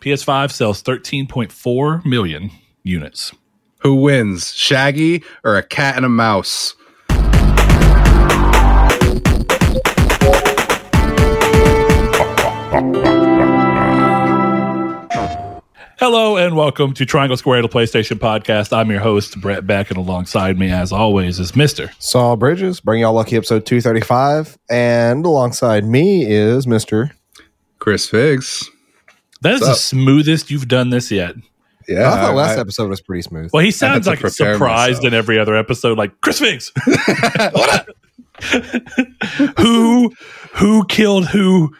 PS5 sells 13.4 million units. Who wins, Shaggy or a cat and a mouse? Hello and welcome to Triangle Square, the PlayStation podcast. I'm your host, Brett Beck, and alongside me, as always, is Mister Saul Bridges, bring y'all lucky episode 235. And alongside me is Mr. Chris Figs. That is the smoothest you've done this yet. Yeah, I thought last I- episode was pretty smooth. Well, he sounds like prepare surprised myself. in every other episode, like Chris Figs. who who killed who?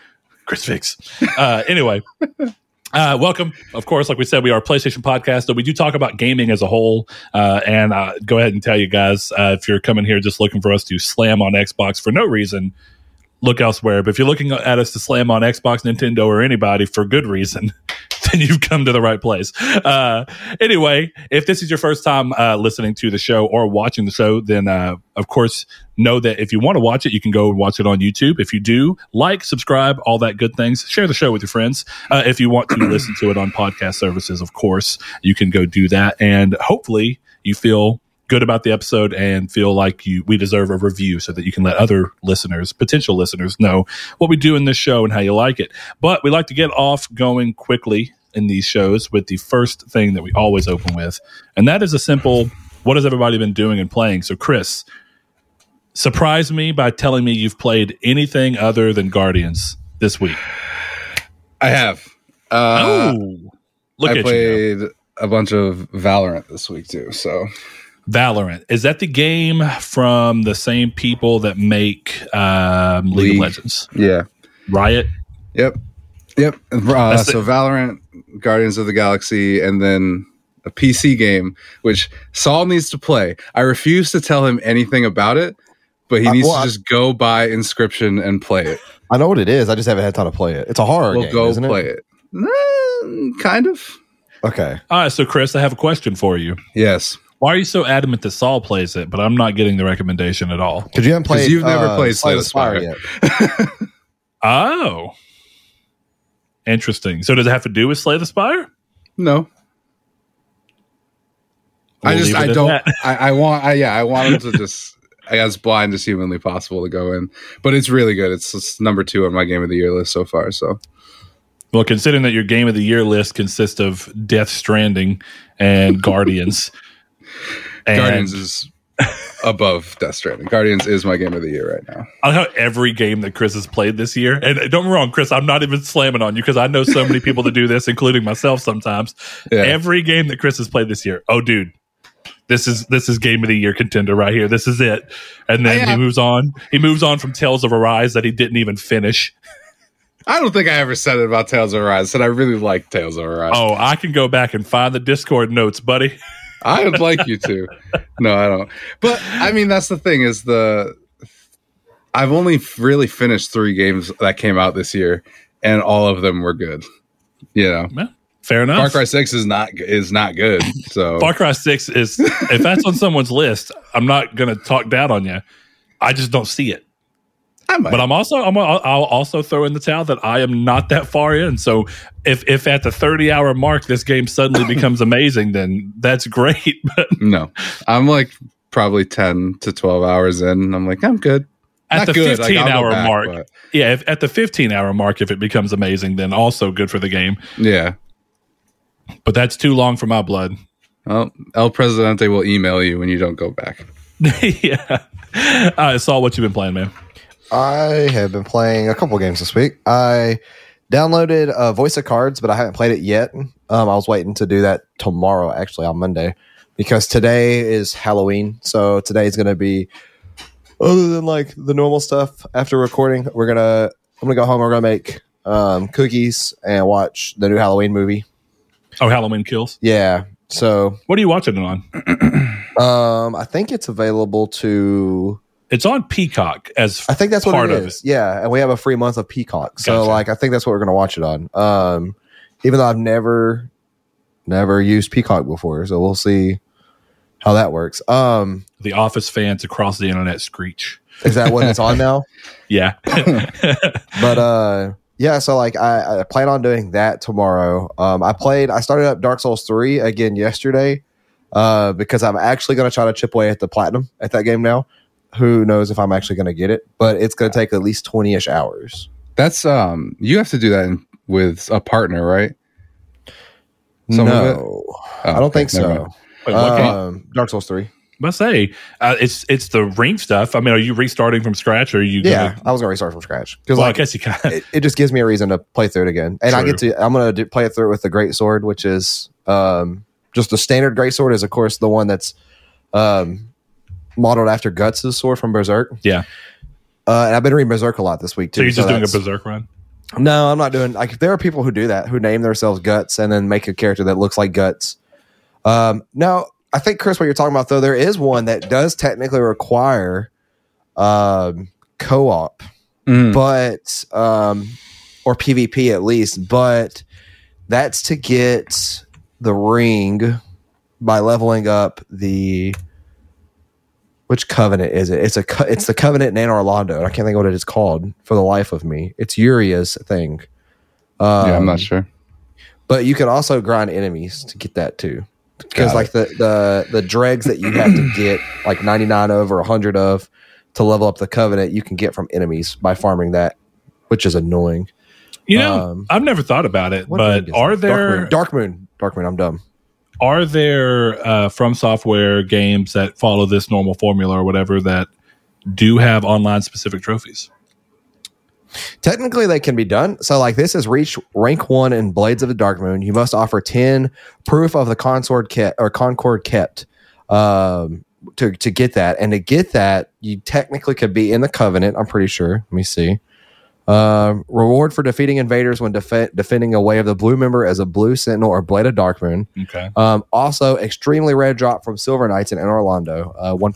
Chris Figs. Uh, anyway. Uh, welcome. Of course, like we said, we are a PlayStation podcast, so we do talk about gaming as a whole. Uh, and uh, go ahead and tell you guys uh, if you're coming here just looking for us to slam on Xbox for no reason, look elsewhere. But if you're looking at us to slam on Xbox, Nintendo, or anybody for good reason, then you've come to the right place. Uh, anyway, if this is your first time uh, listening to the show or watching the show, then uh, of course know that if you want to watch it, you can go and watch it on YouTube. If you do, like, subscribe, all that good things. Share the show with your friends. Uh, if you want to listen to it on podcast services, of course, you can go do that. And hopefully, you feel good about the episode and feel like you we deserve a review so that you can let other listeners potential listeners know what we do in this show and how you like it but we like to get off going quickly in these shows with the first thing that we always open with and that is a simple what has everybody been doing and playing so chris surprise me by telling me you've played anything other than guardians this week I have. Uh, oh look I at you played a bunch of Valorant this week too. So Valorant. Is that the game from the same people that make um, League, League. of Legends? yeah, Riot? yep, yep. Uh, That's so Valorant, Guardians of the Galaxy, and then a PC game which Saul needs to play. I refuse to tell him anything about it, but he Uh, needs well, to I- just go buy Inscription and play it. I know what it is. I just haven't had time to play it. It's a horror We'll game, go isn't play it? it. Mm, kind of. Okay. All right, so Chris, I have a question for you. Yes. Why are you so adamant that Saul plays it, but I'm not getting the recommendation at all? Because you haven't 'Cause played. you've never uh, played Slay the Spire yet. Oh. Interesting. So does it have to do with Slay the Spire? No. I We'll just I don't. I, I want I yeah I wanted to just as blind as humanly possible to go in, but it's really good. It's, it's number two on my game of the year list so far. So Well, considering that your game of the year list consists of Death Stranding and Guardians. And Guardians is above Death Stranding. Guardians is my game of the year right now. I know every game that Chris has played this year, and don't get me wrong, Chris, I'm not even slamming on you because I know so many people that do this, including myself sometimes. Yeah. Every game that Chris has played this year, oh, dude, this is this is game of the year contender right here. This is it. And then I he moves on. He moves on from Tales of Arise that he didn't even finish. I don't think I ever said it about Tales of Arise. I said I really like Tales of Arise. Oh, I can go back and find the Discord notes, buddy. I would like you to. No, I don't. But I mean, that's the thing is the I've only really finished three games that came out this year, and all of them were good. You know, Fair enough. Far Cry Six is not is not good. So Far Cry Six is if that's on someone's list, I'm not gonna talk down on you. I just don't see it. But I'm also I'm I'll also throw in the towel that I am not that far in. So if if at the 30 hour mark this game suddenly becomes amazing, then that's great. But no, I'm like probably ten to twelve hours in. I'm like, I'm good. at Not the good. 15 Like, hour back, mark, but- yeah, if, at the 15 hour mark, if it becomes amazing, then also good for the game. Yeah. But that's too long for my blood. Well, El Presidente will email you when you don't go back. yeah. I saw what you've been playing, man. I have been playing a couple games this week. I downloaded uh, Voice of Cards, but I haven't played it yet. Um, I was waiting to do that tomorrow, actually on Monday, because today is Halloween. So today is going to be, other than like the normal stuff. After recording, we're gonna I'm gonna go home. We're gonna make um, cookies and watch the new Halloween movie. Oh, Halloween Kills. Yeah. So What are you watching it on? um, I think it's available to. It's on Peacock as I think that's what it is. it. Yeah, and we have a free month of Peacock, so Gotcha. like I think that's what we're gonna watch it on. Um, even though I've never, never used Peacock before, so we'll see how that works. Um, the Office fans across the internet screech. is that what it's on now? Yeah. But uh, yeah, so like I, I plan on doing that tomorrow. Um, I played. I started up Dark Souls three again yesterday uh, because I'm actually going to try to chip away at the platinum at that game now. Who knows if I'm actually going to get it? But it's going to take at least twenty ish hours. That's um. You have to do that in, with a partner, right? Some no, Oh, I don't okay, think so. Wait, what? Um, Dark Souls three. I say uh, it's it's the ring stuff. I mean, are you restarting from scratch or are you? Yeah, Gonna, I was going to restart from scratch because well, I guess you kind of. it, it just gives me a reason to play through it again. And I get to, I'm going to play it through with the great sword, which is um, just the standard great sword is of course the one that's um, modeled after Guts' sword from Berserk. Yeah. Uh, and I've been reading Berserk a lot this week too. So you're just doing a berserk run. No, I'm not doing. Like there are people who do that who name themselves Guts and then make a character that looks like Guts. Um, now I think Chris, what you're talking about though, there is one that does technically require um, co-op Mm. but um or PvP at least, but that's to get the ring by leveling up the which covenant is it? It's a co- it's the covenant in Anor Londo. I can't think of what it is called for the life of me. It's Uria's thing. Um, yeah, I'm not sure. But you can also grind enemies to get that too. Because Got like the, the the dregs that you have to get like 99 of or 100 of to level up the covenant, you can get from enemies by farming that, which is annoying. You know, Um, I've never thought about it, but are there Dark Moon. Dark Moon? Dark Moon. I'm dumb. Are there uh, from software games that follow this normal formula or whatever that do have online specific trophies? Technically, they can be done. So, like this is reach rank one in Blades of the Dark Moon. You must offer ten proof of the Concord kept or Concord kept um, to to get that. And to get that, you technically could be in the Covenant. I'm pretty sure. Let me see. Um, reward for defeating invaders when def- defending a way of the blue member as a blue sentinel or blade of dark moon. Okay. Um, also, extremely rare drop from Silver Knights in Anor Londo, uh, one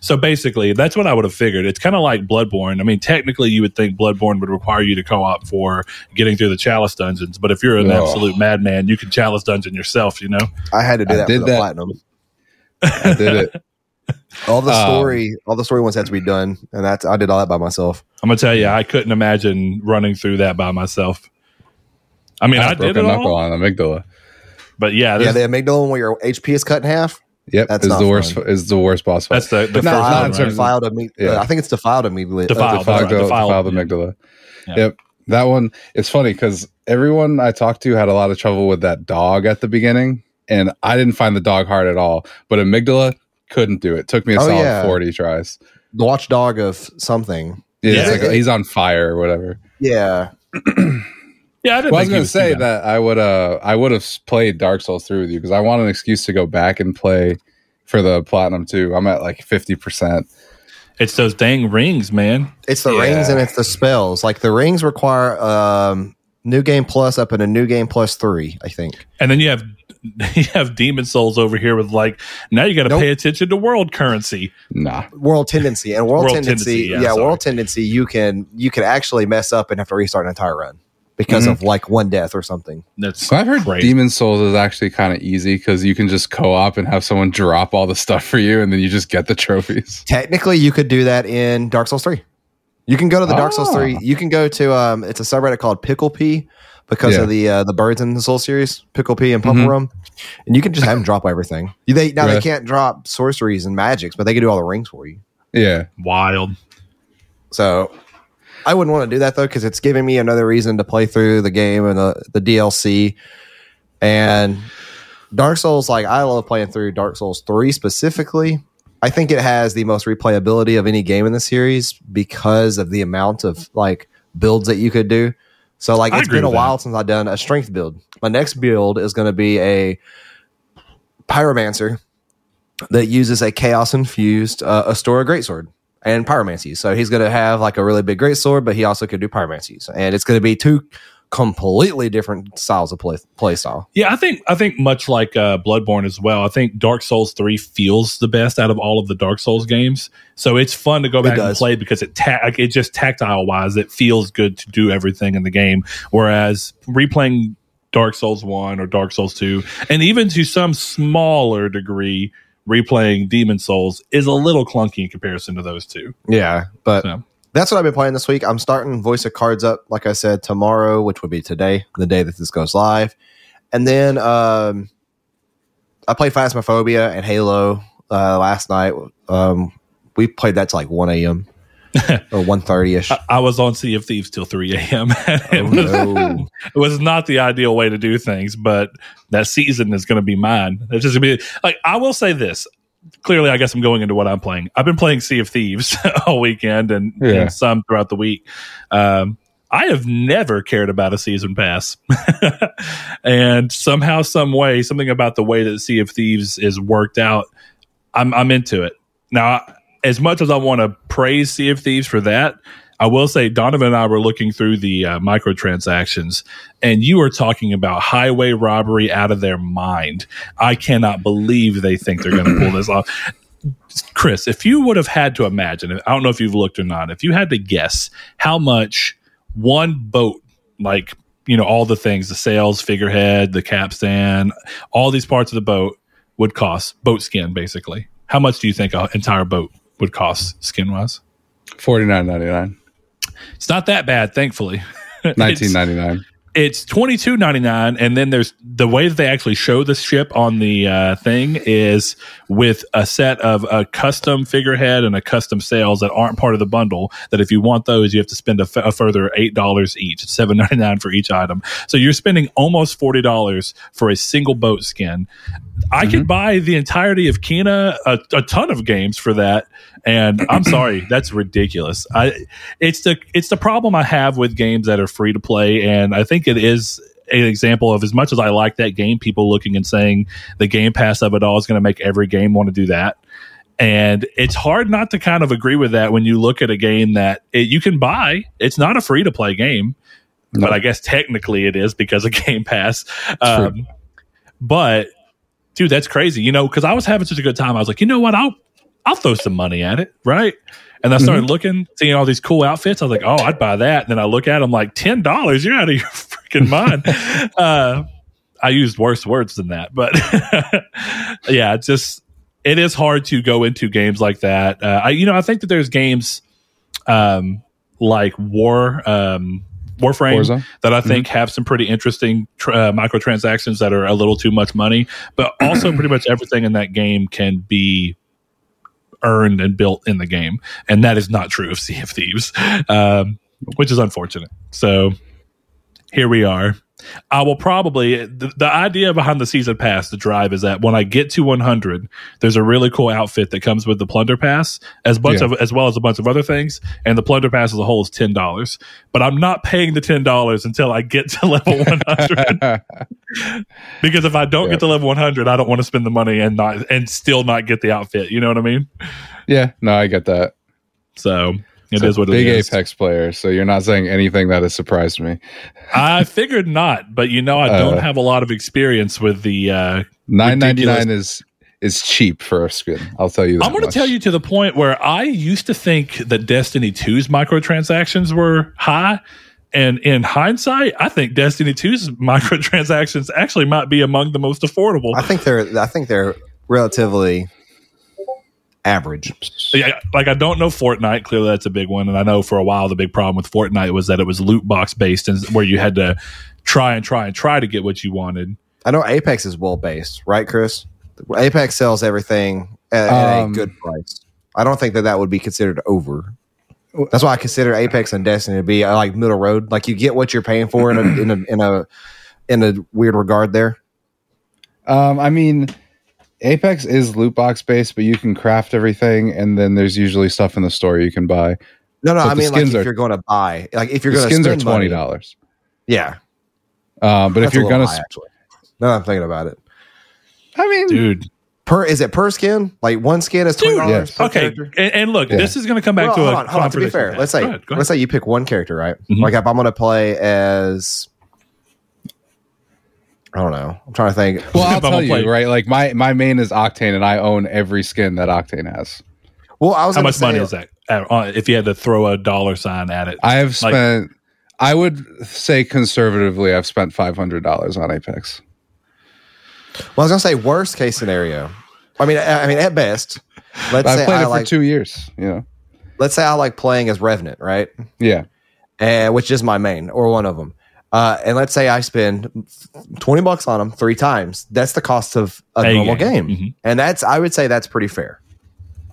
So basically, that's what I would have figured. It's kind of like Bloodborne. I mean, technically, you would think Bloodborne would require you to co op for getting through the chalice dungeons. But if you're an Oh. absolute madman, you can chalice dungeon yourself, you know? I had to do I that did for the that. platinum. I did it. All the Um, story, all the story ones had to be done, and that's I did all that by myself. I'm going to tell you, I couldn't imagine running through that by myself. I mean, I, I did broke a it knuckle all, on amygdala. but yeah, Yeah, the amygdala one where your HP is cut in half. Yep, That's is the worst. fun. Is the worst boss fight. that's the, the But no, it's first not one, right? defiled amygdala. Yeah. I think it's defiled amygdala. Defiled. Uh, That's right, defiled, defiled. defiled amygdala. Yeah. Yep, that one. It's funny because everyone I talked to had a lot of trouble with that dog at the beginning, and I didn't find the dog hard at all. But amygdala couldn't do it. Took me a Oh, solid yeah. forty tries. the watchdog of something. Yeah, Yeah. like he's on fire or whatever. Yeah, Yeah, I didn't Well, I was gonna say bad. that I would uh I would have played Dark Souls three with you because I want an excuse to go back and play for the platinum too. I'm at like fifty percent. It's those dang rings, man. it's the Yeah. rings and it's the spells. Like the rings require um, new game plus up and a new game plus three. I think. And then you have you have demon souls over here with like now you got to Nope. pay attention to world currency. Nah, World tendency and world, World tendency, tendency, yeah, yeah, world tendency. You can you can actually mess up and have to restart an entire run because Mhm. of like one death or something. That's so I've heard crazy. Demon Souls is actually kind of easy because you can just co-op and have someone drop all the stuff for you, and then you just get the trophies. Technically, you could do that in Dark Souls three. You can go to the Dark Souls Ah. three. You can go to um, it's a subreddit called Pickle P because Yeah. of the uh, the birds in the Soul series, Pickle P and Pumpkin Mhm. Rum, and you can just have them drop everything. They now they can't drop sorceries and magics, but they can do all the rings for you. Yeah, wild. So I wouldn't want to do that though because it's giving me another reason to play through the game and the the DLC. And Dark Souls, like I love playing through Dark Souls three specifically. I think it has the most replayability of any game in the series because of the amount of like builds that you could do. So like I it's been a while since I've done a strength build. My next build is going to be a pyromancer that uses a chaos infused uh, Astora greatsword and pyromancy. So he's going to have like a really big greatsword, but he also could do pyromancies, and it's going to be two completely different styles of play, play style. Yeah, I think I think much like uh, Bloodborne as well. I think Dark Souls three feels the best out of all of the Dark Souls games. So it's fun to go back and play because it ta- it just tactile wise it feels good to do everything in the game. Whereas replaying Dark Souls one or Dark Souls two, and even to some smaller degree, replaying Demon Souls is a little clunky in comparison to those two. Yeah, but So. That's what I've been playing this week. I'm starting Voice of Cards up, like I said, tomorrow, which would be today, the day that this goes live. And then um, I played Phasmophobia and Halo uh, last night. Um, we played that to like 1 a.m. or 1.30 ish. I, I was on Sea of Thieves till 3 a.m. it, Oh, was, no. it was not the ideal way to do things, but that season is going to be mine. It's just going to be like, I will say this. Clearly, I guess I'm going into what I'm playing. I've been playing Sea of Thieves all weekend and, Yeah. and some throughout the week. Um, I have never cared about a season pass. and somehow, some way, something about the way that Sea of Thieves is worked out, I'm, I'm into it. Now, as much as I want to praise Sea of Thieves for that, I will say Donovan and I were looking through the uh, microtransactions, and you are talking about highway robbery out of their mind. I cannot believe they think they're going to pull this off. Chris, if you would have had to imagine, I don't know if you've looked or not, if you had to guess how much one boat, like, you know, all the things, the sails, figurehead, the capstan, all these parts of the boat would cost, boat skin, basically. How much do you think an entire boat would cost skin wise? Forty nine ninety nine. It's not that bad, thankfully. Nineteen ninety nine. it's twenty two ninety nine, and then there's the way that they actually show the ship on the uh, thing is with a set of a custom figurehead and a custom sails that aren't part of the bundle. That if you want those, you have to spend a, f- a further eight dollars each. It's seven ninety nine for each item, so you're spending almost forty dollars for a single boat skin. I could buy the entirety of Kena, a, a ton of games for that, and I'm sorry, that's ridiculous. I it's the it's the problem I have with games that are free to play, and I think it is an example of as much as I like that game, people looking and saying the Game Pass of it all is going to make every game want to do that. And it's hard not to kind of agree with that when you look at a game that it, you can buy. It's not a free to play game, No. but I guess technically it is because of Game Pass. Um, but dude, that's crazy. You know, because I was having such a good time. I was like, you know what? I'll I'll throw some money at it, right? And I started looking, seeing all these cool outfits. I was like, oh, I'd buy that. And then I look at them like ten dollars. You're out of your freaking mind. uh, I used worse words than that, but yeah, it's just it is hard to go into games like that. Uh, I, you know, I think that there's games um, like War, um, Warframe, that I think have some pretty interesting tr- uh, microtransactions that are a little too much money, but also pretty much everything in that game can be earned and built in the game, and that is not true of Sea of Thieves, um, which is unfortunate. So here we are. I will probably the, the idea behind the season pass, the drive, is that when I get to 100, there's a really cool outfit that comes with the plunder pass, as bunch Yeah. of as well as a bunch of other things, and the plunder pass as a whole is ten dollars. But I'm not paying the ten dollars until I get to level 100 because if I don't Yeah. get to level 100, I don't want to spend the money and not and still not get the outfit. You know what I mean? yeah, no, I get that. So it So is what big it is. Apex player, so you're not saying anything that has surprised me. I figured not, but you know, I don't Uh, have a lot of experience with the. Uh, Nine ninety nine is is cheap for a skin. I'll tell you. That I'm going to tell you to the point where I used to think that Destiny 2's microtransactions were high. And in hindsight, I think Destiny 2's microtransactions actually might be among the most affordable. I think they're I think they're relatively average. Yeah, like I don't know Fortnite. Clearly, that's a big one, and I know for a while the big problem with Fortnite was that it was loot box based, and where you had to try and try and try to get what you wanted. I know Apex is well based, right, Chris? Apex sells everything at, at Um, a good price. I don't think that that would be considered over. That's why I consider Apex and Destiny to be uh, like middle road. Like you get what you're paying for in a in a in a in a weird regard there. Um, I mean, Apex is loot box based, but you can craft everything, and then there's usually stuff in the store you can buy. No, no, But I mean like if are- you're going to buy, like if you're going to skins are twenty dollars. yeah. Um, but That's if you're gonna, sp- actually, no, I'm thinking about it. I mean, Dude, Per is it per skin? Like one skin is twenty dollars. yes. okay, and, and look, Yeah. this is going to come back Well, to hold a on, hold on. To be fair, let's say Go ahead, go ahead. let's say you pick one character, right? Mhm. Like if I'm going to play as, I don't know. I'm trying to think. well, I'll tell you, right? Like my my main is Octane, and I own every skin that Octane has. Well, I was How much say, money is that? If you had to throw a dollar sign at it, I have Like- spent. I would say conservatively, I've spent five hundred dollars on Apex. Well, I was gonna say worst case scenario. I mean, I I mean at best, let's I've say played I it for like two years. You know, let's say I like playing as Revenant, right? Yeah. And which is my main or one of them. Uh, and let's say I spend 20 bucks on them three times. That's the cost of a A normal game. game. Mhm. And that's, I would say that's pretty fair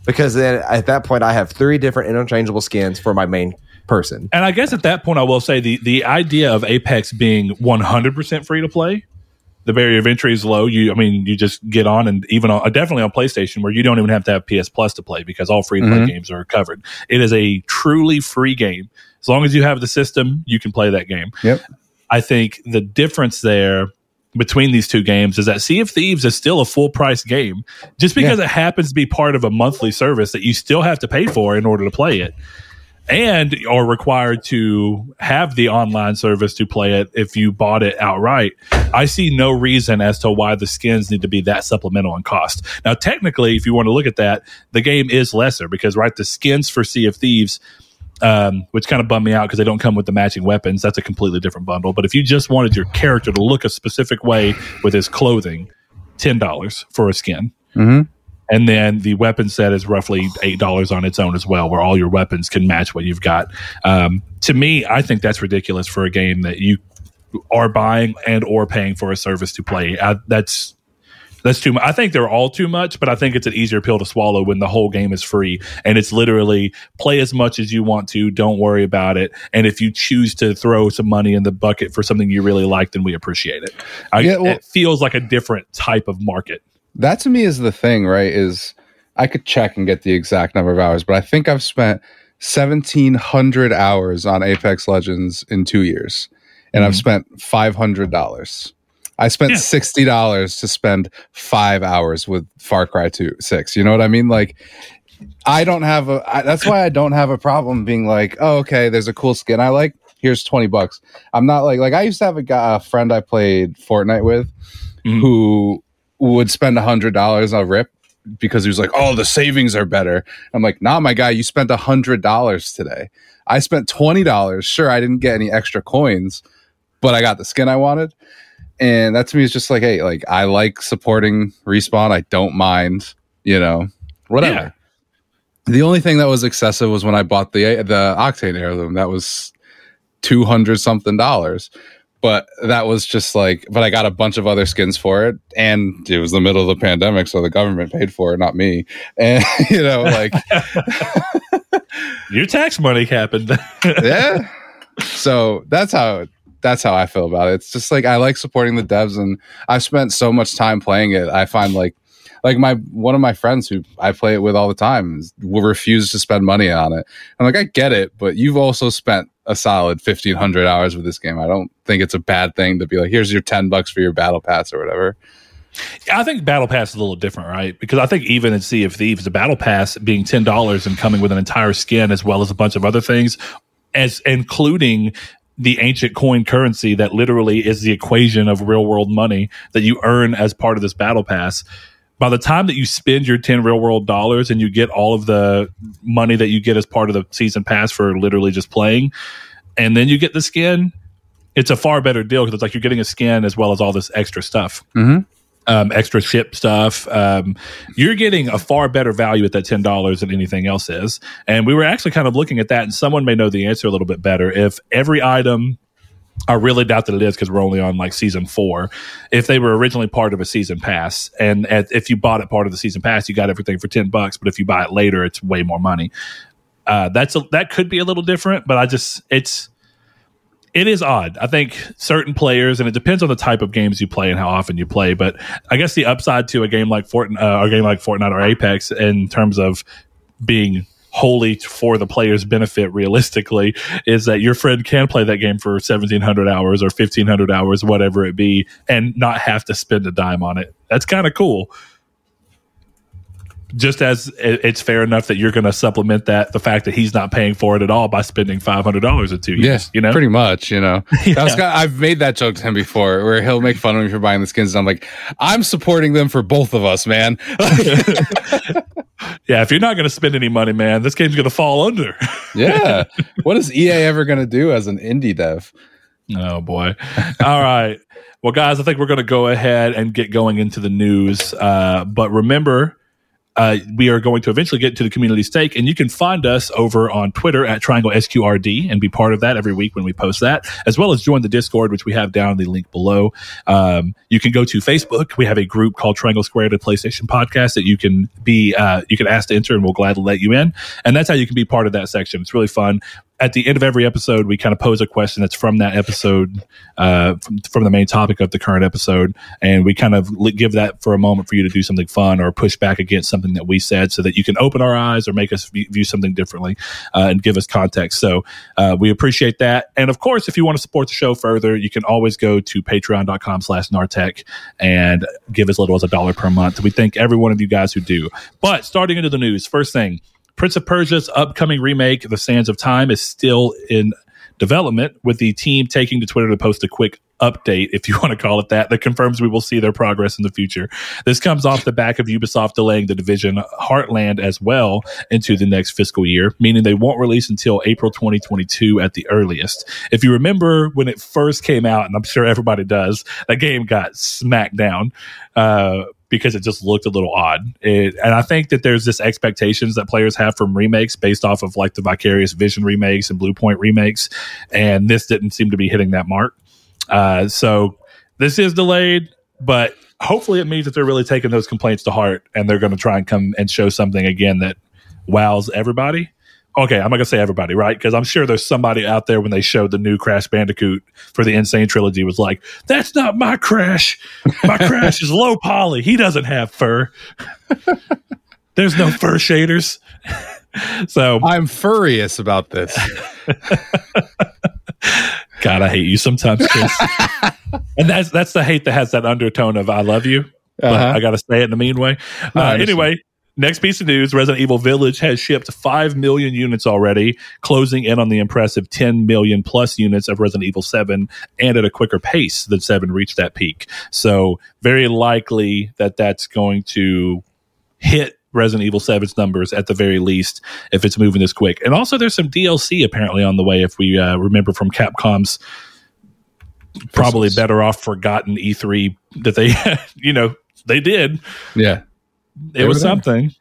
because then at that point I have three different interchangeable skins for my main person. And I guess at that point, I will say the the idea of Apex being 100% free to play, the barrier of entry is low. You, I mean, you just get on, and even on, definitely on PlayStation, where you don't even have to have PS Plus to play because all free to play Mhm. games are covered. It is a truly free game. As long as you have the system, you can play that game. Yep. I think the difference there between these two games is that Sea of Thieves is still a full price game. Just because it happens to be part of a monthly service that you still have to pay for in order to play it. And are required to have the online service to play it if you bought it outright. I see no reason as to why the skins need to be that supplemental in cost. Now, technically, if you want to look at that, the game is lesser because, right, the skins for Sea of Thieves um, which kind of bummed me out because they don't come with the matching weapons. That's a completely different bundle. But if you just wanted your character to look a specific way with his clothing, ten dollars for a skin, hmm and then the weapon set is roughly eight dollars on its own as well, where all your weapons can match what you've got. Um, to me, I think that's ridiculous for a game that you are buying and or paying for a service to play. I, that's that's too much. I think they're all too much, but I think it's an easier pill to swallow when the whole game is free and it's literally play as much as you want to. Don't worry about it. And if you choose to throw some money in the bucket for something you really like, then we appreciate it. I, Yeah, well- it feels like a different type of market. That to me is the thing, right? Is I could check and get the exact number of hours, but I think I've spent 1700 hours on Apex Legends in two years, and I've Mhm. spent $500. I spent Yeah. $60 to spend five hours with Far Cry 2 6. You know what I mean? Like, I don't have a, I, that's why I don't have a problem being like, oh, okay, there's a cool skin I like. Here's 20 bucks. I'm not like, like I used to have a guy, a friend I played Fortnite with Mhm. who would spend a hundred dollars on rip because he was like, "Oh, the savings are better." I'm like, "Nah, my guy, you spent a hundred dollars today. I spent twenty dollars. Sure, I didn't get any extra coins, but I got the skin I wanted." And that to me is just like, hey, like I like supporting respawn. I don't mind, you know, whatever. Yeah. The only thing that was excessive was when I bought the the Octane heirloom. That was two hundred something dollars. But that was just like, but I got a bunch of other skins for it, and it was the middle of the pandemic, so the government paid for it, not me. And you know, like, Your tax money happened. yeah. So that's how that's how I feel about it. It's just like I like supporting the devs, and I've spent so much time playing it. I find like like my one of my friends who I play it with all the time will refuse to spend money on it. I'm like, I get it, but you've also spent a solid fifteen hundred hours with this game. I don't think it's a bad thing to be like, here's your ten bucks for your battle pass or whatever. I think Battle Pass is a little different, right? Because I think even in Sea of Thieves, the Battle Pass being ten dollars and coming with an entire skin as well as a bunch of other things, as including the ancient coin currency that literally is the equation of real world money that you earn as part of this Battle Pass. By the time that you spend your 10 real world dollars and you get all of the money that you get as part of the season pass for literally just playing, and then you get the skin, it's a far better deal because it's like you're getting a skin as well as all this extra stuff Mm-hmm. Um, extra ship stuff. Um, you're getting a far better value at that ten dollars than anything else is. And we were actually kind of looking at that, and someone may know the answer a little bit better. If every item, I really doubt that it is because we're only on like season four. If they were originally part of a season pass, and at, if you bought it part of the season pass, you got everything for ten bucks. But if you buy it later, it's way more money. Uh, that's a, that could be a little different, but I just it's it is odd. I think certain players, and it depends on the type of games you play and how often you play. But I guess the upside to a game like Fortnite, uh, or a game like Fortnite or Apex, in terms of being wholly for the player's benefit, realistically, is that your friend can play that game for seventeen hundred hours or fifteen hundred hours, whatever it be, and not have to spend a dime on it. That's kind of cool just as it's fair enough that you're going to supplement that the fact that he's not paying for it at all by spending five hundred dollars in two years. Yes, you know, pretty much. You know, Yeah. Was I've made that joke to him before, where he'll make fun of me for buying the skins, and I'm like, I'm supporting them for both of us, man. yeah. If you're not going to spend any money, man, this game's going to fall under. yeah. What is EA ever going to do as an indie dev? oh boy! All right, well, guys, I think we're going to go ahead and get going into the news. Uh, but remember. Uh, we are going to eventually get to the community stake, and you can find us over on Twitter at Triangle SQRD and be part of that every week when we post that, as well as join the Discord, which we have down the link below. Um, you can go to Facebook. We have a group called Triangle Square to PlayStation Podcast that you can be uh, you can ask to enter, and we'll gladly let you in. And that's how you can be part of that section. It's really fun at the end of every episode, we kind of pose a question that's from that episode, uh, from, from, the main topic of the current episode, and we kind of give that for a moment for you to do something fun or push back against something that we said, so that you can open our eyes or make us view something differently uh, and give us context. So uh, we appreciate that, and of course, if you want to support the show further, you can always go to Patreon.com/slash Nartech and give as little as a dollar per month. We thank every one of you guys who do. But starting into the news, first thing. Prince of Persia's upcoming remake, The Sands of Time, is still in development, with the team taking to Twitter to post a quick update, if you want to call it that, that confirms we will see their progress in the future. This comes off the back of Ubisoft delaying the division Heartland as well into the next fiscal year, meaning they won't release until April 2022 at the earliest. If you remember when it first came out, and I'm sure everybody does, that game got smacked down. Uh, because it just looked a little odd. It, and I think that there's this expectations that players have from remakes based off of like the Vicarious Vision remakes and Bluepoint remakes, and this didn't seem to be hitting that mark. Uh, so this is delayed, but hopefully it means that they're really taking those complaints to heart and they're going to try and come and show something again that wows everybody okay, I'm not gonna say everybody, right? Because I'm sure there's somebody out there when they showed the new Crash Bandicoot for the N. Sane Trilogy was like, "That's not my Crash. My Crash is low poly. He doesn't have fur. there's no fur shaders." so I'm furious about this. God, I hate you sometimes, Chris. and that's that's the hate that has that undertone of "I love you." But uh-huh. I got to say it in a mean way. Uh, anyway, Next piece of news Resident Evil Village has shipped 5 million units already, closing in on the impressive 10 million plus units of Resident Evil 7 and at a quicker pace than 7 reached that peak. So, very likely that that's going to hit Resident Evil 7's numbers at the very least if it's moving this quick. And also, there's some DLC apparently on the way, if we uh, remember from Capcom's probably better off forgotten E3 that they, you know, they did. Yeah it was something.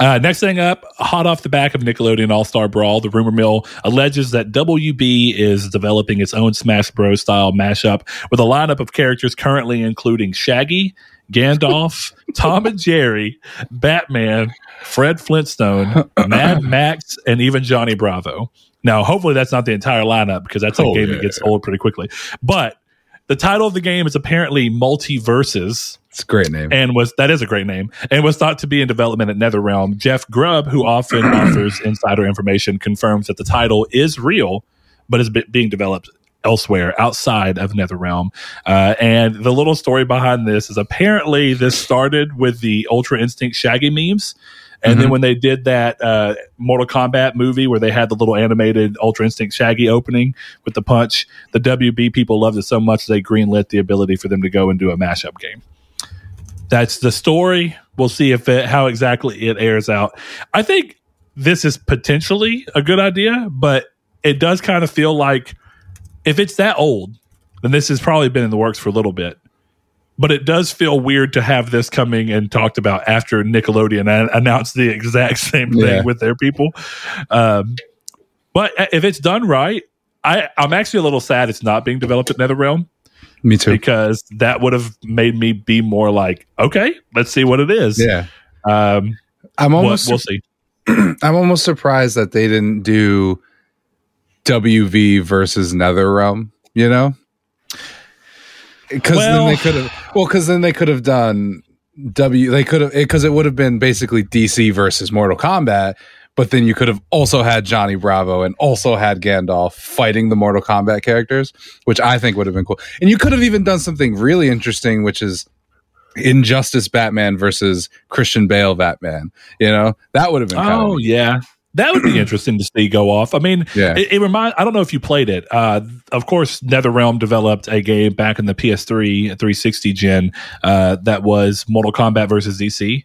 Uh, next thing up, hot off the back of Nickelodeon All Star Brawl, the rumor mill alleges that WB is developing its own Smash Bros. style mashup with a lineup of characters currently including Shaggy, Gandalf, Tom and Jerry, Batman, Fred Flintstone, Mad Max, and even Johnny Bravo. Now, hopefully, that's not the entire lineup because that's a oh, game yeah, that gets old pretty quickly. But the title of the game is apparently MultiVersus it's a great name. And was that is a great name and was thought to be in development at NetherRealm. Jeff Grubb, who often offers insider information, confirms that the title is real, but is being developed elsewhere outside of NetherRealm. Uh, and the little story behind this is apparently this started with the Ultra Instinct Shaggy memes. And mm-hmm. then when they did that uh, Mortal Kombat movie where they had the little animated Ultra Instinct Shaggy opening with the punch, the WB people loved it so much they greenlit the ability for them to go and do a mashup game that's the story. We'll see if it, how exactly it airs out. I think this is potentially a good idea, but it does kind of feel like if it's that old, then this has probably been in the works for a little bit. But it does feel weird to have this coming and talked about after Nickelodeon announced the exact same thing yeah. with their people. Um, but if it's done right, I, I'm actually a little sad it's not being developed at NetherRealm me too. Because that would have made me be more like, okay, let's see what it is. Yeah. Um, I'm almost we'll, we'll see. I'm almost surprised that they didn't do WV versus NetherRealm. You know, because well, then they could have. Well, because then they could have done W. They could have because it would have been basically DC versus Mortal Kombat, but then you could have also had Johnny Bravo and also had Gandalf fighting the Mortal Kombat characters, which I think would have been cool. And you could have even done something really interesting, which is Injustice Batman versus Christian Bale Batman. You know, that would have been. Oh yeah, that would be interesting to see go off. I mean, yeah. it, it reminds. I don't know if you played it. Uh, of course, NetherRealm developed a game back in the PS3 360 gen uh, that was Mortal Kombat versus DC.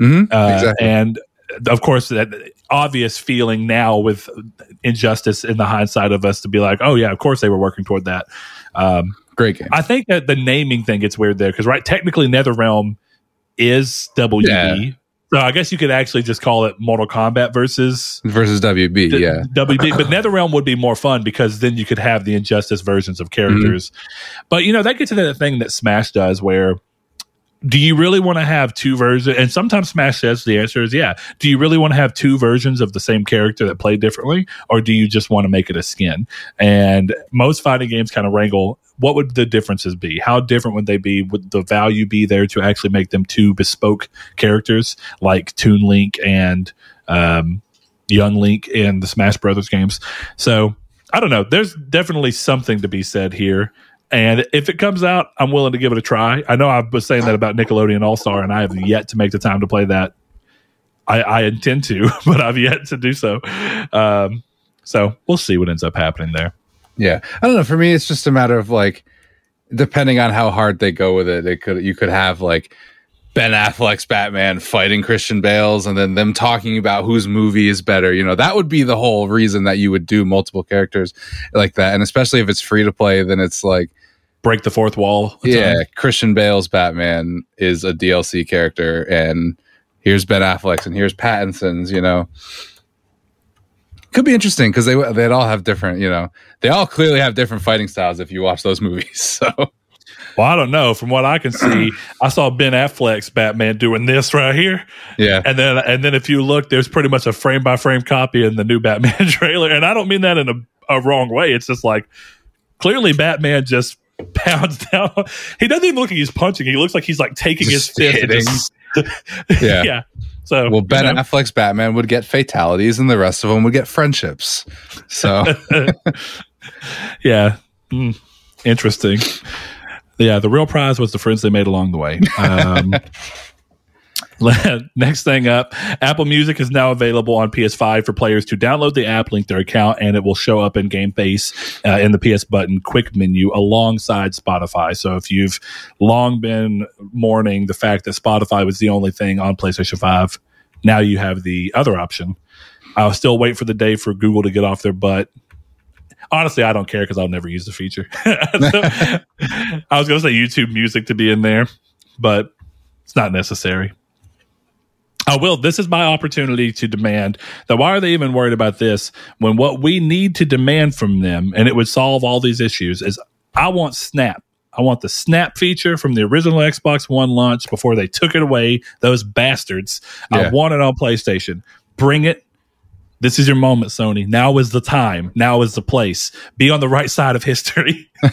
Mm-hmm, uh, exactly. And of course, that obvious feeling now with injustice in the hindsight of us to be like, oh yeah, of course they were working toward that. Um, Great game. I think that the naming thing gets weird there because right, technically NetherRealm is WB. Yeah. So I guess you could actually just call it Mortal Kombat versus versus WB. D- yeah, WB. But NetherRealm would be more fun because then you could have the Injustice versions of characters. But you know that gets into that thing that Smash does, where do you really want to have two versions? And sometimes Smash says the answer is yeah. Do you really want to have two versions of the same character that play differently, or do you just want to make it a skin? And most fighting games kind of wrangle. What would the differences be? How different would they be? Would the value be there to actually make them two bespoke characters like Toon Link and um, Young Link in the Smash Brothers games? So I don't know. There's definitely something to be said here. And if it comes out, I'm willing to give it a try. I know I was saying that about Nickelodeon All Star, and I have yet to make the time to play that. I, I intend to, but I've yet to do so. Um, so we'll see what ends up happening there. yeah. I don't know. For me, it's just a matter of like, depending on how hard they go with it, it could you could have like Ben Affleck's Batman fighting Christian Bale's, and then them talking about whose movie is better. You know, that would be the whole reason that you would do multiple characters like that, and especially if it's free to play, then it's like. Break the fourth wall. yeah, ton. Christian Bale's Batman is a DLC character, and here's Ben Affleck's, and here's Pattinson's. You know, could be interesting because they they'd all have different. You know, they all clearly have different fighting styles if you watch those movies. So Well, I don't know. From what I can see, I saw Ben Affleck's Batman doing this right here, yeah, and then and then if you look, there's pretty much a frame by frame copy in the new Batman trailer. And I don't mean that in a, a wrong way. It's just like clearly Batman just pounds down. He doesn't even look like he's punching. He looks like he's like taking his Just fist. hitting. just- Yeah. yeah. So well, Ben you know, Affleck's Batman would get fatalities, and the rest of them would get friendships. So yeah, Mm, interesting. Yeah, the real prize was the friends they made along the way. Um, next thing up, Apple Music is now available on PS5 for players to download the app, link their account, and it will show up in Game Face uh, in the PS button quick menu alongside Spotify. So if you've long been mourning the fact that Spotify was the only thing on PlayStation 5, now you have the other option. I'll still wait for the day for Google to get off their butt honestly, I don't care because I'll never use the feature. So, I was going to say YouTube Music to be in there, but it's not necessary. Oh, I will. This is my opportunity to demand that. Why are they even worried about this when what we need to demand from them, and it would solve all these issues, is I want Snap. I want the Snap feature from the original Xbox One launch before they took it away. Those bastards. I Yeah. want want it on PlayStation. Bring it this is your moment, Sony. Now is the time. Now is the place. Be on the right side of history.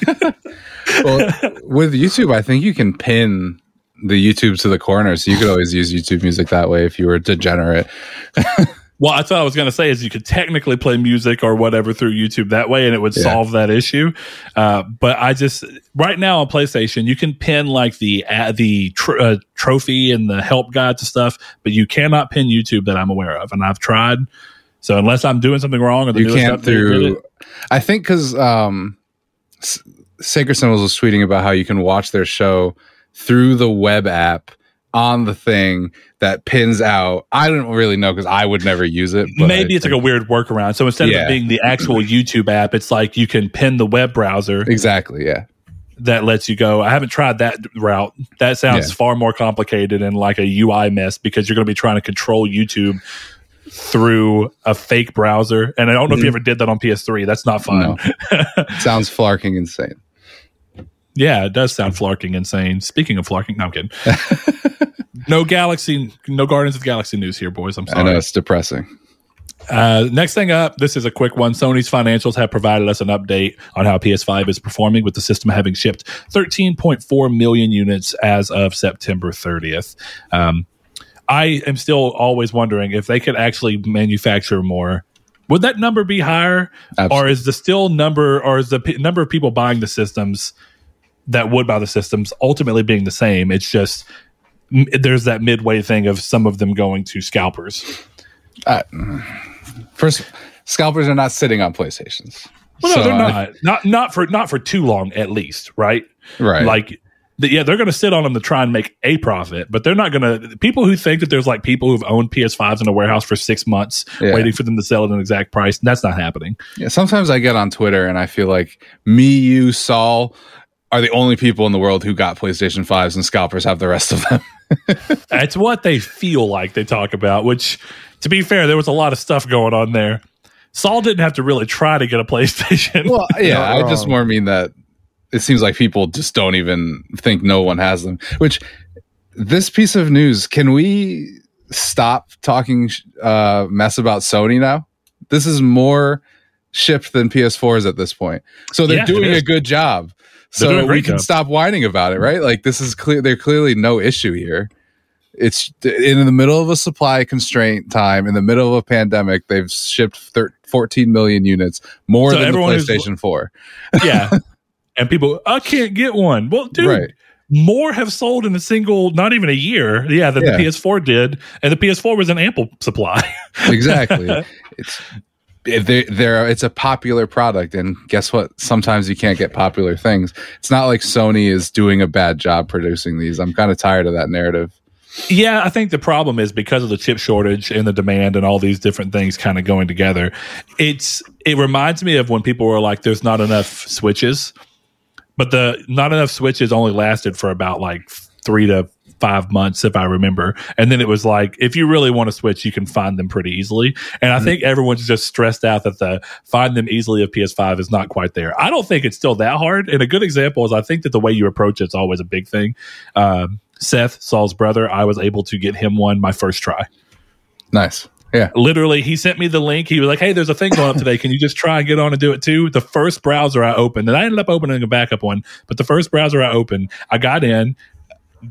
well, with YouTube, I think you can pin the YouTube to the corner, so you could always use YouTube Music that way if you were degenerate. well, I thought I was going to say is you could technically play music or whatever through YouTube that way, and it would Yeah. solve that issue. Uh, but I just right now on PlayStation, you can pin like the uh, the tr- uh, trophy and the help guides and stuff, but you cannot pin YouTube that I'm aware of, and I've tried. So unless I'm doing something wrong, or the you can't through. I think because um, S- Sacred Symbols was tweeting about how you can watch their show through the web app on the thing that pins out. I don't really know because I would never use it. but Maybe I it's like a weird workaround. So instead of Yeah. it being the actual YouTube app, it's like you can pin the web browser exactly yeah. that lets you go. I haven't tried that route. That sounds Yeah. far more complicated and like a UI mess because you're going to be trying to control YouTube through a fake browser. And I don't know if you Mhm. ever did that on PS3. That's not fun. Sounds flarking insane. Yeah, it does sound flarking insane. Speaking of flarking, no, I'm kidding. no Galaxy, no Guardians of Galaxy news here, boys. I'm sorry. I know it's depressing. Uh, next thing up, this is a quick one. Sony's financials have provided us an update on how PS5 is performing, with the system having shipped 13.4 million units as of September 30th. Um, I am still always wondering if they could actually manufacture more. Would that number be higher, Absolutely. or is the still number, or is the p- number of people buying the systems that would buy the systems ultimately being the same? It's just there's that midway thing of some of them going to scalpers. First, scalpers are not sitting on PlayStations. Well, no, So, they're uh, not. Not not for not for too long, at least, right? right. Like, the, yeah, they're going to sit on them to try and make a profit, but they're not going to. People who think that there's like people who've owned PS5s in a warehouse for six months, Yeah. waiting for them to sell at an exact price, that's not happening. Yeah, sometimes I get on Twitter and I feel like me, you, Saul are the only people in the world who got PlayStation 5s and scalpers have the rest of them. That's what they feel like they talk about, which, to be fair, there was a lot of stuff going on there. Saul didn't have to really try to get a PlayStation. Well, yeah, I Not just more mean that it seems like people just don't even think no one has them. Which this piece of news, can we stop talking uh, mess about Sony now? This is more shipped than PS4s at this point, so they're Yeah, doing a good job. They're doing a So we can job. stop whining about it, right? Like this is clear. There's clearly no issue here. It's in the middle of a supply constraint time, in the middle of a pandemic. They've shipped thir- 14 million units, more So than the everyone who's- PlayStation 4. yeah. And people, I can't get one. Well, dude, Right. more have sold in a single, not even a year. Yeah, than Yeah. the PS4 did. And the PS4 was an ample supply. exactly. it's they it's a popular product, and guess what? Sometimes you can't get popular things. It's not like Sony is doing a bad job producing these. I'm kind of tired of that narrative. Yeah, I think the problem is because of the chip shortage and the demand and all these different things kind of going together. It's it reminds me of when people were like, "There's not enough switches," but the not enough switches only lasted for about like three to five months, if I remember. And then it was like, if you really want to switch, you can find them pretty easily. And I think everyone's just stressed out that the find them easily of PS5 is not quite there. I don't think it's still that hard. And a good example is I think that the way you approach it's always a big thing. Um, Seth, Saul's brother, I was able to get him one my first try. Nice. Yeah. Literally, he sent me the link. He was like, "Hey, there's a thing going up today. Can you just try and get on and do it too?" The first browser I opened, and I ended up opening a backup one, but the first browser I opened, I got in,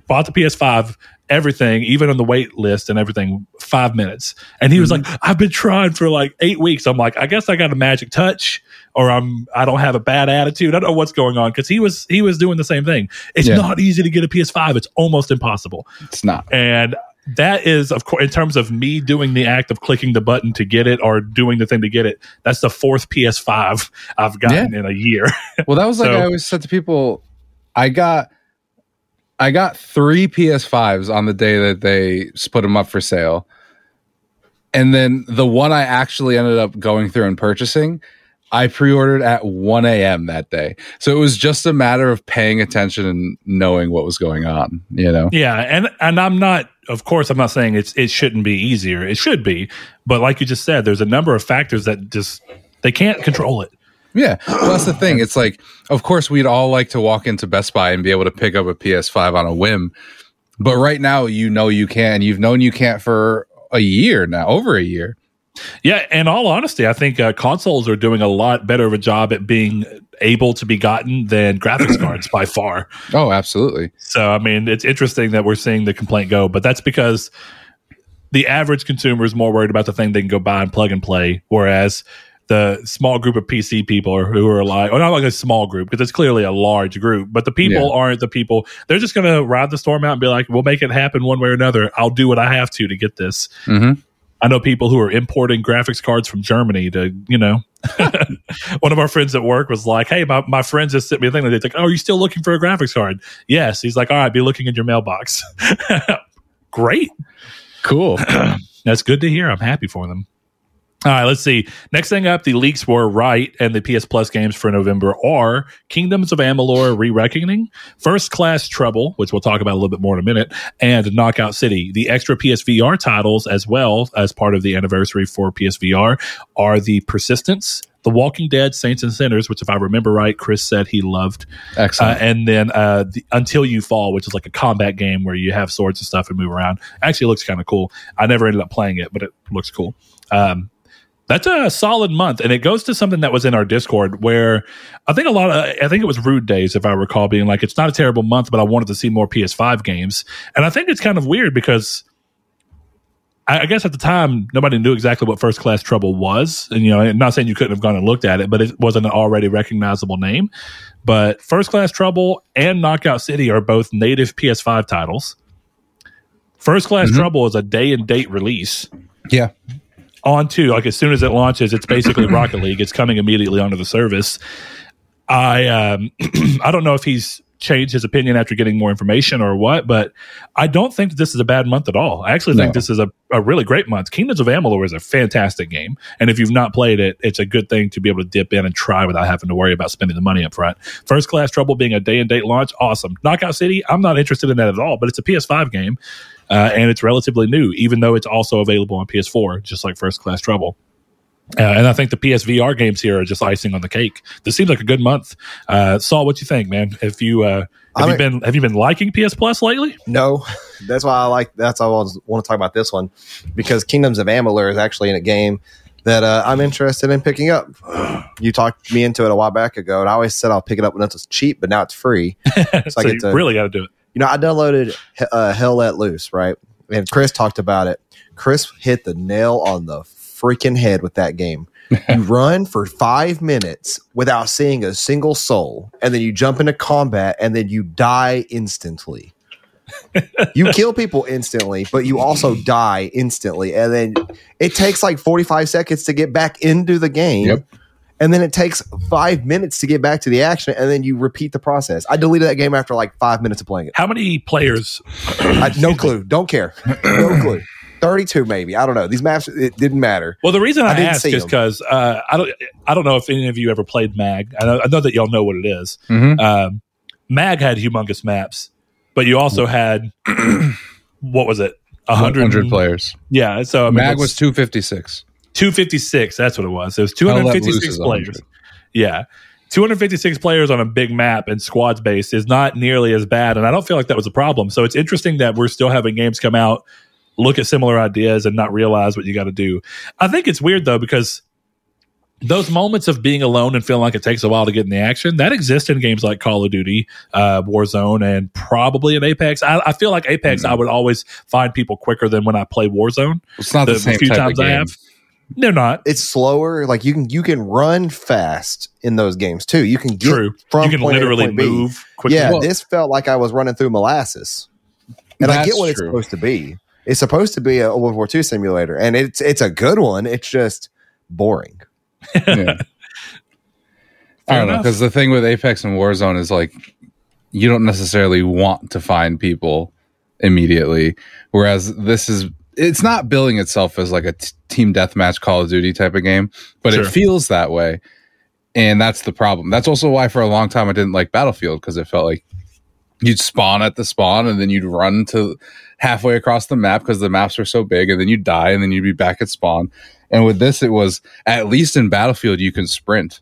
bought the PS5, everything, even on the wait list and everything, five minutes. And he was mm-hmm. like, "I've been trying for like eight weeks." I'm like, "I guess I got a magic touch." Or I'm I don't have a bad attitude. I don't know what's going on because he was he was doing the same thing. It's Yeah. not easy to get a PS5. It's almost impossible. It's not. And that is, of course, in terms of me doing the act of clicking the button to get it or doing the thing to get it, that's the fourth PS5 I've gotten in a year. Well, that was like So- I always said to people, I got I got three PS5s on the day that they put them up for sale. And then the one I actually ended up going through and purchasing, I pre-ordered at 1 a.m. that day. So it was just a matter of paying attention and knowing what was going on, you know? yeah, and and I'm not, of course, I'm not saying it's it shouldn't be easier. It should be, but like you just said, there's a number of factors that just they can't control it. Yeah. Well, that's the thing. It's like, of course, we'd all like to walk into Best Buy and be able to pick up a PS5 on a whim. But right now, you know you can. You've known you can't for a year now, over a year. Yeah, in all honesty, I think uh, consoles are doing a lot better of a job at being able to be gotten than graphics cards by far. Oh, absolutely. So, I mean, it's interesting that we're seeing the complaint go, but that's because the average consumer is more worried about the thing they can go buy and plug and play, whereas the small group of PC people who are like, or not like a small group because it's clearly a large group, but the people Yeah. aren't the people. They're just going to ride the storm out and be like, "We'll make it happen one way or another. I'll do what I have to to get this." hmm I know people who are importing graphics cards from Germany to, you know, one of our friends at work was like, Hey, my, my friend just sent me a thing. They're like, Oh, are you still looking for a graphics card? Yes. He's like, All right, be looking in your mailbox. Great. Cool. That's good to hear. I'm happy for them. All right, let's see. Next thing up, the leaks were right, and the PS Plus games for November are Kingdoms of Amalur Re Reckoning, First Class Trouble, which we'll talk about a little bit more in a minute, and Knockout City. The extra PSVR titles, as well as part of the anniversary for PSVR, are The Persistence, The Walking Dead, Saints and Sinners, which, if I remember right, Chris said he loved, uh, Excellent. and then uh, the, Until You Fall, which is like a combat game where you have swords and stuff and move around. Actually, looks kind of cool. I never ended up playing it, but it looks cool. Um, that's a solid month, and it goes to something that was in our Discord where I think a lot of I think it was Rude Days, if I recall, being like, "It's not a terrible month, but I wanted to see more PS5 games," and I think it's kind of weird because. I I guess at the time nobody knew exactly what First Class Trouble was, and you know, I'm not saying you couldn't have gone and looked at it, but it wasn't an already recognizable name. But First Class Trouble and Knockout City are both native PS5 titles. First Class Mhm. Trouble is a day and date release yeah. Onto like as soon as it launches, it's basically Rocket League. It's coming immediately onto the service. I um, I don't know if he's changed his opinion after getting more information or what, but I don't think this is a bad month at all. I actually think this is a, a really great month. Kingdoms of Amalur is a fantastic game. And if you've not played it, it's a good thing to be able to dip in and try without having to worry about spending the money up front. First Class Trouble being a day and date launch, awesome. Knockout City, I'm not interested in that at all, but it's a PS5 game. Uh, and it's relatively new, even though it's also available on PS4, just like First Class Trouble. Uh, and I think the PSVR games here are just icing on the cake. This seems like a good month. Uh, Saul, what you think, man? If you uh, have I'm you been have you been liking PS Plus lately? No, that's why I like. That's why I was, want to talk about this one because Kingdoms of Amalur is actually in a game that uh, I'm interested in picking up. You talked me into it a while back ago, and I always said I'll pick it up when it's cheap, but now it's free. so I you get to- really got to do it. You know, I downloaded uh, Hell Let Loose, right? And Chris talked about it. Chris hit the nail on the freaking head with that game. you run for five minutes without seeing a single soul, and then you jump into combat, and then you die instantly. you kill people instantly, but you also die instantly, and then it takes like forty-five seconds to get back into the game. Yep. And then it takes five minutes to get back to the action, and then you repeat the process. I deleted that game after like five minutes of playing it. How many players? I, no clue. Don't care. No clue. 32 maybe. I don't know. These maps it didn't matter. Well, the reason I I, didn't ask is because uh, I don't I don't know if any of you ever played Mag. I know, I know that y'all know what it is. Mhm. Um, Mag had humongous maps, but you also had what was it? A 100 hundred players. Yeah. So I mean, Mag was 256. 256. That's what it was. It was Hell Let Loose 256 players. Yeah. 256 players on a big map and squads based is not nearly as bad. And I don't feel like that was a problem. So it's interesting that we're still having games come out, look at similar ideas and not realize what you got to do. I think it's weird though, because those moments of being alone and feeling like it takes a while to get in the action that exists in games like Call of Duty, uh, Warzone, and probably in Apex. I, I feel like Apex, Mhm. I would always find people quicker than when I play Warzone. It's not the, The same few type times of I have. They're not. It's slower. Like you can you can run fast in those games too. You can get True. from you can point A to literally point B. move quickly. Yeah, Well- this felt like I was running through molasses. And I get what it's supposed to be. It's supposed to be a World War II simulator, and it's it's a good one. It's just boring. Yeah. I don't know because the thing with Apex and Warzone is like you don't necessarily want to find people immediately, whereas this is it's not billing itself as like a t- team deathmatch Call of Duty type of game, but Sure. it feels that way, and that's the problem. That's also why for a long time I didn't like Battlefield because it felt like you'd spawn at the spawn and then you'd run to halfway across the map because the maps were so big, and then you'd die and then you'd be back at spawn. And with this, it was at least in Battlefield you can sprint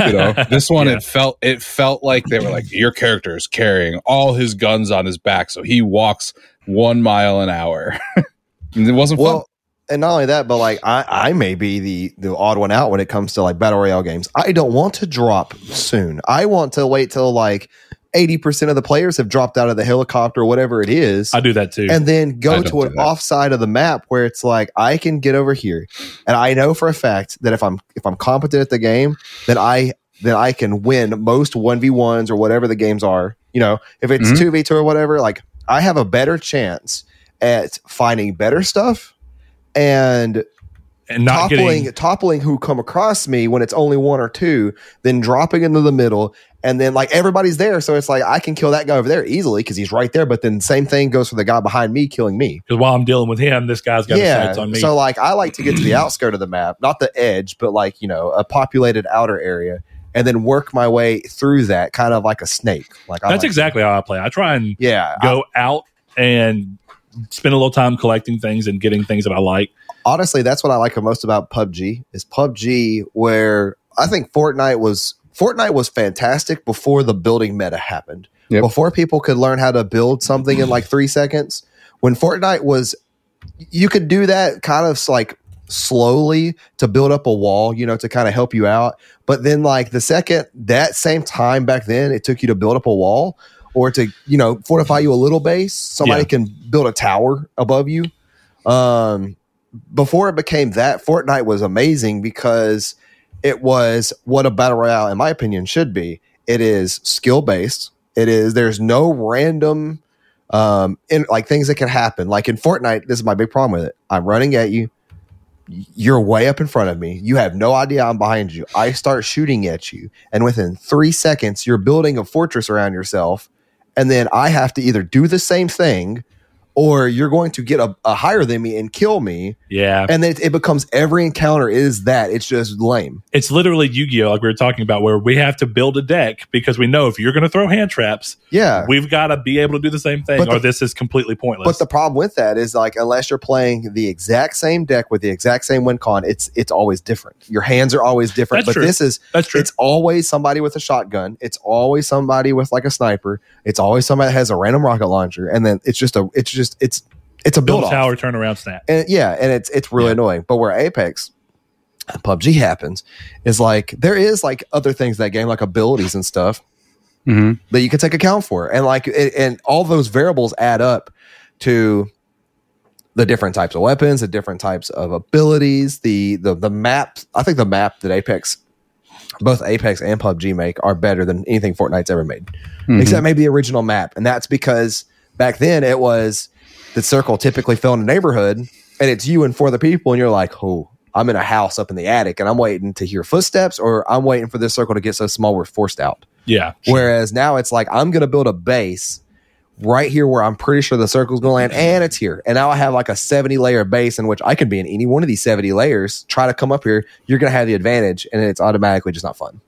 you know this one Yeah. it felt it felt like they were like your character is carrying all his guns on his back so he walks one mile an hour And it wasn't Well, and not only that, but like I, I may be the the odd one out when it comes to like battle royale games. I don't want to drop soon. I want to wait till like eighty percent of the players have dropped out of the helicopter or whatever it is. I do that too. and then go to an offside of the map where it's like I can get over here, and I know for a fact that if I'm if I'm competent at the game, that I that I can win most one v ones or whatever the games are. You know, if it's Mhm. two v two or whatever, like I have a better chance at finding better stuff and and not toppling getting toppling who come across me when it's only one or two, then dropping into the middle, and then like everybody's there, so it's like I can kill that guy over there easily because he's right there. But then same thing goes for the guy behind me killing me. because while I'm dealing with him, this guy's got yeah, sights on me. so like I like to get to the outskirt of the map, not the edge, but like you know a populated outer area, and then work my way through that, kind of like a snake. Like I That's like- exactly how I play. I try and yeah. go out and spend a little time collecting things and getting things that I like. honestly, that's what I like the most about PUBG is PUBG, where I think Fortnite was Fortnite was fantastic before the building meta happened. Yep. Before people could learn how to build something in like three seconds. When Fortnite was, you could do that kind of like slowly to build up a wall, you know, to kind of help you out. But then, like the second that same time back then, it took you to build up a wall or to you know fortify you a little base. Somebody Yeah. can build a tower above you. Um, before it became that, Fortnite was amazing because it was what a battle royale, in my opinion, should be. It is skill based. It is there's no random um in like things that can happen. Like in Fortnite, this is my big problem with it. I'm running at you. you're way up in front of me. You have no idea I'm behind you. I start shooting at you, and within three seconds, you're building a fortress around yourself. And then I have to either do the same thing or you're going to get a, a higher than me and kill me. Yeah. And then it, it becomes every encounter is that. It's just lame. It's literally Yu Gi Oh! like we were talking about, where we have to build a deck because we know if you're going to throw hand traps, Yeah. we've got to be able to do the same thing, But the- or this is completely pointless. But the problem with that is like unless you're playing the exact same deck with the exact same win con, it's it's always different. Your hands are always different. That's but true. this is That's true. it's always somebody with a shotgun. It's always somebody with like a sniper. It's always somebody that has a random rocket launcher. And then it's just a it's just it's it's a Build build a off. tower, turnaround snap. And yeah, and it's it's really Yeah. annoying. But where Apex PUBG happens is like there is like other things in that game, like abilities and stuff Mhm. that you can take account for, and like it, and all those variables add up to the different types of weapons, the different types of abilities, the the the map. I think the map that Apex, both Apex and PUBG make, are better than anything Fortnite's ever made, Mhm. except maybe the original map, and that's because back then it was the circle typically fell in a neighborhood, and it's you and four other people, and you're like, oh. I'm in a house up in the attic and I'm waiting to hear footsteps or I'm waiting for this circle to get so small we're forced out. Yeah. Whereas now it's like I'm going to build a base right here where I'm pretty sure the circle's going to land, and it's here. And now I have like a 70 layer base in which I can be in any one of these 70 layers. Try to come up here, you're going to have the advantage, and it's automatically just not fun.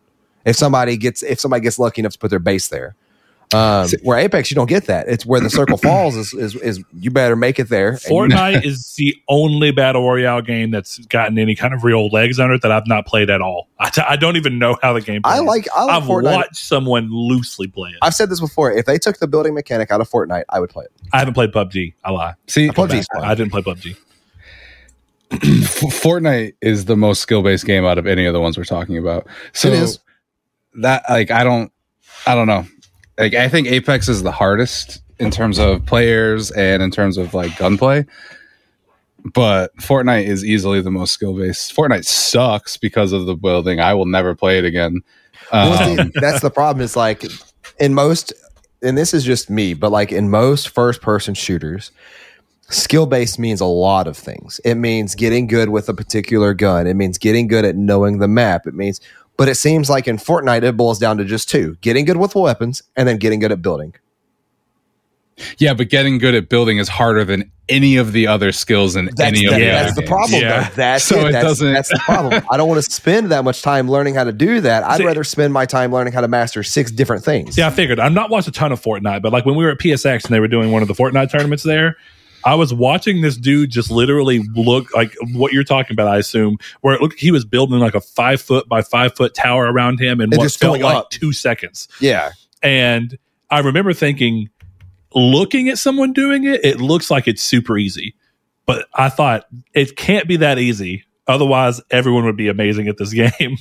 If somebody gets if somebody gets lucky enough to put their base there. Um, where Apex, you don't get that. It's where the circle falls. Is, is is you better make it there. Fortnite is the only battle royale game that's gotten any kind of real legs under it that I've not played at all. I, t- I don't even know how the game. I like I like I've Fortnite. watched someone loosely play it. I've said this before. If they took the building mechanic out of Fortnite, I would play it. I haven't played PUBG. I lie. See, PUBG's fun. I didn't play PUBG. Fortnite is the most skill based game out of any of the ones we're talking about. So It is. that like I don't I don't know. Like I think Apex is the hardest in terms of players and in terms of like gunplay. But Fortnite is easily the most skill based. Fortnite sucks because of the building. I will never play it again. Well, see, Um, that's the problem. Is like in most, and this is just me, but like in most first person shooters, skill based means a lot of things. It means getting good with a particular gun. It means getting good at knowing the map. It means, but it seems like in Fortnite, it boils down to just two: getting good with weapons and then getting good at building. yeah, but getting good at building is harder than any of the other skills in That's, any of the Yeah. other that's the games. problem. Yeah. though. That's So it. it That's, doesn't- that's the problem. I don't want to spend that much time learning how to do that. I'd See- rather spend my time learning how to master six different things. Yeah, I figured. I'm not watched a ton of Fortnite, but like when we were at PSX and they were doing one of the Fortnite tournaments there, I was watching this dude just literally look like what you're talking about. I assume where it looked he was building like a five foot by five foot tower around him in And what just felt like up. two seconds. yeah. And I remember thinking, looking at someone doing it, it looks like it's super easy. But I thought it can't be that easy. Otherwise, everyone would be amazing at this game.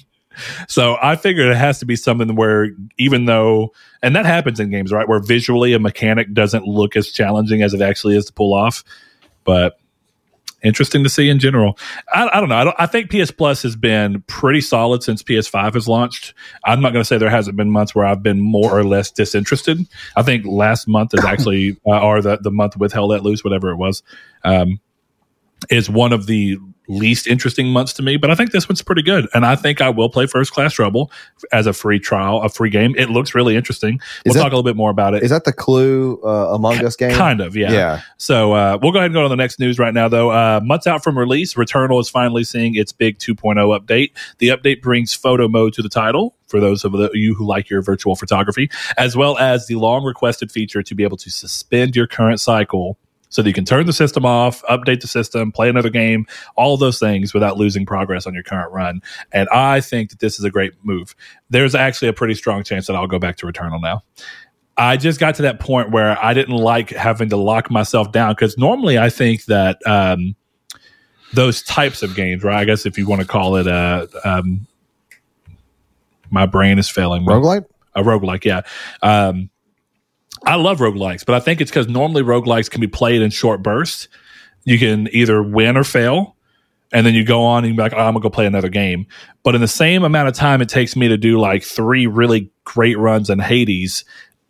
So I figured it has to be something where, even though, and that happens in games, right? Where visually a mechanic doesn't look as challenging as it actually is to pull off. But interesting to see in general. I, I don't know. I, don't, I think PS Plus has been pretty solid since PS5 has launched. I'm not going to say there hasn't been months where I've been more or less disinterested. I think last month is actually, uh, or the, the month with Hell Let Loose, whatever it was, um, is one of the least interesting months to me. But I think this one's pretty good. And I think I will play First Class Trouble as a free trial, a free game. It looks really interesting. We'll that- talk a little bit more about it. Is that the Clue uh, Among Us game? Kind of, yeah. Yeah. So uh, we'll go ahead and go to the next news right now, though. Uh, months out from release, Returnal is finally seeing its big 2.0 update. The update brings photo mode to the title for those of the, you who like your virtual photography, as well as the long requested feature to be able to suspend your current cycle so that you can turn the system off, update the system, play another game, all those things without losing progress on your current run. And I think that this is a great move. There's actually a pretty strong chance that I'll go back to Returnal now. I just got to that point where I didn't like having to lock myself down because normally I think that um, those types of games, right? I guess if you want to call it a, um, my brain is failing. me. Roguelite? A roguelike, yeah. Um, I love roguelikes, but I think it's because normally roguelikes can be played in short bursts. You can either win or fail, and then you go on and be like, oh, I'm gonna go play another game. But in the same amount of time it takes me to do like three really great runs in Hades,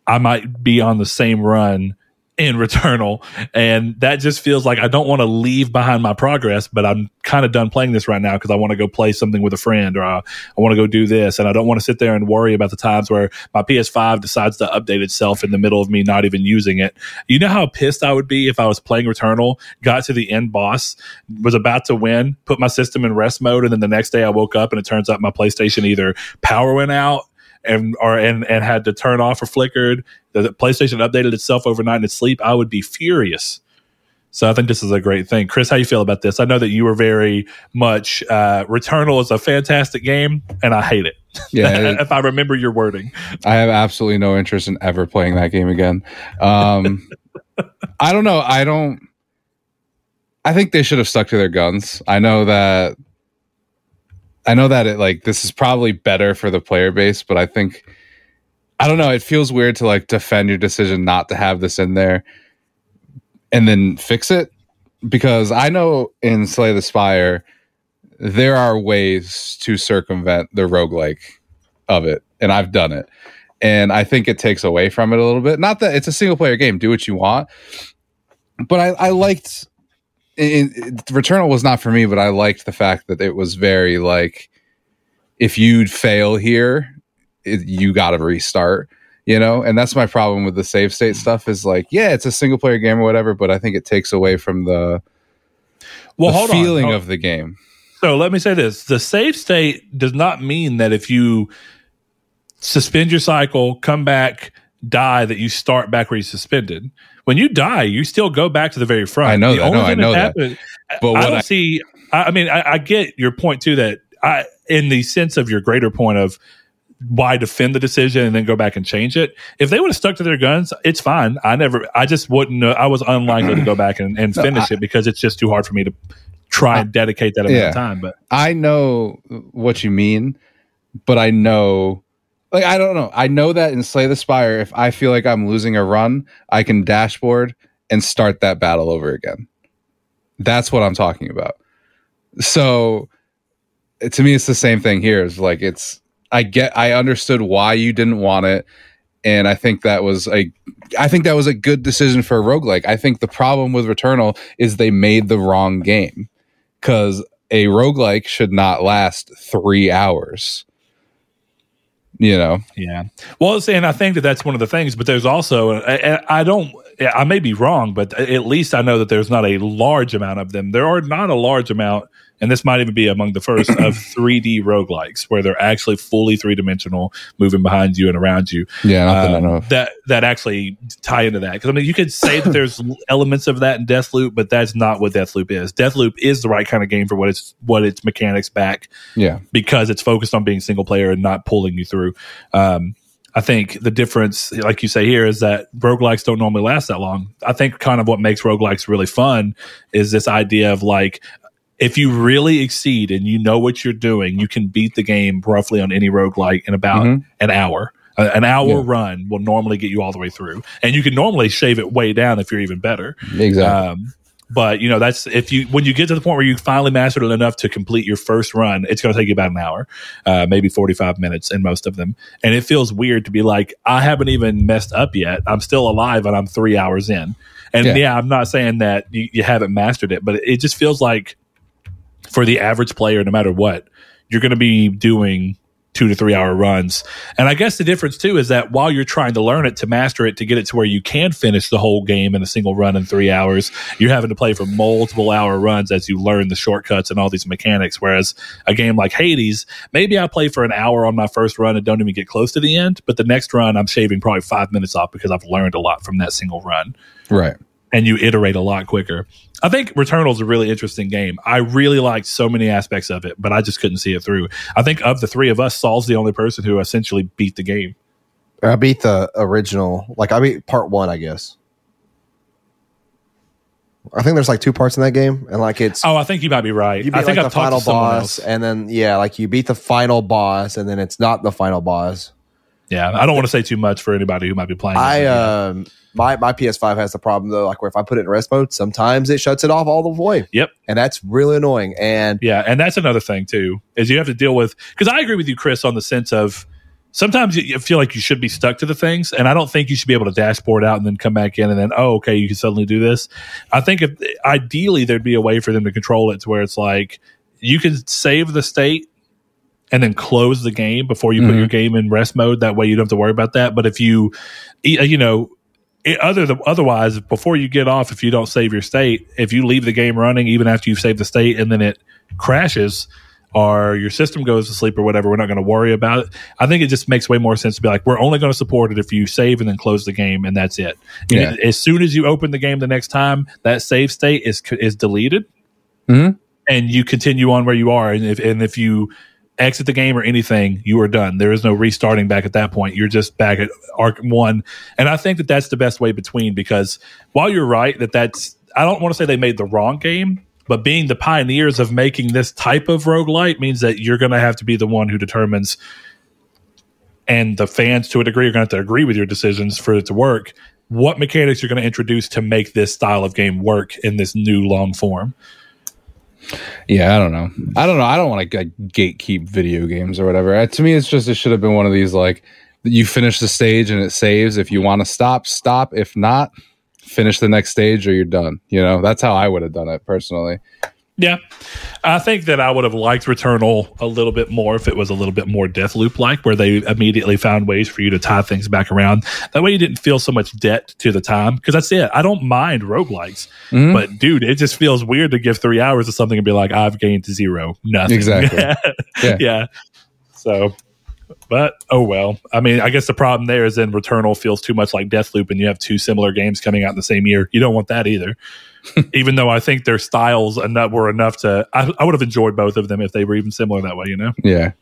I might be on the same run in Returnal, and that just feels like I don't want to leave behind my progress, but I'm kind of done playing this right now because I want to go play something with a friend or I, I want to go do this, and I don't want to sit there and worry about the times where my PS5 decides to update itself in the middle of me not even using it. You know how pissed I would be if I was playing Returnal, got to the end boss, was about to win, put my system in rest mode, and then the next day I woke up and it turns out my PlayStation either power went out and or and and had to turn off or flickered. The, PlayStation updated itself overnight in its sleep. I would be furious. So I think this is a great thing. Chris, how you feel about this? I know that you were very much uh, Returnal is a fantastic game, and I hate it. Yeah, if I remember your wording. I have absolutely no interest in ever playing that game again. Um, I don't know. I don't. I think they should have stuck to their guns. I know that. I know that it like this is probably better for the player base, but I think I don't know. It feels weird to like defend your decision not to have this in there and then fix it because I know in Slay the Spire there are ways to circumvent the roguelike of it, and I've done it. And I think it takes away from it a little bit. Not that it's a single player game, do what you want. But I, I liked in, in, Returnal was not for me, but I liked the fact that it was very like if you'd fail here, it, you got to restart you know? And that's my problem with the save state stuff is like yeah it's a single player game or whatever but i think it takes away from the, well, the feeling on. of the game. So let me say this: the save state does not mean that if you suspend your cycle, come back, die, that you start back where you suspended. When you die, you still go back to the very front. I know The that. No, I know that. happened- But I what don't I- see. I, I mean, I, I get your point too. That I, in the sense of your greater point of why defend the decision and then go back and change it. If they would have stuck to their guns, it's fine. I never. I just wouldn't. Uh, I was unlikely to go back and, and No, finish it because it's just too hard for me to try and dedicate that amount Yeah. of time. But I know what you mean, but I know like I don't know. I know that in Slay the Spire, if I feel like I'm losing a run, I can dashboard and start that battle over again. That's what I'm talking about. So to me it's the same thing here. It's like it's I get I understood why you didn't want it. And I think that was a I think that was a good decision for a roguelike. I think the problem with Returnal is they made the wrong game. Cause a roguelike should not last three hours. You know, Yeah. Well, and I think that that's one of the things, but there's also, I, I don't, I may be wrong, but at least I know that there's not a large amount of them. There are not a large amount, and this might even be among the first of 3D roguelikes where they're actually fully three dimensional, moving behind you and around you. yeah, not that I um, know that that actually tie into that because I mean you could say that there's elements of that in Deathloop, but that's not what Deathloop is. Deathloop is the right kind of game for what its what its mechanics back Yeah, because it's focused on being single player and not pulling you through. Um, I think the difference, like you say here, is that roguelikes don't normally last that long. I think kind of what makes roguelikes really fun is this idea of like, if you really exceed and you know what you're doing, you can beat the game roughly on any roguelike in about Mhm. an hour. Uh, an hour Yeah. run will normally get you all the way through. And you can normally shave it way down if you're even better. exactly. Um, but you know that's if you when you get to the point where you finally mastered it enough to complete your first run, it's going to take you about an hour, uh, maybe forty five minutes in most of them, and it feels weird to be like I haven't even messed up yet. I'm still alive and I'm three hours in, and Yeah. yeah, I'm not saying that you, you haven't mastered it, but it just feels like for the average player, no matter what, you're going to be doing two to three hour runs. And I guess the difference too is that while you're trying to learn it to master it to get it to where you can finish the whole game in a single run in three hours, you're having to play for multiple hour runs as you learn the shortcuts and all these mechanics. Whereas a game like Hades, maybe I play for an hour on my first run and don't even get close to the end, but the next run I'm shaving probably five minutes off because I've learned a lot from that single run right. And you iterate a lot quicker. I think Returnal is a really interesting game. I really liked so many aspects of it, but I just couldn't see it through. I think of the three of us, Saul's the only person who essentially beat the game. I beat the original. Like I beat part one, I guess. I think there's like two parts in that game, and like it's Oh, I think you might be right. you beat I think like I've the final talked to someone boss, and then yeah, like you beat the final boss, and then it's not the final boss. Yeah, I don't want to say too much for anybody who might be playing. I um my my PS5 has the problem though, like where if I put it in rest mode, sometimes it shuts it off all the way. Yep. and that's really annoying. And Yeah, and that's another thing too is you have to deal with because I agree with you, Chris, on the sense of sometimes you, you feel like you should be stuck to the things, and I don't think you should be able to dashboard out and then come back in and then oh okay you can suddenly do this. I think if ideally there'd be a way for them to control it to where it's like you can save the state and then close the game before you put Mhm. your game in rest mode. That way you don't have to worry about that. But if you, you know, it, other than, otherwise, before you get off, if you don't save your state, if you leave the game running even after you've saved the state and then it crashes or your system goes to sleep or whatever, we're not going to worry about it. I think it just makes way more sense to be like, we're only going to support it if you save and then close the game and that's it. Yeah. know, As soon as you open the game the next time, that save state is is deleted Mhm. and you continue on where you are. And if and if you exit the game or anything, you are done. There is no restarting back at that point. You're just back at arc one. And I think that that's the best way between because while you're right that that's I don't want to say they made the wrong game, but being the pioneers of making this type of roguelite means that you're going to have to be the one who determines and the fans to a degree are going to have to agree with your decisions for it to work. What mechanics you're going to introduce to make this style of game work in this new long form? Yeah, I don't know. I don't know. I don't want to gatekeep video games or whatever. To me, it's just it should have been one of these like you finish the stage and it saves. If you want to stop, stop. If not, finish the next stage or you're done. You know, that's how I would have done it personally. Yeah, I think that I would have liked Returnal a little bit more if it was a little bit more Deathloop like, where they immediately found ways for you to tie things back around. That way, you didn't feel so much debt to the time. Because that's it. I don't mind roguelikes, Mhm. but dude, it just feels weird to give three hours to something and be like, I've gained zero, nothing. Exactly. yeah. Yeah. So, but oh well. I mean, I guess the problem there is then Returnal feels too much like Deathloop, and you have two similar games coming out in the same year. You don't want that either. Even though I think their styles enough were enough to, I, I would have enjoyed both of them if they were even similar that way. You know. Yeah,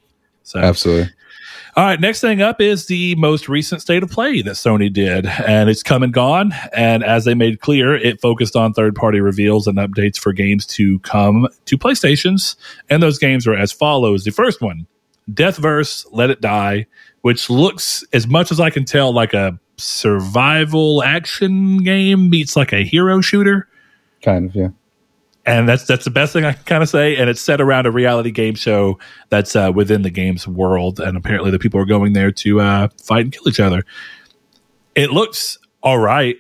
So, absolutely. all right, next thing up is the most recent state of play that Sony did, and it's come and gone. And as they made clear, it focused on third party reveals and updates for games to come to PlayStations. And those games are as follows The first one, Deathverse Let It Die, which looks, as much as I can tell, like a survival action game meets like a hero shooter Kind of. Yeah. and that's that's the best thing I can kind of say. And it's set around a reality game show that's uh, within the game's world, and apparently the people are going there to uh, fight and kill each other. It looks all right.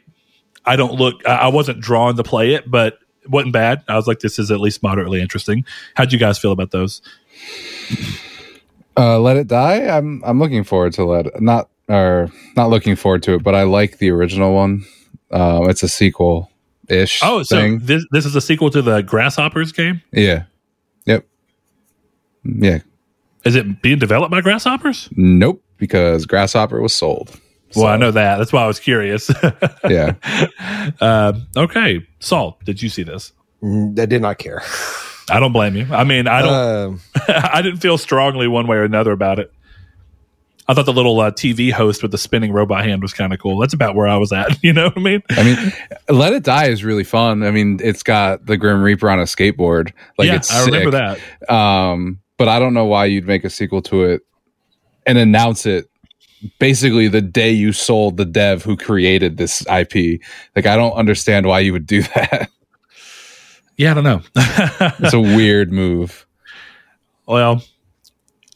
I don't look. I wasn't drawn to play it, but it wasn't bad. I was like, this is at least moderately interesting. How'd you guys feel about those? Uh, let it die. I'm I'm looking forward to let not or not looking forward to it, but I like the original one. Um, it's a sequel ish. Oh, so thing. this this is a sequel to the Grasshoppers game. yeah, yep, yeah. Is it being developed by Grasshoppers? Nope, because Grasshopper was sold. Well, I know that. That's why I was curious. Yeah, uh, okay, Saul, did you see this? Mm, I did not care. I don't blame you. I mean, I don't. Um, I didn't feel strongly one way or another about it. I thought the little uh, TV host with the spinning robot hand was kind of cool. That's about where I was at. You know what I mean? I mean, Let It Die is really fun. I mean, it's got the Grim Reaper on a skateboard. Like, yeah, it's I remember sick. that. Um, but I don't know why you'd make a sequel to it and announce it basically the day you sold the dev who created this IP. Like, I don't understand why you would do that. Yeah, I don't know. it's a weird move. well,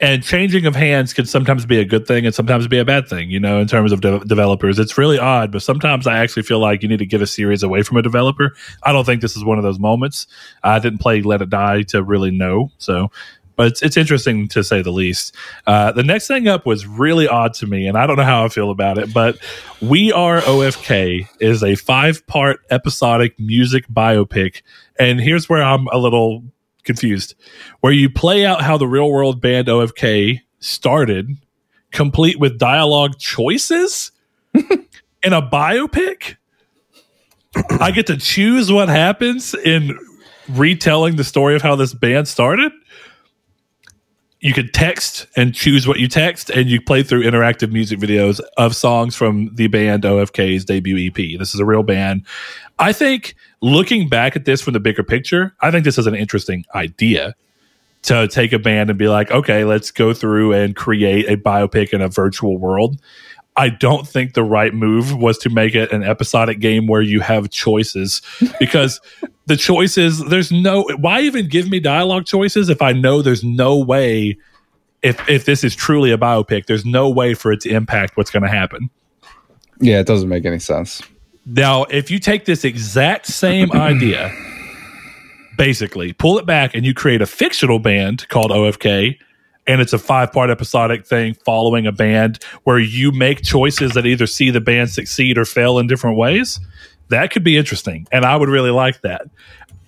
and changing of hands can sometimes be a good thing and sometimes be a bad thing. You know, in terms of de- developers, it's really odd. But sometimes I actually feel like you need to give a series away from a developer. I don't think this is one of those moments. I didn't play Let It Die to really know. So. But it's, it's interesting to say the least. Uh, the next thing up was really odd to me, and I don't know how I feel about it. But We Are OFK is a five part episodic music biopic. And here's where I'm a little confused where you play out how the real world band OFK started, complete with dialogue choices in a biopic. I get to choose what happens in retelling the story of how this band started. You could text and choose what you text, and you play through interactive music videos of songs from the band OFK's debut EP. This is a real band. I think looking back at this from the bigger picture, I think this is an interesting idea to take a band and be like, okay, let's go through and create a biopic in a virtual world. I don't think the right move was to make it an episodic game where you have choices because the choices, there's no, why even give me dialogue choices if I know there's no way if if this is truly a biopic, there's no way for it to impact what's going to happen. Yeah, it doesn't make any sense. Now, if you take this exact same idea, basically pull it back, and you create a fictional band called OFK, and it's a five part episodic thing following a band where you make choices that either see the band succeed or fail in different ways, that could be interesting. And I would really like that.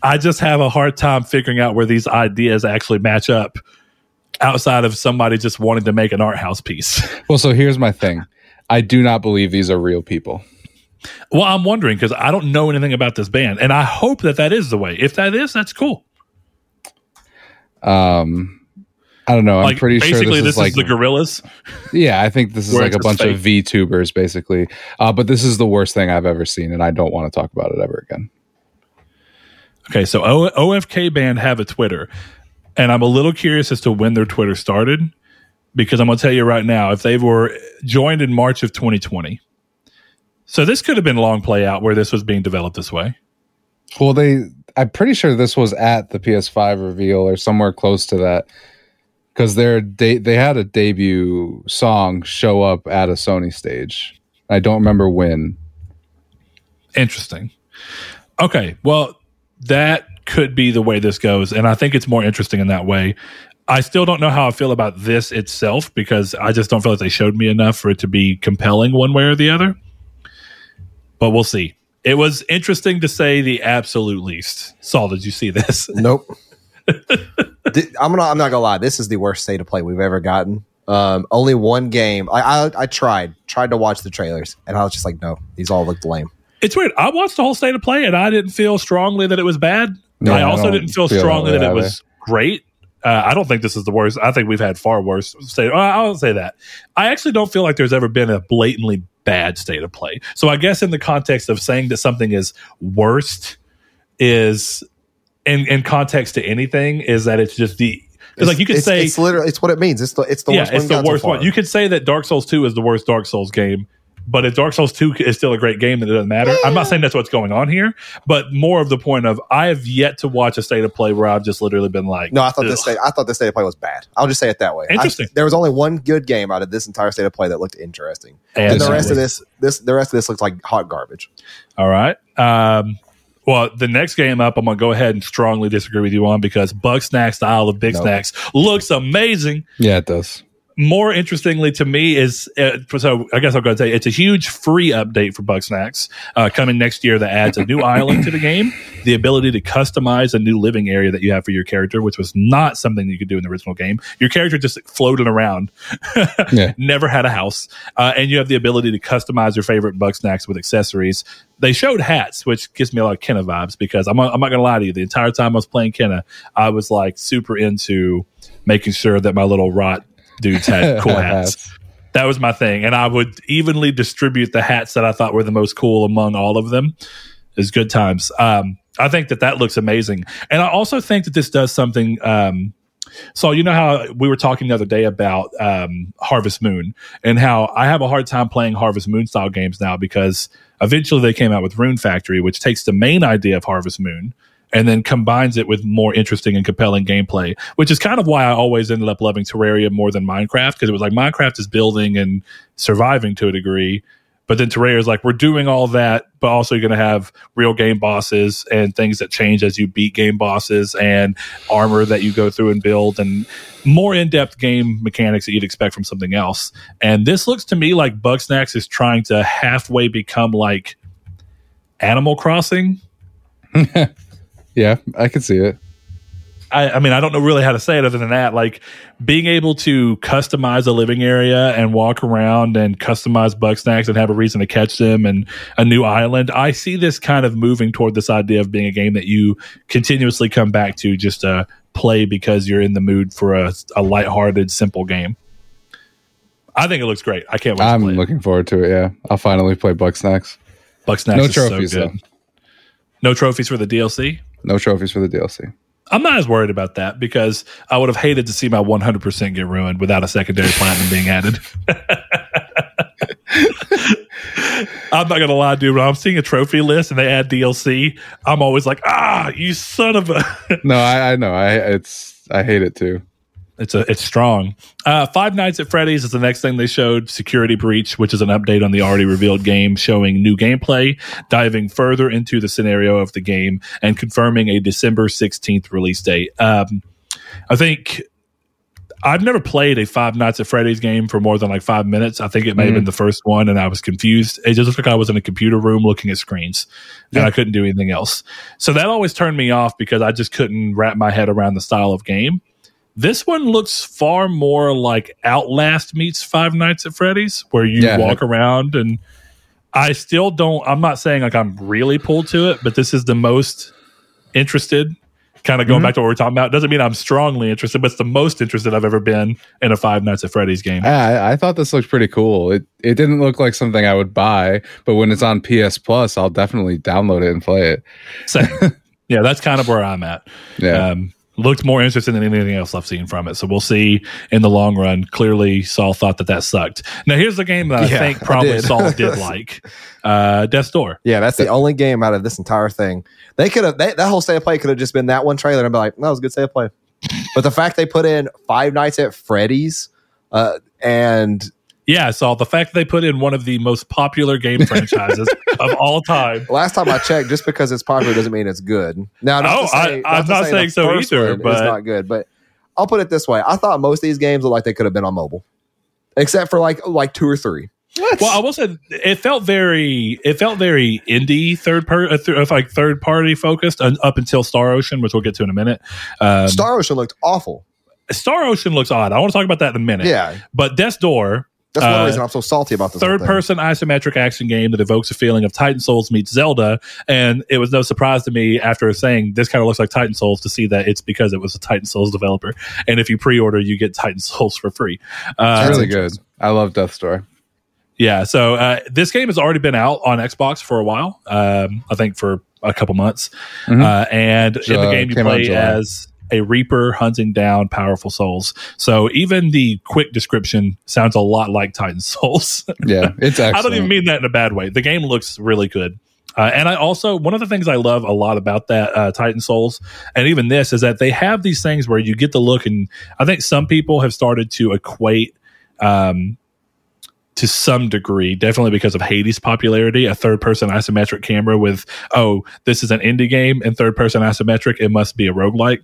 I just have a hard time figuring out where these ideas actually match up outside of somebody just wanting to make an art house piece. Well, so here's my thing. I do not believe these are real people. Well, I'm wondering because I don't know anything about this band, and I hope that that is the way. If that is, that's cool. Um, I don't know. I'm pretty sure basically, this, is like the Gorillaz. yeah. I think this is like a bunch fake. of VTubers basically. Uh, but this is the worst thing I've ever seen, and I don't want to talk about it ever again. Okay, so o- OFK band have a Twitter, and I'm a little curious as to when their Twitter started because I'm going to tell you right now if they were joined in March of 2020. So this could have been long play out where this was being developed this way. Well, they. I'm pretty sure this was at the PS5 reveal or somewhere close to that, because their de- they had a debut song show up at a Sony stage. I don't remember when. Interesting. Okay, well, that could be the way this goes, and I think it's more interesting in that way. I still don't know how I feel about this itself because I just don't feel like they showed me enough for it to be compelling one way or the other. But we'll see. It was interesting to say the absolute least. Saul, did you see this? Nope. I'm gonna. I'm not gonna lie. This is the worst state of play we've ever gotten. Um, only one game. I, I I tried tried to watch the trailers, and I was just like, no, these all looked lame. It's weird. I watched the whole state of play and I didn't feel strongly that it was bad. Yeah, I I also don't didn't feel, feel that strongly way that, it was great. Uh, I don't think this is the worst. I think we've had far worse state. I won't say that. I actually don't feel like there's ever been a blatantly bad state of play. So I guess in the context of saying that something is worst is in in context to anything is that it's just the it's, like you could it's, say it's literally it's what it means. It's the it's the yeah, worst it's one. the worst one. You could say that Dark Souls 2 is the worst Dark Souls game, but if Dark Souls 2 is still a great game, then it doesn't matter. I'm not saying that's what's going on here, but more of the point of I have yet to watch a state of play where I've just literally been like, No, I thought this state. I thought this state of play was bad. I'll just say it that way. I- Interesting. there was only one good game out of this entire state of play that looked interesting, and, And the rest of this, this, the rest of this looks like hot garbage. All right. Um, well, the next game up, I'm going to go ahead and strongly disagree with you on because Bugsnax, the Isle of Big Nope. Snacks, looks amazing. Yeah, it does. More interestingly to me is uh, so I guess I'm going to say it's a huge free update for Bugsnax uh, coming next year that adds a new island to the game, the ability to customize a new living area that you have for your character, which was not something you could do in the original game. Your character just floated around, Yeah. never had a house, uh, and you have the ability to customize your favorite Bugsnax with accessories. They showed hats, which gives me a lot of Kena vibes because I'm, I'm not going to lie to you. The entire time I was playing Kena, I was like super into making sure that my little rot dudes had cool hats. That was my thing. And I would evenly distribute the hats that I thought were the most cool among all of them. It's good times. Um, I think that that looks amazing. And I also think that this does something. Um, so, you know how we were talking the other day about um, Harvest Moon and how I have a hard time playing Harvest Moon style games now because eventually they came out with Rune Factory, which takes the main idea of Harvest Moon and then combines it with more interesting and compelling gameplay, which is kind of why I always ended up loving Terraria more than Minecraft because it was like Minecraft is building and surviving to a degree. But then Terraria is like, we're doing all that, but also you're going to have real game bosses and things that change as you beat game bosses and armor that you go through and build and more in depth game mechanics that you'd expect from something else. And this looks to me like Bugsnax is trying to halfway become like Animal Crossing. Yeah, I can see it. I, I mean, I don't know really how to say it other than that. Like being able to customize a living area and walk around and customize Bugsnax and have a reason to catch them and a new island. I see this kind of moving toward this idea of being a game that you continuously come back to just to play because you're in the mood for a, a lighthearted, simple game. I think it looks great. I can't wait I'm to play it. looking forward to it. Yeah, I'll finally play Bugsnax. Bug snacks No is so trophies good. though. No trophies for the DLC. No trophies for the DLC. I'm not as worried about that because I would have hated to see my 100% get ruined without a secondary platinum being added. I'm not gonna lie, dude. When I'm seeing a trophy list and they add DLC, I'm always like, ah, you son of a. No, I, I know. I it's I hate it too. It's a it's strong. Uh, Five Nights at Freddy's is the next thing they showed. Security Breach, which is an update on the already revealed game, showing new gameplay, diving further into the scenario of the game, and confirming a December sixteenth release date. Um, I think I've never played a Five Nights at Freddy's game for more than like five minutes. I think it may have been the first one, and I was confused. It just looked like I was in a computer room looking at screens, and I couldn't do anything else. So that always turned me off because I just couldn't wrap my head around the style of game. This one looks far more like Outlast meets Five Nights at Freddy's, where you Yeah. walk around and I still don't. I'm not saying like I'm really pulled to it, but this is the most interested. Kind of going back to what we we're talking about doesn't mean I'm strongly interested, but it's the most interested I've ever been in a Five Nights at Freddy's game. I, I thought this looked pretty cool. It it didn't look like something I would buy, but when it's on PS Plus, I'll definitely download it and play it. Same. yeah, that's kind of where I'm at. Yeah. Um, looked more interesting than anything else I've seen from it. So we'll see in the long run. Clearly, Saul thought that that sucked. Now, here's the game that I Yeah, think I probably did. Saul did like uh, Death's Door. Yeah, that's the only game out of this entire thing. They could have that whole state of play could have just been that one trailer and be like, that was a good state of play. But the fact they put in Five Nights at Freddy's, uh, and Yeah, so the fact that they put in one of the most popular game franchises of all time. last time I checked, just because it's popular doesn't mean it's good. Now, not Oh, say, I- I'm to not say saying so either, but- not good. But I'll put it this way: I thought most of these games looked like they could have been on mobile, except for like like two or three. Well, I will say it felt very, it felt very indie third per, uh, th- like third party focused uh, up until Star Ocean, which we'll get to in a minute. Um, Star, Ocean looked awful. Star Ocean looks odd. I want to talk about that in a minute. Yeah, but Death's Door, that's one Uh, reason I'm so salty about this. Third person isometric action game that evokes a feeling of Titan Souls meets Zelda. And it was no surprise to me after saying this kind of looks like Titan Souls to see that it's because it was a Titan Souls developer. And if you pre order, you get Titan Souls for free. Uh, It's really good. I love Death's Door. yeah. So uh, this game has already been out on Xbox for a while. Um, I think for a couple months. Mhm. Uh, and in the game, you came out in play as a Reaper hunting down powerful souls. So even the quick description sounds a lot like Titan Souls. Yeah, it's excellent. I don't even mean that in a bad way. The game looks really good. Uh, and I also, one of the things I love a lot about that uh, Titan Souls, and even this, is that they have these things where you get the look, and I think some people have started to equate, um, to some degree, definitely because of Hades' popularity, a third person isometric camera with, oh, this is an indie game and third person isometric, it must be a roguelike.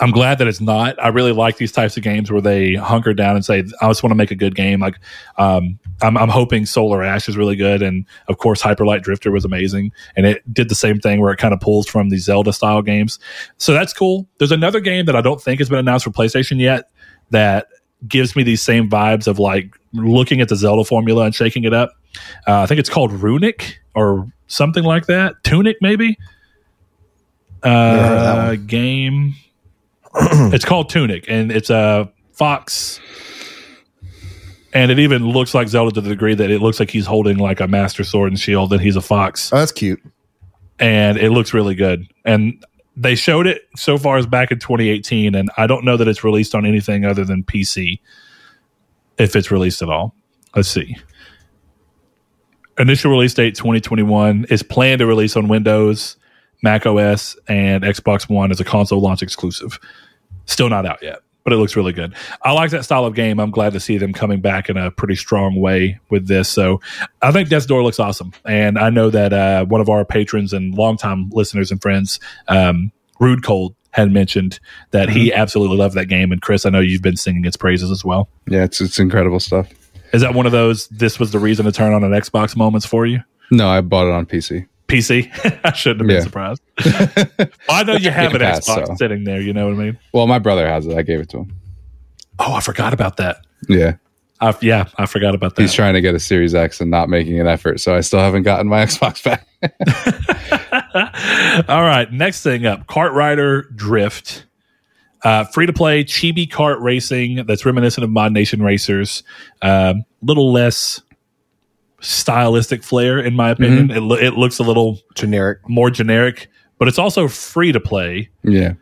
I'm glad that it's not. I really like these types of games where they hunker down and say, "I just want to make a good game." Like, um, I'm, I'm hoping Solar Ash is really good, and of course, Hyperlight Drifter was amazing, and it did the same thing where it kind of pulls from these Zelda style games. So that's cool. There's another game that I don't think has been announced for PlayStation yet that gives me these same vibes of like looking at the Zelda formula and shaking it up. Uh, I think it's called Runic or something like that. Tunic, maybe. heard of that Uh, game. it's called Tunic, and it's a fox. And it even looks like Zelda to the degree that it looks like he's holding like a master sword and shield, and he's a fox, Oh, that's cute. and it looks really good. And they showed it so far as back in 2018, and I don't know that it's released on anything other than PC, if it's released at all. Let's see. Initial release date 2021 is planned to release on Windows, Mac OS, and Xbox One as a console launch exclusive. Still not out yet, but it looks really good. I like that style of game. I'm glad to see them coming back in a pretty strong way with this. So I think Death's Door looks awesome. And I know that uh, one of our patrons and longtime listeners and friends, um, Rude Cold, had mentioned that he absolutely loved that game. And Chris, I know you've been singing its praises as well. Yeah, it's it's incredible stuff. Is that one of those? This was the reason to turn on an Xbox moments for you. No, I bought it on PC. PC. I shouldn't have been Yeah. surprised. Well, I know you have an Pass, Xbox so. sitting there. You know what I mean? Well, my brother has it. I gave it to him. Oh, I forgot about that. Yeah, I, yeah, I forgot about that. he's trying to get a Series X and not making an effort, so I still haven't gotten my Xbox back. All right, next thing up, Kart Rider Drift. Uh, free to play chibi kart racing that's reminiscent of Mod Nation Racers. A little less stylistic flair, in my opinion. It, lo- it looks a little Generic. more generic, but it's also free to play. yeah,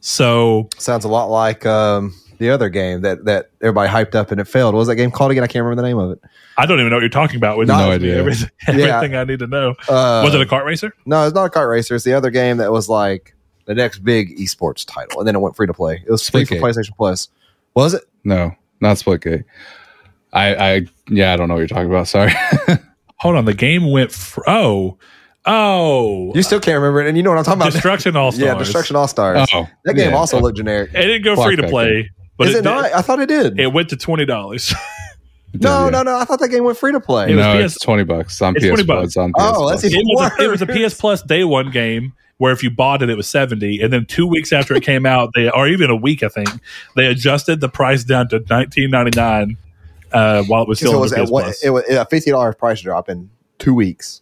So Sounds a lot like um, the other game that that everybody hyped up and it failed. What was that game called again? I can't remember the name of it. I don't even know what you're talking about. With No idea. Everything, Yeah. I need to know. Uh, Was it a kart racer? No, it's not a kart racer. It's the other game that was like the next big esports title, and then it went free to play. It was free for PlayStation Plus. Was it? No, not Splitgate. I, I, yeah, I don't know what you're talking about. Sorry. Hold on, the game went. Fr- oh, oh, You still can't remember it, and you know what I'm talking about. Destruction All Stars. yeah, Destruction All Stars. oh, that game yeah. also looked generic. It didn't go Block free to play, but Is it, did- not? I thought it did. It went to twenty dollars. no, Yeah. no, no. I thought that game went free to play. It was no, PS it's twenty bucks on It's PS 20 bucks. Plus. On PS Oh, that's Plus. even- it was, a, it was a PS Plus day one game where if you bought it, it was seventy, and then two weeks after it came out, they or even a week, I think, they adjusted the price down to nineteen ninety nine. Uh, while it was still it on was, the at PS one, Plus. it was a fifty dollars price drop in two weeks.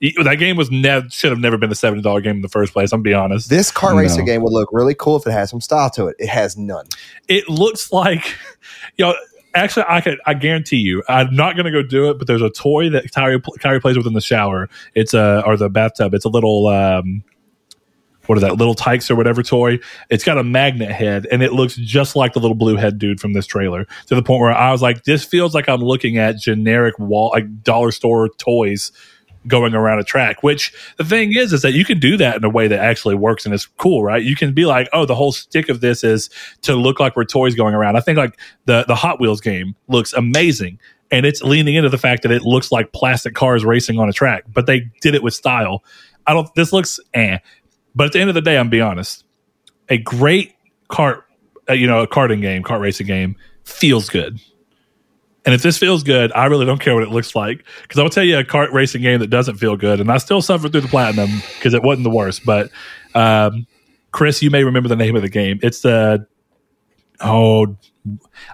that game was never should have never been the seventy dollar game in the first place. I'm gonna be honest. This car No. racing game would look really cool if it had some style to it. It has none. it looks like you know actually i could i guarantee you i'm not going to go do it but there's a toy that kyrie, kyrie plays with in the shower it's a or the bathtub it's a little um what are that little Tikes or whatever toy it's got a magnet head and it looks just like the little blue head dude from this trailer to the point where i was like this feels like i'm looking at generic wall like dollar store toys going around a track which the thing is is that you can do that in a way that actually works and it's cool right? You can be like oh the whole stick of this is to look like we're toys going around. I think like the the hot wheels game looks amazing and it's leaning into the fact that it looks like plastic cars racing on a track but they did it with style. I don't this looks eh but at the end of the day i'm be honest a great cart, uh, you know a karting game kart racing game feels good and if this feels good, I really don't care what it looks like because I will tell you a kart racing game that doesn't feel good, and I still suffered through the platinum because it wasn't the worst. But um, Chris, you may remember the name of the game. It's the oh,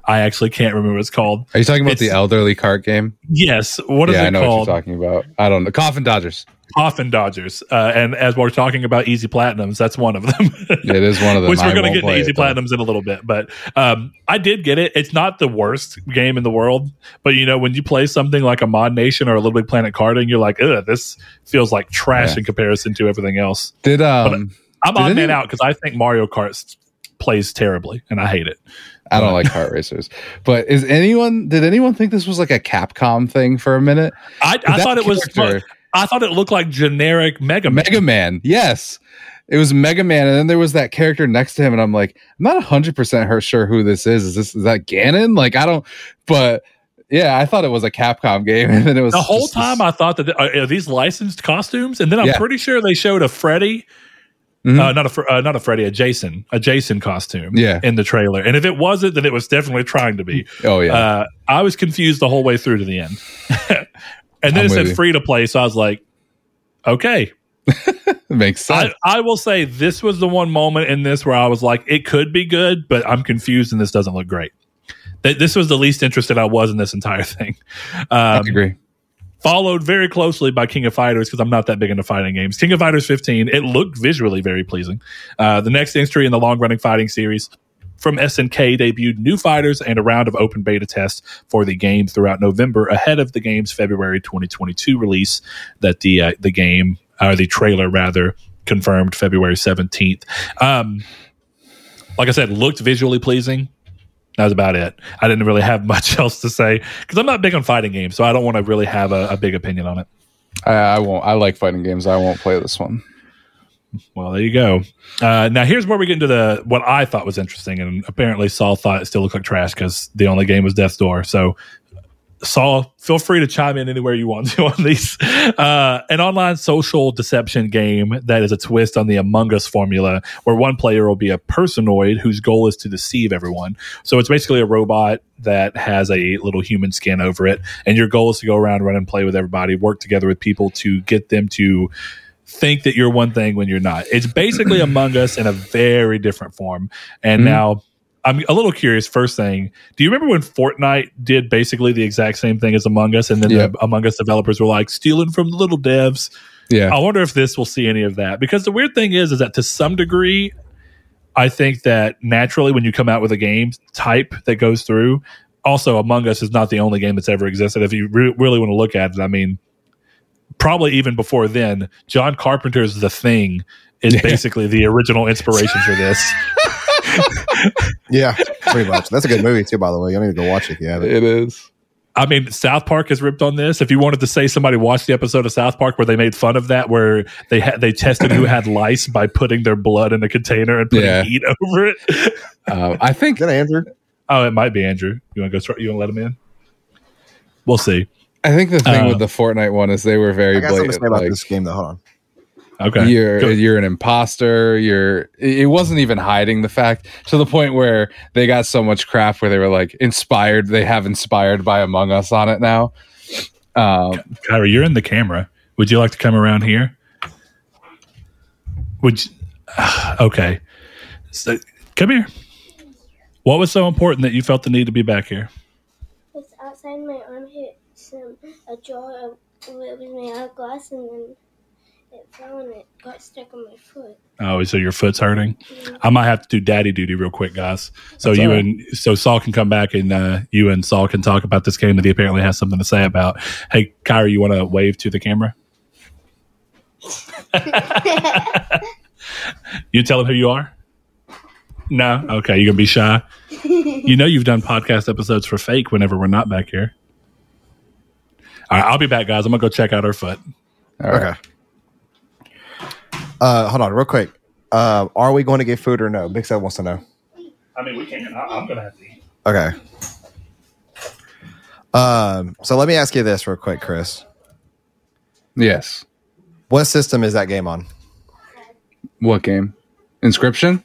I actually can't remember what it's called. Are you talking about the elderly cart game? Yes, what is yeah, I it know what called? you're talking about. I don't know. Coffin Dodgers. Coffin Dodgers. Uh, and as we're talking about easy platinums, that's one of them. It is one of them. Which we're going to get into easy it, though. platinums in a little bit, but um, I did get it. It's not the worst game in the world, but you know when you play something like a Mod Nation or a Little Big Planet karting, you're like, ugh, this feels like trash Yeah. in comparison to everything else. Did um? I'm any- man out because I think Mario Kart plays terribly, and I hate it. I don't like kart racers. But is anyone? Did anyone think this was like a Capcom thing for a minute? I, I thought it was. I thought it looked like generic Mega Man. Mega Man. Yes. It was Mega Man, and then there was that character next to him, and I'm like, I'm not hundred percent sure who this is. Is this is that Ganon? Like, I don't. But yeah, I thought it was a Capcom game, and then it was the whole just this- time I thought that uh, are these licensed costumes, and then I'm Yeah. pretty sure they showed a Freddy, Mhm. uh, not a uh, not a Freddy, a Jason, a Jason costume, Yeah. in the trailer. And if it wasn't, then it was definitely trying to be. oh yeah, Uh, I was confused the whole way through to the end, and then I'm it said you. free to play, so I was like, okay. makes sense. I, I will say this was the one moment in this where I was like, it could be good, but I'm confused, and this doesn't look great. Th- This was the least interested I was in this entire thing. I Um, agree. Followed very closely by King of Fighters because I'm not that big into fighting games. King of Fighters 15, it looked visually very pleasing. Uh, the next entry in the long running fighting series from SNK debuted new fighters and a round of open beta tests for the game throughout November ahead of the game's February 2022 release. That the uh, the game or the trailer rather confirmed February 17th. Um, like I said, looked visually pleasing. That was about it. I didn't really have much else to say because I'm not big on fighting games, so I don't want to really have a, a big opinion on it. I, I won't. I like fighting games. I won't play this one. Well, there you go. Uh, now here's where we get into the what I thought was interesting, and apparently Saul thought it still looked like trash because the only game was Death's Door. So, Saul, feel free to chime in anywhere you want to on these. Uh, an online social deception game that is a twist on the Among Us formula, where one player will be a personoid whose goal is to deceive everyone. So it's basically a robot that has a little human skin over it, and your goal is to go around, run and play with everybody, work together with people to get them to think that you're one thing when you're not. It's basically Among Us in a very different form. And Mhm. now I'm a little curious. First thing, do you remember when Fortnite did basically the exact same thing as Among Us, and then Yep. the Among Us developers were like stealing from the little devs? Yeah. I wonder if this will see any of that because the weird thing is, is that to some degree, I think that naturally when you come out with a game type that goes through, also Among Us is not the only game that's ever existed. If you re- really want to look at it, I mean, probably even before then, John Carpenter's The Thing is basically the original inspiration for this. Yeah, pretty much. That's a good movie too, by the way. You need to go watch it if you haven't. It is. I mean, South Park has ripped on this. If you wanted to say somebody watched the episode of South Park where they made fun of that, where they had they tested who had lice by putting their blood in a container and putting Yeah. heat over it. Uh, I think Is that Andrew? oh, it might be Andrew. You want to go? Start, you want to let him in? We'll see. I think the thing Uh, with the Fortnite one is they were very I got something to blatant. say about like, this game, though. Hold on. Okay. you're Go- you're an imposter. You're. It wasn't even hiding the fact to the point where they got so much crap where they were like inspired. They have inspired by Among Us on it now. Um, Kyra, you're in the camera. Would you like to come around here? Would you, okay. So, come here. What was so important that you felt the need to be back here? It's outside my arm hit some a jar of it was made out of glass and then it fell and it got stuck on my foot. Oh, so your foot's hurting. I might have to do daddy duty real quick, guys. So That's you all right. and so Saul can come back and uh, you and Saul can talk about this game that he apparently has something to say about. Hey, Kyra, you want to wave to the camera? you tell him who you are. No, okay, you're gonna be shy. You know you've done podcast episodes for fake whenever we're not back here. All right, I'll be back, guys. I'm gonna go check out her foot. all right. Okay. Uh, hold on, real quick. Uh, are we going to get food or no? Big Seth wants to know. I mean, we can. I, I'm gonna have to eat. Okay. Um, so let me ask you this real quick, Chris. Yes. What system is that game on? What game? Inscription.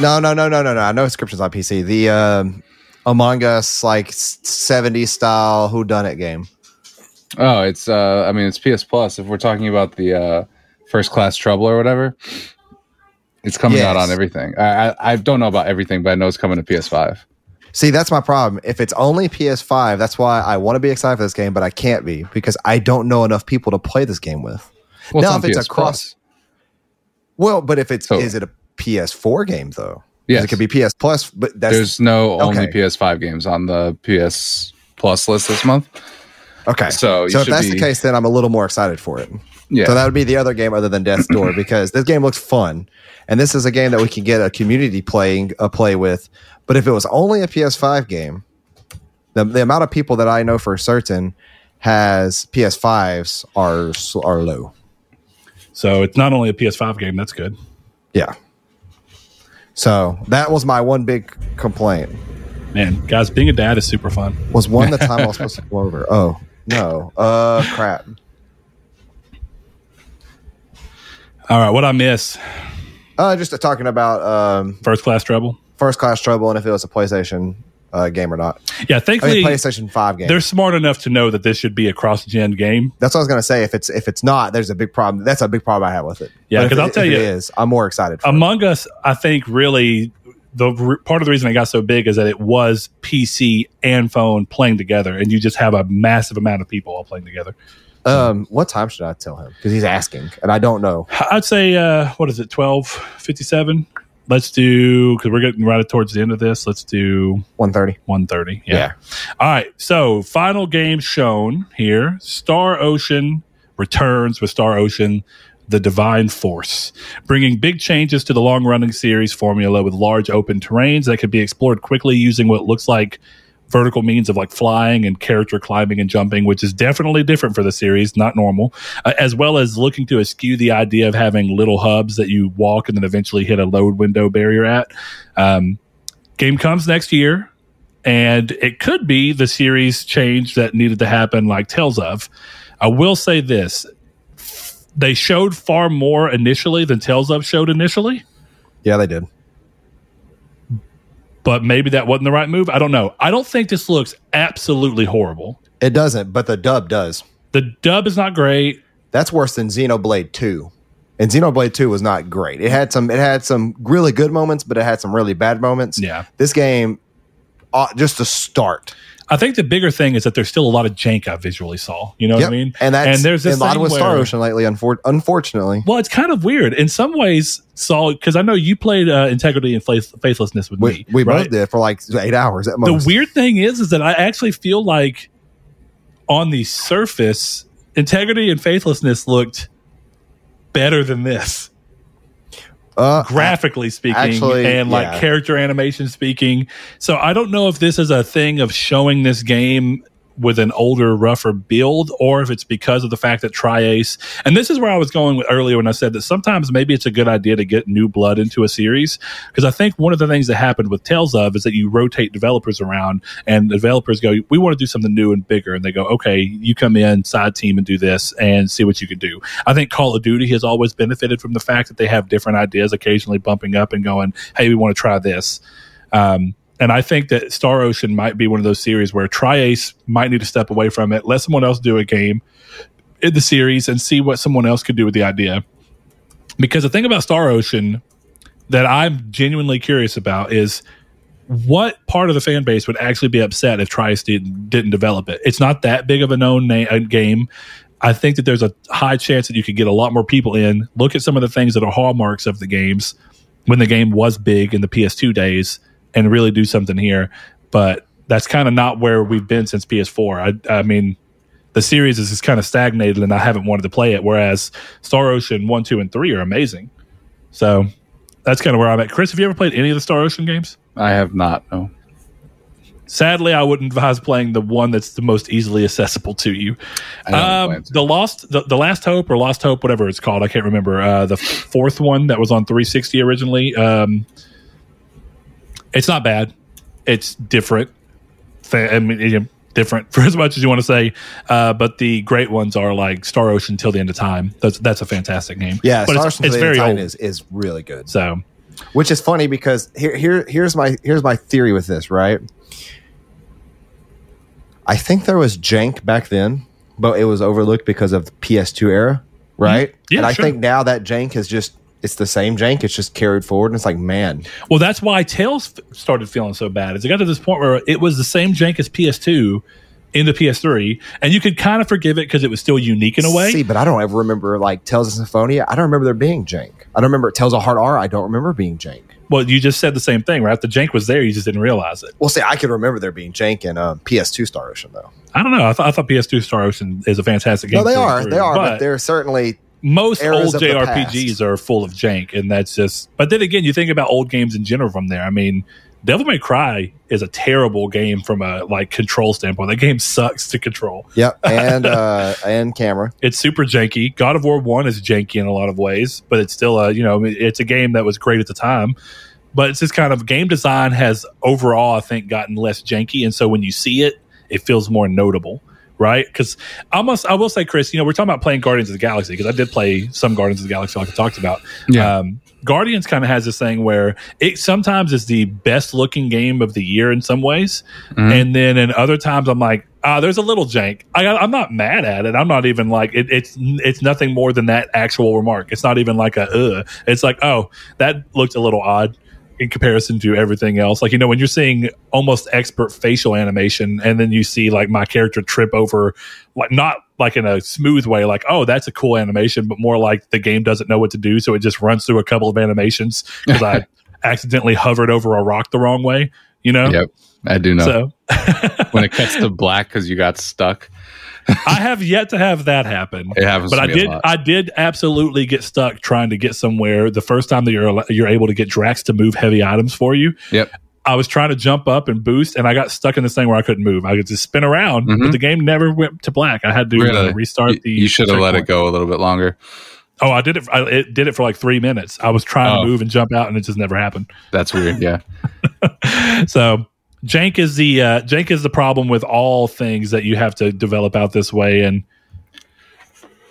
No, no, no, no, no, no. I know inscriptions on PC. The um, Among Us like '70s style Who Done It game. Oh, it's. uh I mean, it's PS Plus. If we're talking about the uh First Class Trouble or whatever, it's coming out on everything. I, I I don't know about everything, but I know it's coming to PS5. See, that's my problem. If it's only PS5, that's why I want to be excited for this game, but I can't be because I don't know enough people to play this game with. Well, Now, if it's PS across- Well, but if it's So- is it a PS4 game though? Yes. it could be PS Plus, but that's There's no only PS5 games on the PS Plus list this month. okay. So so if that's be- the case, then I'm a little more excited for it. Yeah. So that would be the other game other than Death's Door because this game looks fun, and this is a game that we can get a community playing a play with. But if it was only a PS5 game, the the amount of people that I know for certain has PS5s are are low. So it's not only a PS5 game. That's good. Yeah. So that was my one big complaint. Man, guys, being a dad is super fun. Was one the time I was supposed to go over? Oh no! Uh, crap. All right, what I miss? Uh, just talking about um, First class trouble. first class trouble and if it was a PlayStation uh, game or not. Yeah, I thankfully mean, PlayStation Five game. they're smart enough to know that this should be a cross-gen game. That's what I was gonna say. If it's if it's not, there's a big problem. That's a big problem I have with it. Yeah, But if 'cause it- I'll tell you- it is. I'm more excited. For it. Among Us, I think, really the re- part of the reason it got so big is that it was PC and phone playing together, and you just have a massive amount of people all playing together. Um, what time should I tell him? Because he's asking, and I don't know. I'd say, uh, what is it, twelve fifty-seven? Let's do because we're getting right towards the end of this. Let's do One thirty. 130. Yeah. All right. So, final game shown here Star Ocean returns with Star Ocean, the Divine Force, bringing big changes to the long running series formula with large open terrains that can be explored quickly using what looks like vertical means of like flying and character climbing and jumping, which is definitely different for the series, not normal, uh, as well as looking to eschew the idea of having little hubs that you walk and then eventually hit a load window barrier at. Um, game comes next year and it could be the series change that needed to happen like tales of i will say this they showed far more initially than tales of showed initially Yeah, they did. But maybe that wasn't the right move i don't know i don't think this looks absolutely horrible It doesn't, but the dub does. the dub is not great That's worse than Xenoblade Two. And Xenoblade Two was not great. It had some. It had some really good moments, but it had some really bad moments. yeah This game, uh, just to start. I think the bigger thing is that there's still a lot of jank i visually saw you know what i mean and that's and there's this a lot with Star Ocean lately. Unfor- unfortunately, well, it's kind of weird in some ways, Saul, because I know you played uh, Integrity and Faith- Faithlessness with we, me. we right? both did for like eight hours at most. the weird thing is is that i actually feel like on the surface integrity and faithlessness looked better than this uh, graphically speaking actually, and like yeah. character animation speaking so i don't know if this is a thing of showing this game with an older, rougher build, or if it's because of the fact that Tri-Ace. And this is where I was going with earlier when I said that sometimes maybe it's a good idea to get new blood into a series because I think one of the things that happened with Tales of is that you rotate developers around, and developers go, "We want to do something new and bigger," and they go, "Okay, you come in side team and do this and see what you can do." I think Call of Duty has always benefited from the fact that they have different ideas occasionally bumping up and going, "Hey, we want to try this." Um, and I think that Star Ocean might be one of those series where Tri-Ace might need to step away from it, let someone else do a game in the series, and see what someone else could do with the idea. Because the thing about Star Ocean that I'm genuinely curious about is what part of the fan base would actually be upset if Tri-Ace didn't, didn't develop it. It's not that big of a known na- a game. I think that there's a high chance that you could get a lot more people in. Look at some of the things that are hallmarks of the games when the game was big in the PS2 days and really do something here. But that's kind of not where we've been since PS4. I, I mean, the series is just kind of stagnated, and I haven't wanted to play it. Whereas Star Ocean one, two, and three are amazing. So that's kind of where I'm at. Chris, have you ever played any of the Star Ocean games? I have not. No. Sadly, I wouldn't advise playing the one that's the most easily accessible to you. Um, the Lost, the, the Last Hope or Lost Hope, whatever it's called, I can't remember. Uh, the fourth one that was on 360 originally. Um, it's not bad. It's different. I mean, different for as much as you want to say. Uh, but the great ones are like Star Ocean till the end of time. That's that's a fantastic game. Yeah, but Star it's, Ocean it's the very old. is is really good. So Which is funny because here here here's my here's my theory with this, right? I think there was jank back then, but it was overlooked because of the PS2 era, right? Yeah, and I sure. think now that jank has just it's the same jank, it's just carried forward and it's like, man, Well, that's why Tales f- started feeling so bad. Is it got to this point where it was the same jank as PS2 into PS3, and you could kind of forgive it because it was still unique in a way. See, but I don't ever remember like Tales of Symphonia. I don't remember there being jank. I don't remember Tales of Heart R. I don't remember being jank. well, you just said the same thing, right? The jank was there, you just didn't realize it. Well, see, I can remember there being jank in um, PS2 Star Ocean though. I don't know. I, th- I thought PS2 Star Ocean is a fantastic game. No, they are, through, they are, but, but they're certainly most old JRPGs are full of jank, and that's just. But then again, you think about old games in general from there. I mean, Devil May Cry is a terrible game from a like control standpoint. That game sucks to control. Yep, and uh, and camera. It's super janky. God of War One is janky in a lot of ways, but it's still a you know it's a game that was great at the time. But it's just kind of game design has overall, I think, gotten less janky, and so when you see it, it feels more notable, right? Because I must, I will say, Chris, you know, we're talking about playing Guardians of the Galaxy because I did play some Guardians of the Galaxy, like I talked about. Yeah. Um, Guardians kind of has this thing where it sometimes is the best looking game of the year in some ways, Mhm. and then in other times I'm like, ah, there's a little jank. I, I'm not mad at it. I'm not even like it, it's it's nothing more than that actual remark. It's not even like a uh. It's like oh that looked a little odd in comparison to everything else. Like you know when you're seeing almost expert facial animation, and then you see like my character trip over like not like in a smooth way, like oh that's a cool animation, but more like the game doesn't know what to do, so it just runs through a couple of animations because I accidentally hovered over a rock the wrong way. You know. Yep. I do know. So when it cuts to black because you got stuck, I have yet to have that happen. it happens But I did. I did absolutely get stuck trying to get somewhere the first time that you're you're able to get Drax to move heavy items for you. Yep. I was trying to jump up and boost and I got stuck in this thing where I couldn't move. I could just spin around, but Mhm. the game never went to black. I had to uh, restart You- the you should have let it go a little bit longer. Oh, I did it I, it did it for like 3 minutes. I was trying Oh. to move and jump out and it just never happened. That's weird. Yeah. so jank is the uh, jank is the problem with all things that you have to develop out this way and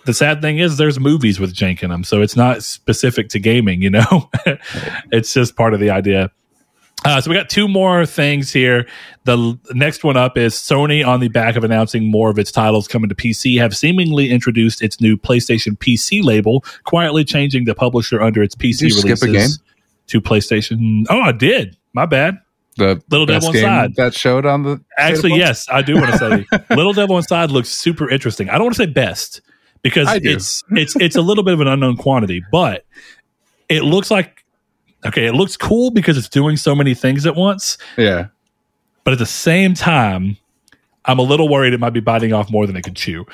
the sad thing is there's movies with jank in them so it's not specific to gaming you know it's just part of the idea uh, so we got two more things here. The l- next one up is Sony on the back of announcing more of its titles coming to PC have seemingly introduced its new PlayStation PC label, quietly changing the publisher under its PC Did you skip releases a game? to PlayStation. Oh, I did. My bad. The Little Devil Inside. that showed on the Actually, yes, I do want to say Little Devil Inside looks super interesting. I don't want to say best because it's it's it's a little bit of an unknown quantity, but it looks like okay, it looks cool because it's doing so many things at once, Yeah. but at the same time, I'm a little worried it might be biting off more than it could chew.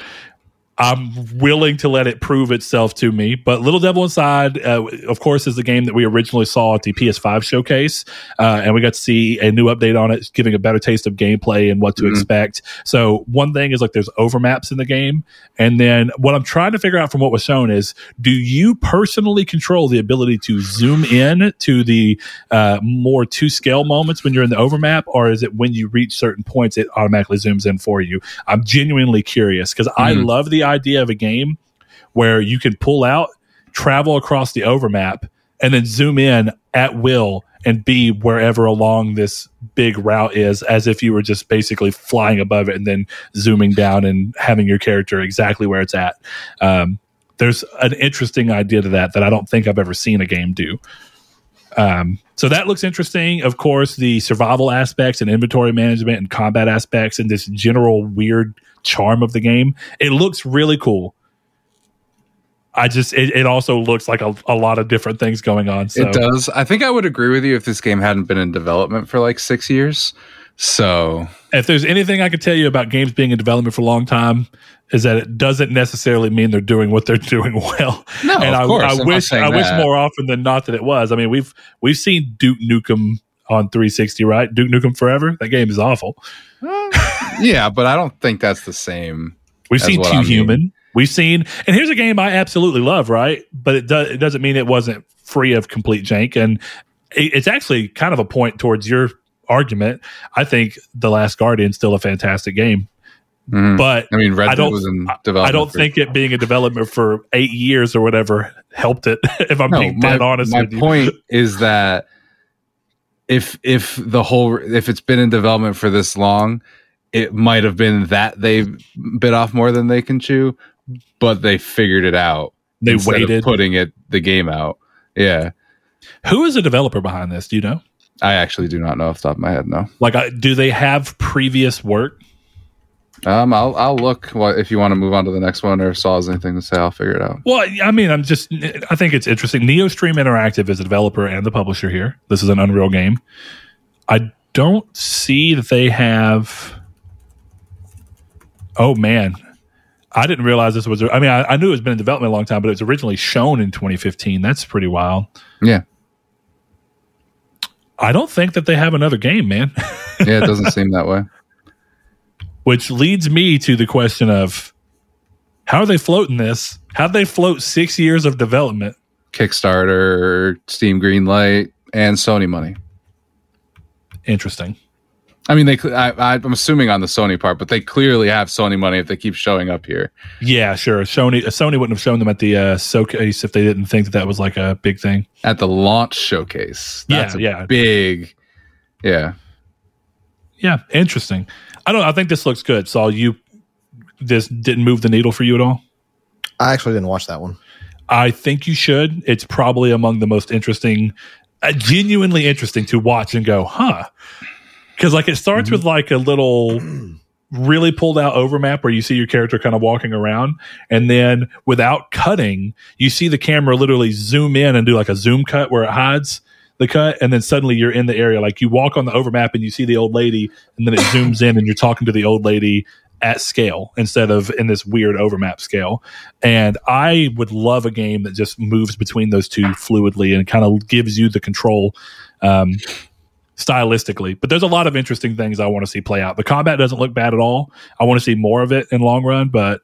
I'm willing to let it prove itself to me. But Little Devil Inside, uh, of course, is the game that we originally saw at the PS5 showcase, uh, and we got to see a new update on it, giving a better taste of gameplay and what to Mhm. expect. So one thing is like there's overmaps in the game, and then what I'm trying to figure out from what was shown is, do you personally control the ability to zoom in to the uh, more two scale moments when you're in the overmap, or is it when you reach certain points it automatically zooms in for you? I'm genuinely curious because I Mhm. love the idea of a game where you can pull out, travel across the overmap, and then zoom in at will and be wherever along this big route is, as if you were just basically flying above it and then zooming down and having your character exactly where it's at. Um, there's an interesting idea to that that I don't think I've ever seen a game do. Um, so that looks interesting. Of course, the survival aspects and inventory management and combat aspects and this general weird charm of the game. It looks really cool. I just it, it also looks like a, a lot of different things going on. So It does. I think I would agree with you if this game hadn't been in development for like six years. So if there's anything I could tell you about games being in development for a long time, is that it doesn't necessarily mean they're doing what they're doing well. no, and of I, course. I wish I wish that. more often than not that it was. I mean, we've we've seen Duke Nukem on 360, right? Duke Nukem Forever. That game is awful. yeah, but I don't think that's the same. We've seen Two I mean. Human. We've seen, and here's a game I absolutely love, right? But it does it doesn't mean it wasn't free of complete jank, and it, it's actually kind of a point towards your argument. I think The Last Guardian still a fantastic game, Mhm. but I mean, Red I don't- was in development. I don't for- think it being a development for eight years or whatever helped it. If I'm No, being my, dead honest my with you, point is that if if the whole if it's been in development for this long, it might have been that they bit off more than they can chew, but they figured it out. they waited. putting it the game out. Yeah, Who is the developer behind this? Do you know? I actually do not know off the top of my head. No, Like, I, do they have previous work? um, I'll I'll look. What if you want to move on to the next one, or if Saul has anything to say? I'll figure it out. Well, I mean, I'm just, I think it's interesting. NeoStream Interactive is the developer and the publisher here. This is an Unreal game. I don't see that they have. Oh, man. I didn't realize this was, I mean, I, I knew it's been in development a long time, but it was originally shown in 2015. That's pretty wild. Yeah, I don't think that they have another game, man. yeah, it doesn't seem that way. Which leads me to the question of how are they floating this? How'd they float six years of development? Kickstarter, Steam Greenlight, and Sony money. Interesting. I mean, they. I, I'm assuming on the Sony part, but they clearly have Sony money if they keep showing up here. Yeah, sure. Sony Sony wouldn't have shown them at the uh, showcase if they didn't think that that was like a big thing. at the launch showcase. Yeah, That's a yeah. big. Yeah, Yeah, interesting. I don't. I think this looks good. So you, this didn't move the needle for you at all. I actually didn't watch that one. I think you should. It's probably among the most interesting, uh, genuinely interesting to watch and go, huh? Because like it starts with like a little really pulled out overmap where you see your character kind of walking around, and then without cutting, you see the camera literally zoom in and do like a zoom cut where it hides the cut, and then suddenly you're in the area. Like you walk on the overmap and you see the old lady, and then it zooms in and you're talking to the old lady at scale instead of in this weird overmap scale. And I would love a game that just moves between those two fluidly and kind of gives you the control um, stylistically. But there's a lot of interesting things I want to see play out. The combat doesn't look bad at all. I want to see more of it in long run, but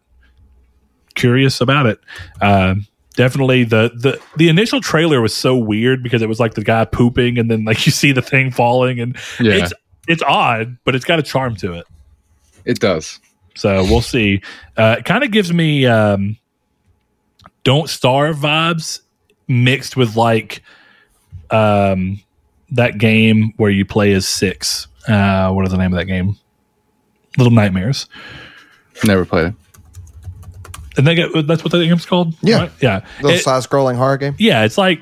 curious about it. Um, definitely the the the initial trailer was so weird because it was like the guy pooping and then like you see the thing falling and yeah, it's it's odd, but it's got a charm to it. it does. So we'll see. Uh, it kind of gives me um, "Don't Starve" vibes mixed with like um, that game where you play as six. Uh, what is the name of that game? Little Nightmares. Never played it. And they get, that's what that game's called. Yeah. right? yeah. Little It- side scrolling horror game. yeah, it's like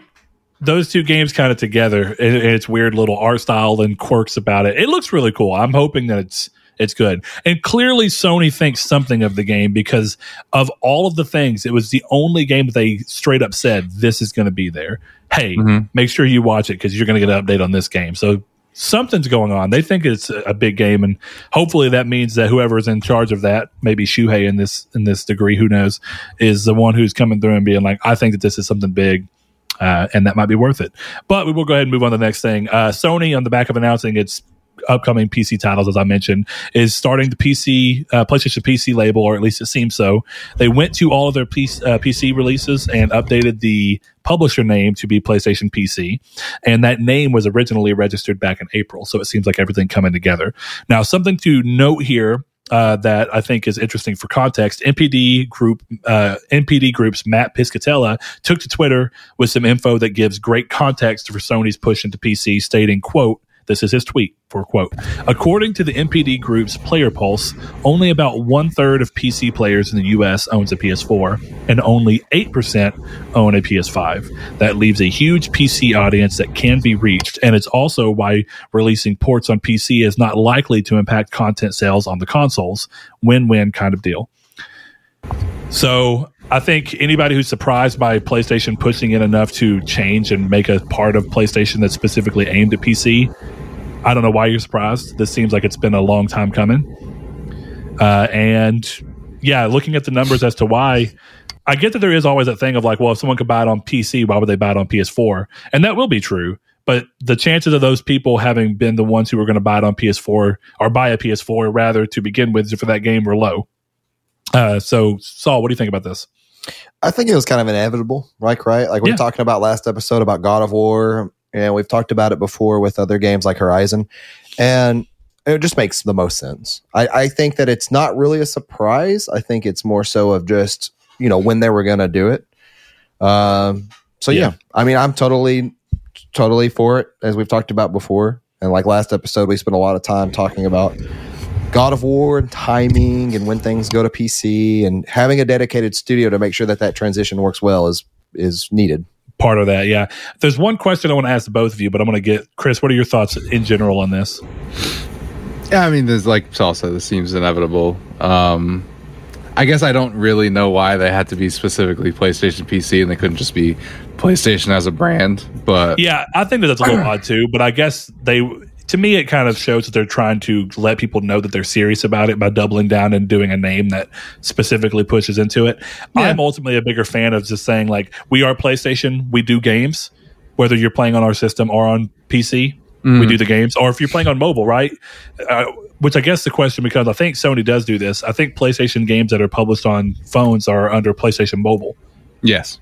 those two games kind of together. and it's weird little art style and quirks about it. It looks really cool. I'm hoping that it's it's good. And clearly, Sony thinks something of the game because of all of the things. It was the only game that they straight up said this is going to be there. Hey, Mhm. make sure you watch it because you're going to get an update on this game. So something's going on. They think it's a big game, and hopefully that means that whoever's in charge of that, maybe Shuhei in this in this degree, who knows, is the one who's coming through and being like, I think that this is something big. Uh, and that might be worth it. But we will go ahead and move on to the next thing. Uh, Sony, on the back of announcing its upcoming PC titles, as I mentioned, is starting the PC uh, PlayStation PC label, or at least it seems so. They went to all of their PC, uh, PC releases and updated the publisher name to be PlayStation PC, and that name was originally registered back in April. So it seems like everything coming together. Now, something to note here uh, that I think is interesting for context. NPD group, uh, NPD Group's Matt Piscatella took to Twitter with some info that gives great context for Sony's push into PC, stating, "quote This is his tweet for quote. According to the NPD Group's Player Pulse, only about one third of PC players in the U.S. owns a PS4, and only eight percent own a PS5. That leaves a huge PC audience that can be reached, and it's also why releasing ports on PC is not likely to impact content sales on the consoles. Win-win kind of deal. So I think anybody who's surprised by PlayStation pushing in enough to change and make a part of PlayStation that's specifically aimed at PC, I don't know why you're surprised. This seems like it's been a long time coming. Uh, and yeah, looking at the numbers as to why, I get that there is always that thing of like, well, if someone could buy it on PC, why would they buy it on PS4? And that will be true. But the chances of those people having been the ones who were going to buy it on PS4 or buy a PS4 rather to begin with for that game were low. Uh, so, Saul, what do you think about this? I think it was kind of inevitable, like right? Like we Yeah. were talking about last episode about God of War, and we've talked about it before with other games like Horizon, and it just makes the most sense. I, I think that it's not really a surprise. I think it's more so of just you know when they were going to do it. Um, so yeah. Yeah. I mean, I'm totally, totally for it, as we've talked about before. And like last episode, we spent a lot of time talking about God of War and timing and when things go to PC and having a dedicated studio to make sure that that transition works well is is needed. Part of that, yeah. There's one question I want to ask both of you, but I'm going to get Chris. What are your thoughts in general on this? Yeah, I mean, there's like Saul said, this seems inevitable. Um, I guess I don't really know why they had to be specifically PlayStation PC and they couldn't just be PlayStation as a brand. But Yeah, I think that that's a little odd too, but I guess they, to me, it kind of shows that they're trying to let people know that they're serious about it by doubling down and doing a name that specifically pushes into it. Yeah. I'm ultimately a bigger fan of just saying, like, we are PlayStation, we do games, whether you're playing on our system or on PC. We Mhm. do the games, or if you're playing on mobile, right? Uh, which I guess the question because I think Sony does do this. I think PlayStation games that are published on phones are under PlayStation Mobile. yes,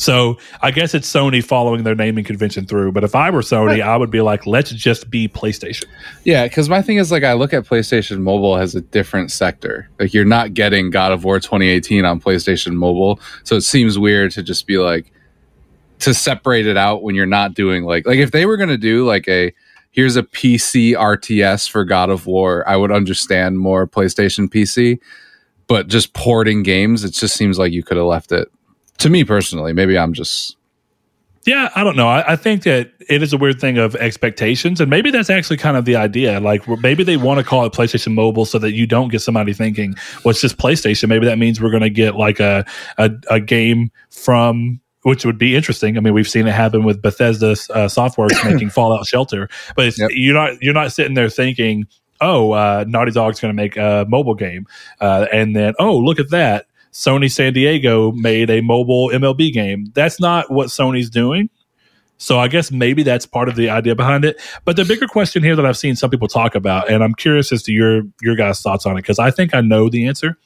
So I guess it's Sony following their naming convention through. But if I were Sony, I would be like, let's just be PlayStation. Yeah, because my thing is like I look at PlayStation Mobile as a different sector. Like you're not getting God of War 2018 on PlayStation Mobile, so it seems weird to just be like to separate it out when you're not doing like like if they were gonna do like a here's a PC RTS for God of War, I would understand more PlayStation PC. But just porting games, it just seems like you could have left it. To me personally, maybe I'm just Yeah, I don't know. I, I think that it is a weird thing of expectations, and maybe that's actually kind of the idea. Like, maybe they want to call it PlayStation Mobile so that you don't get somebody thinking, "Well, it's just PlayStation." Maybe that means we're going to get like a, a a game from which would be interesting. I mean, we've seen it happen with Bethesda uh, Softworks making Fallout Shelter, but it's, Yep. you're not you're not sitting there thinking, "Oh, uh, Naughty Dog's going to make a mobile game," uh, and then, "Oh, look at that." Sony San Diego made a mobile MLB game. That's not what Sony's doing. So I guess maybe that's part of the idea behind it. But the bigger question here that I've seen some people talk about, and I'm curious as to your your guys' thoughts on it, because I think I know the answer.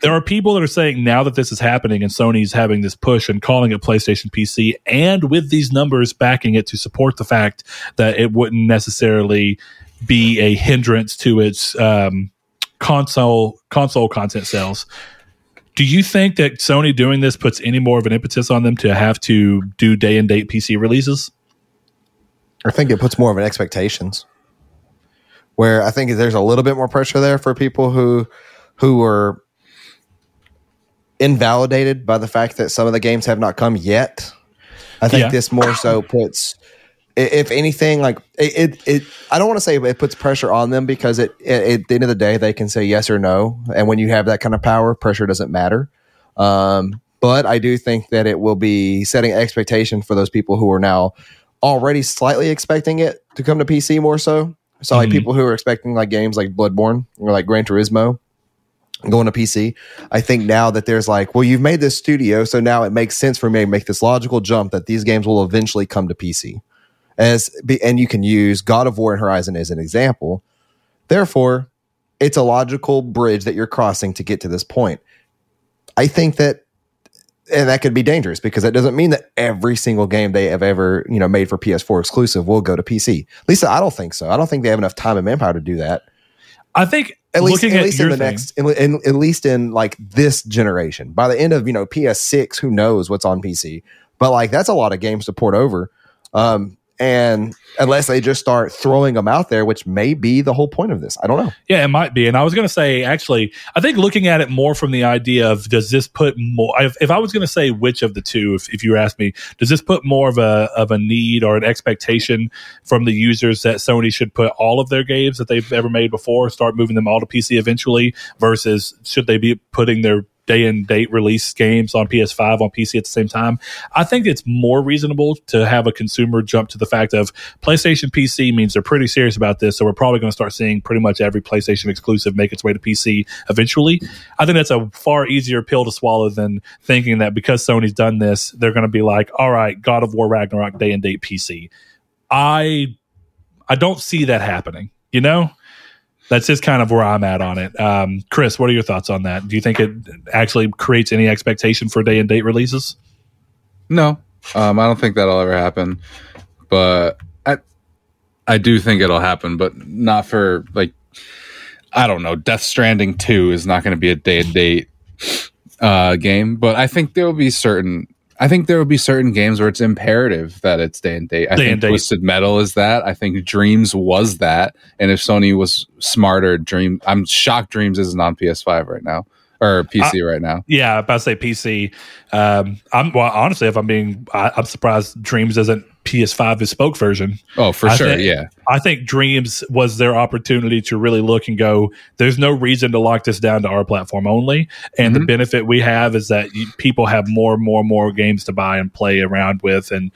There are people that are saying now that this is happening and Sony's having this push and calling it PlayStation PC, and with these numbers backing it to support the fact that it wouldn't necessarily be a hindrance to its um, console console content sales. Do you think that Sony doing this puts any more of an impetus on them to have to do day and date PC releases? I think it puts more of an expectations. Where I think there's a little bit more pressure there for people who who are invalidated by the fact that some of the games have not come yet. I think Yeah. this more so puts if anything like it, it, it I don't want to say it puts pressure on them because it, it at the end of the day they can say yes or no and when you have that kind of power pressure doesn't matter um, but I do think that it will be setting expectation for those people who are now already slightly expecting it to come to PC more so. So like Mhm. people who are expecting like games like Bloodborne or like Gran Turismo going to PC. I think now that there's like, well, you've made this studio, so now it makes sense for me to make this logical jump that these games will eventually come to PC. As and you can use God of War and Horizon as an example. Therefore, it's a logical bridge that you're crossing to get to this point. I think that and that could be dangerous because that doesn't mean that every single game they have ever you know made for PS4 exclusive will go to PC. Lisa, I don't think so. I don't think they have enough time and manpower to do that. I think At least, at at least in the thing- next, in, in, at least in like this generation. By the end of you know PS6, who knows what's on PC? But like that's a lot of games to port over. Um, and unless they just start throwing them out there, which may be the whole point of this, I don't know. Yeah, it might be. And I was going to say, actually, I think looking at it more from the idea of does this put more? If, if I was going to say which of the two, if, if you ask me, does this put more of a of a need or an expectation from the users that Sony should put all of their games that they've ever made before, start moving them all to PC eventually, versus should they be putting their day and date release games on PS5 on PC at the same time. I think it's more reasonable to have a consumer jump to the fact of PlayStation PC means they're pretty serious about this, so we're probably going to start seeing pretty much every PlayStation exclusive make its way to PC eventually. I think that's a far easier pill to swallow than thinking that because Sony's done this, they're going to be like, "All right, God of War Ragnarok day and date PC." I I don't see that happening. You know, that's just kind of where I'm at on it. Um, Chris, what are your thoughts on that? Do you think it actually creates any expectation for day and date releases? No, um, I don't think that'll ever happen. But I, I do think it'll happen, but not for like, I don't know. Death Stranding Two is not going to be a day and date uh, game, but I think there will be certain. I think there will be certain games where it's imperative that it's day and date. I Day think date. Twisted Metal is that. I think Dreams was that. And if Sony was smarter, Dream. I'm shocked Dreams isn't on PS5 right now or PC right now. Yeah, about to say PC. Um, I'm well, honestly, if I'm being, I, I'm surprised Dreams isn't PS5 bespoke version. Oh, for I sure. think- yeah. I think Dreams was their opportunity to really look and go. There's no reason to lock this down to our platform only, and the Mhm. benefit we have is that people have more, and more, and more games to buy and play around with, and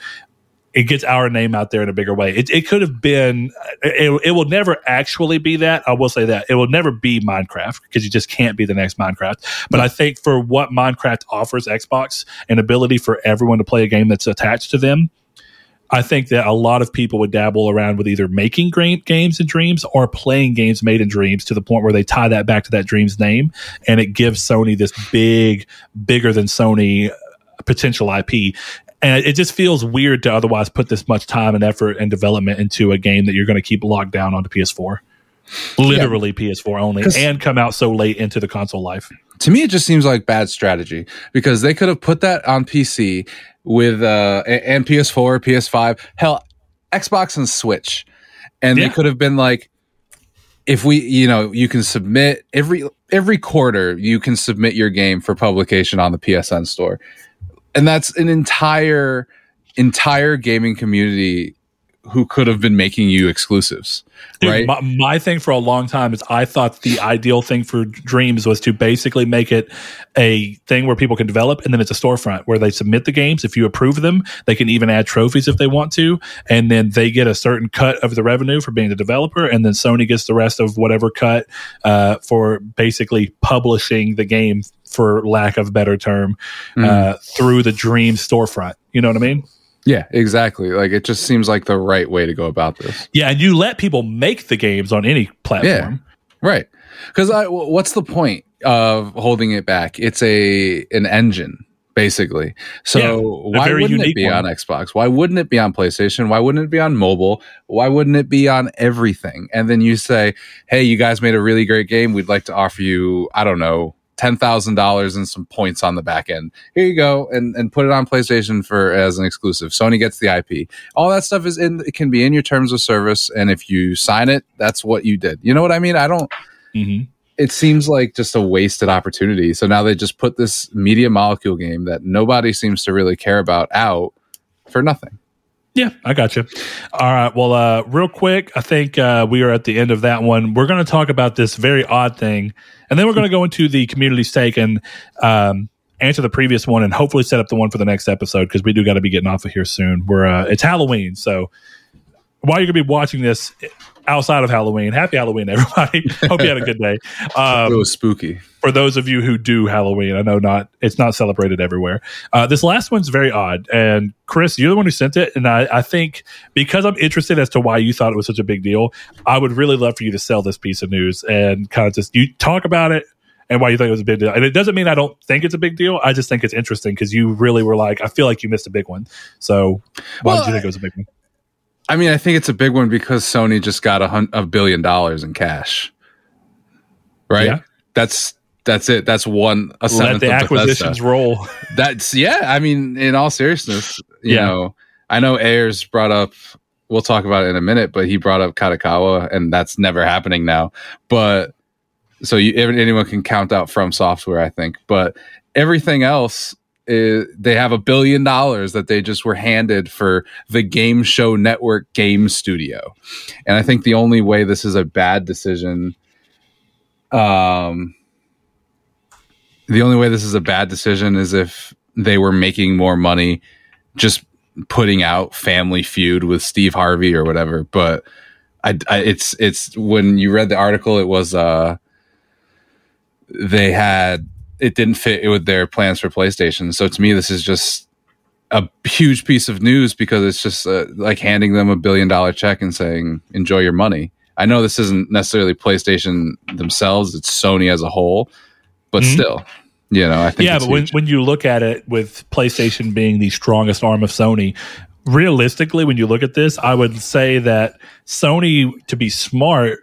it gets our name out there in a bigger way. It, it could have been. It, it will never actually be that. I will say that it will never be Minecraft because you just can't be the next Minecraft. But I think for what Minecraft offers Xbox, an ability for everyone to play a game that's attached to them. I think that a lot of people would dabble around with either making great games in Dreams or playing games made in Dreams to the point where they tie that back to that Dreams name, and it gives Sony this big, bigger than Sony uh, potential IP. And it just feels weird to otherwise put this much time and effort and development into a game that you're going to keep locked down onto PS4, literally PS4 only, and come out so late into the console life. To me it just seems like bad strategy because they could have put that on PC with uh and PS4, PS5, hell, Xbox and Switch. And Yeah. they could have been like if we, you know, you can submit every every quarter you can submit your game for publication on the PSN store. And that's an entire entire gaming community who could have been making you exclusives. Dude, right? my, my thing for a long time is I thought the ideal thing for Dreams was to basically make it a thing where people can develop, and then it's a storefront where they submit the games. If you approve them, they can even add trophies if they want to, and then they get a certain cut of the revenue for being the developer, and then Sony gets the rest of whatever cut uh, for basically publishing the game, for lack of a better term, Mm. uh, through the Dream storefront. You know what I mean? Yeah, exactly. Like it just seems like the right way to go about this. Yeah, and you let people make the games on any platform. Right. Because what's the point of holding it back? It's a an engine, basically. So Yeah, why wouldn't it be one. on Xbox? Why wouldn't it be on PlayStation? Why wouldn't it be on mobile? Why wouldn't it be on everything? And then you say, "Hey, you guys made a really great game. We'd like to offer you, I don't know." Ten thousand dollars and some points on the back end. Here you go, and and put it on PlayStation for as an exclusive. Sony gets the IP. All that stuff is in. It can be in your terms of service, and if you sign it, that's what you did. You know what I mean? I don't hmm it seems like just a wasted opportunity. So now they just put this media molecule game that nobody seems to really care about out for nothing. Yeah, I got you. All right. Well, uh, real quick, I think uh, we are at the end of that one. We're going to talk about this very odd thing, and then we're going to go into the community stake and um, answer the previous one and hopefully set up the one for the next episode because we do got to be getting off of here soon. We're uh, it's Halloween, so while you're gonna be watching this outside of Halloween, happy Halloween, everybody. Hope you had a good day. Um, it was spooky. for those of you who do Halloween, I know not it's not celebrated everywhere. Uh, this last one's very odd, and Chris, you're the one who sent it, and I, I think because I'm interested as to why you thought it was such a big deal, I would really love for you to sell this piece of news and kind of just you talk about it and why you think it was a big deal. And it doesn't mean I don't think it's a big deal. I just think it's interesting because you really were like, I feel like you missed a big one. So why Well, did you think it was a big one? I mean, I think it's a big one because Sony just got a, hun- a billion dollars in cash. Right? Yeah. That's that's it. That's one a Let the acquisitions Bethesda. roll. That's yeah. I mean, in all seriousness, you Yeah. know, I know Ayers brought up. We'll talk about it in a minute, but he brought up Kadokawa, and that's never happening now. But so you, anyone can count out from software, I think. But everything else, they have a billion dollars that they just were handed for the Game Show Network Game Studio, and I think the only way this is a bad decision, um, the only way this is a bad decision is if they were making more money just putting out Family Feud with Steve Harvey or whatever. But I, I it's it's when you read the article, it was uh they had it didn't fit with their plans for PlayStation. So to me, this is just a huge piece of news because it's just uh, like handing them a billion dollar check and saying enjoy your money. I know this isn't necessarily PlayStation themselves; it's Sony as a whole, but Mhm. still, you know, I think yeah, but when, when you look at it with PlayStation being the strongest arm of Sony, realistically, when you look at this, I would say that Sony, to be smart,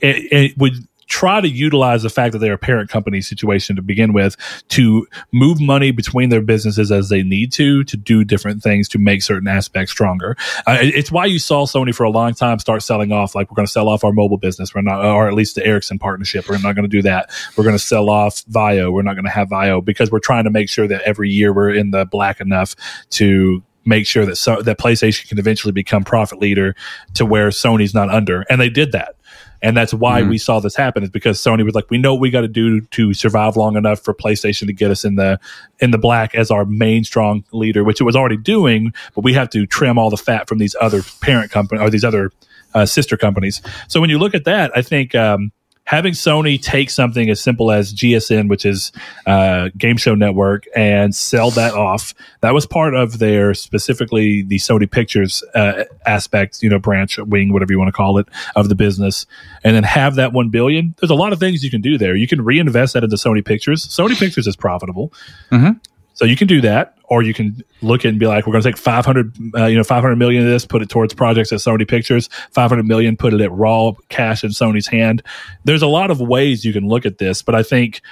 it, it would try to utilize the fact that they're a parent company situation to begin with to move money between their businesses as they need to to do different things to make certain aspects stronger. Uh, it's why you saw Sony for a long time start selling off like we're going to sell off our mobile business, we're not, or at least the Ericsson partnership. We're not going to do that. We're going to sell off VAIO. We're not going to have VAIO because we're trying to make sure that every year we're in the black enough to make sure that so, that PlayStation can eventually become profit leader to where Sony's not under, and they did that. And that's why Mhm. we saw this happen is because Sony was like, we know what we got to do to survive long enough for PlayStation to get us in the in the black as our main strong leader, which it was already doing, but we have to trim all the fat from these other parent company or these other uh, sister companies. So when you look at that, I think um, having Sony take something as simple as GSN, which is uh, Game Show Network, and sell that off, that was part of their specifically the Sony Pictures uh, aspect, you know, branch, wing, whatever you want to call it, of the business, and then have that one billion. There's a lot of things you can do there. You can reinvest that into Sony Pictures. Sony Pictures is profitable. Mhm. So you can do that, or you can look at and be like, we're going to take 500, uh, you know, 500 million of this, put it towards projects at Sony Pictures, 500 million, put it at raw cash in Sony's hand. There's a lot of ways you can look at this, but I think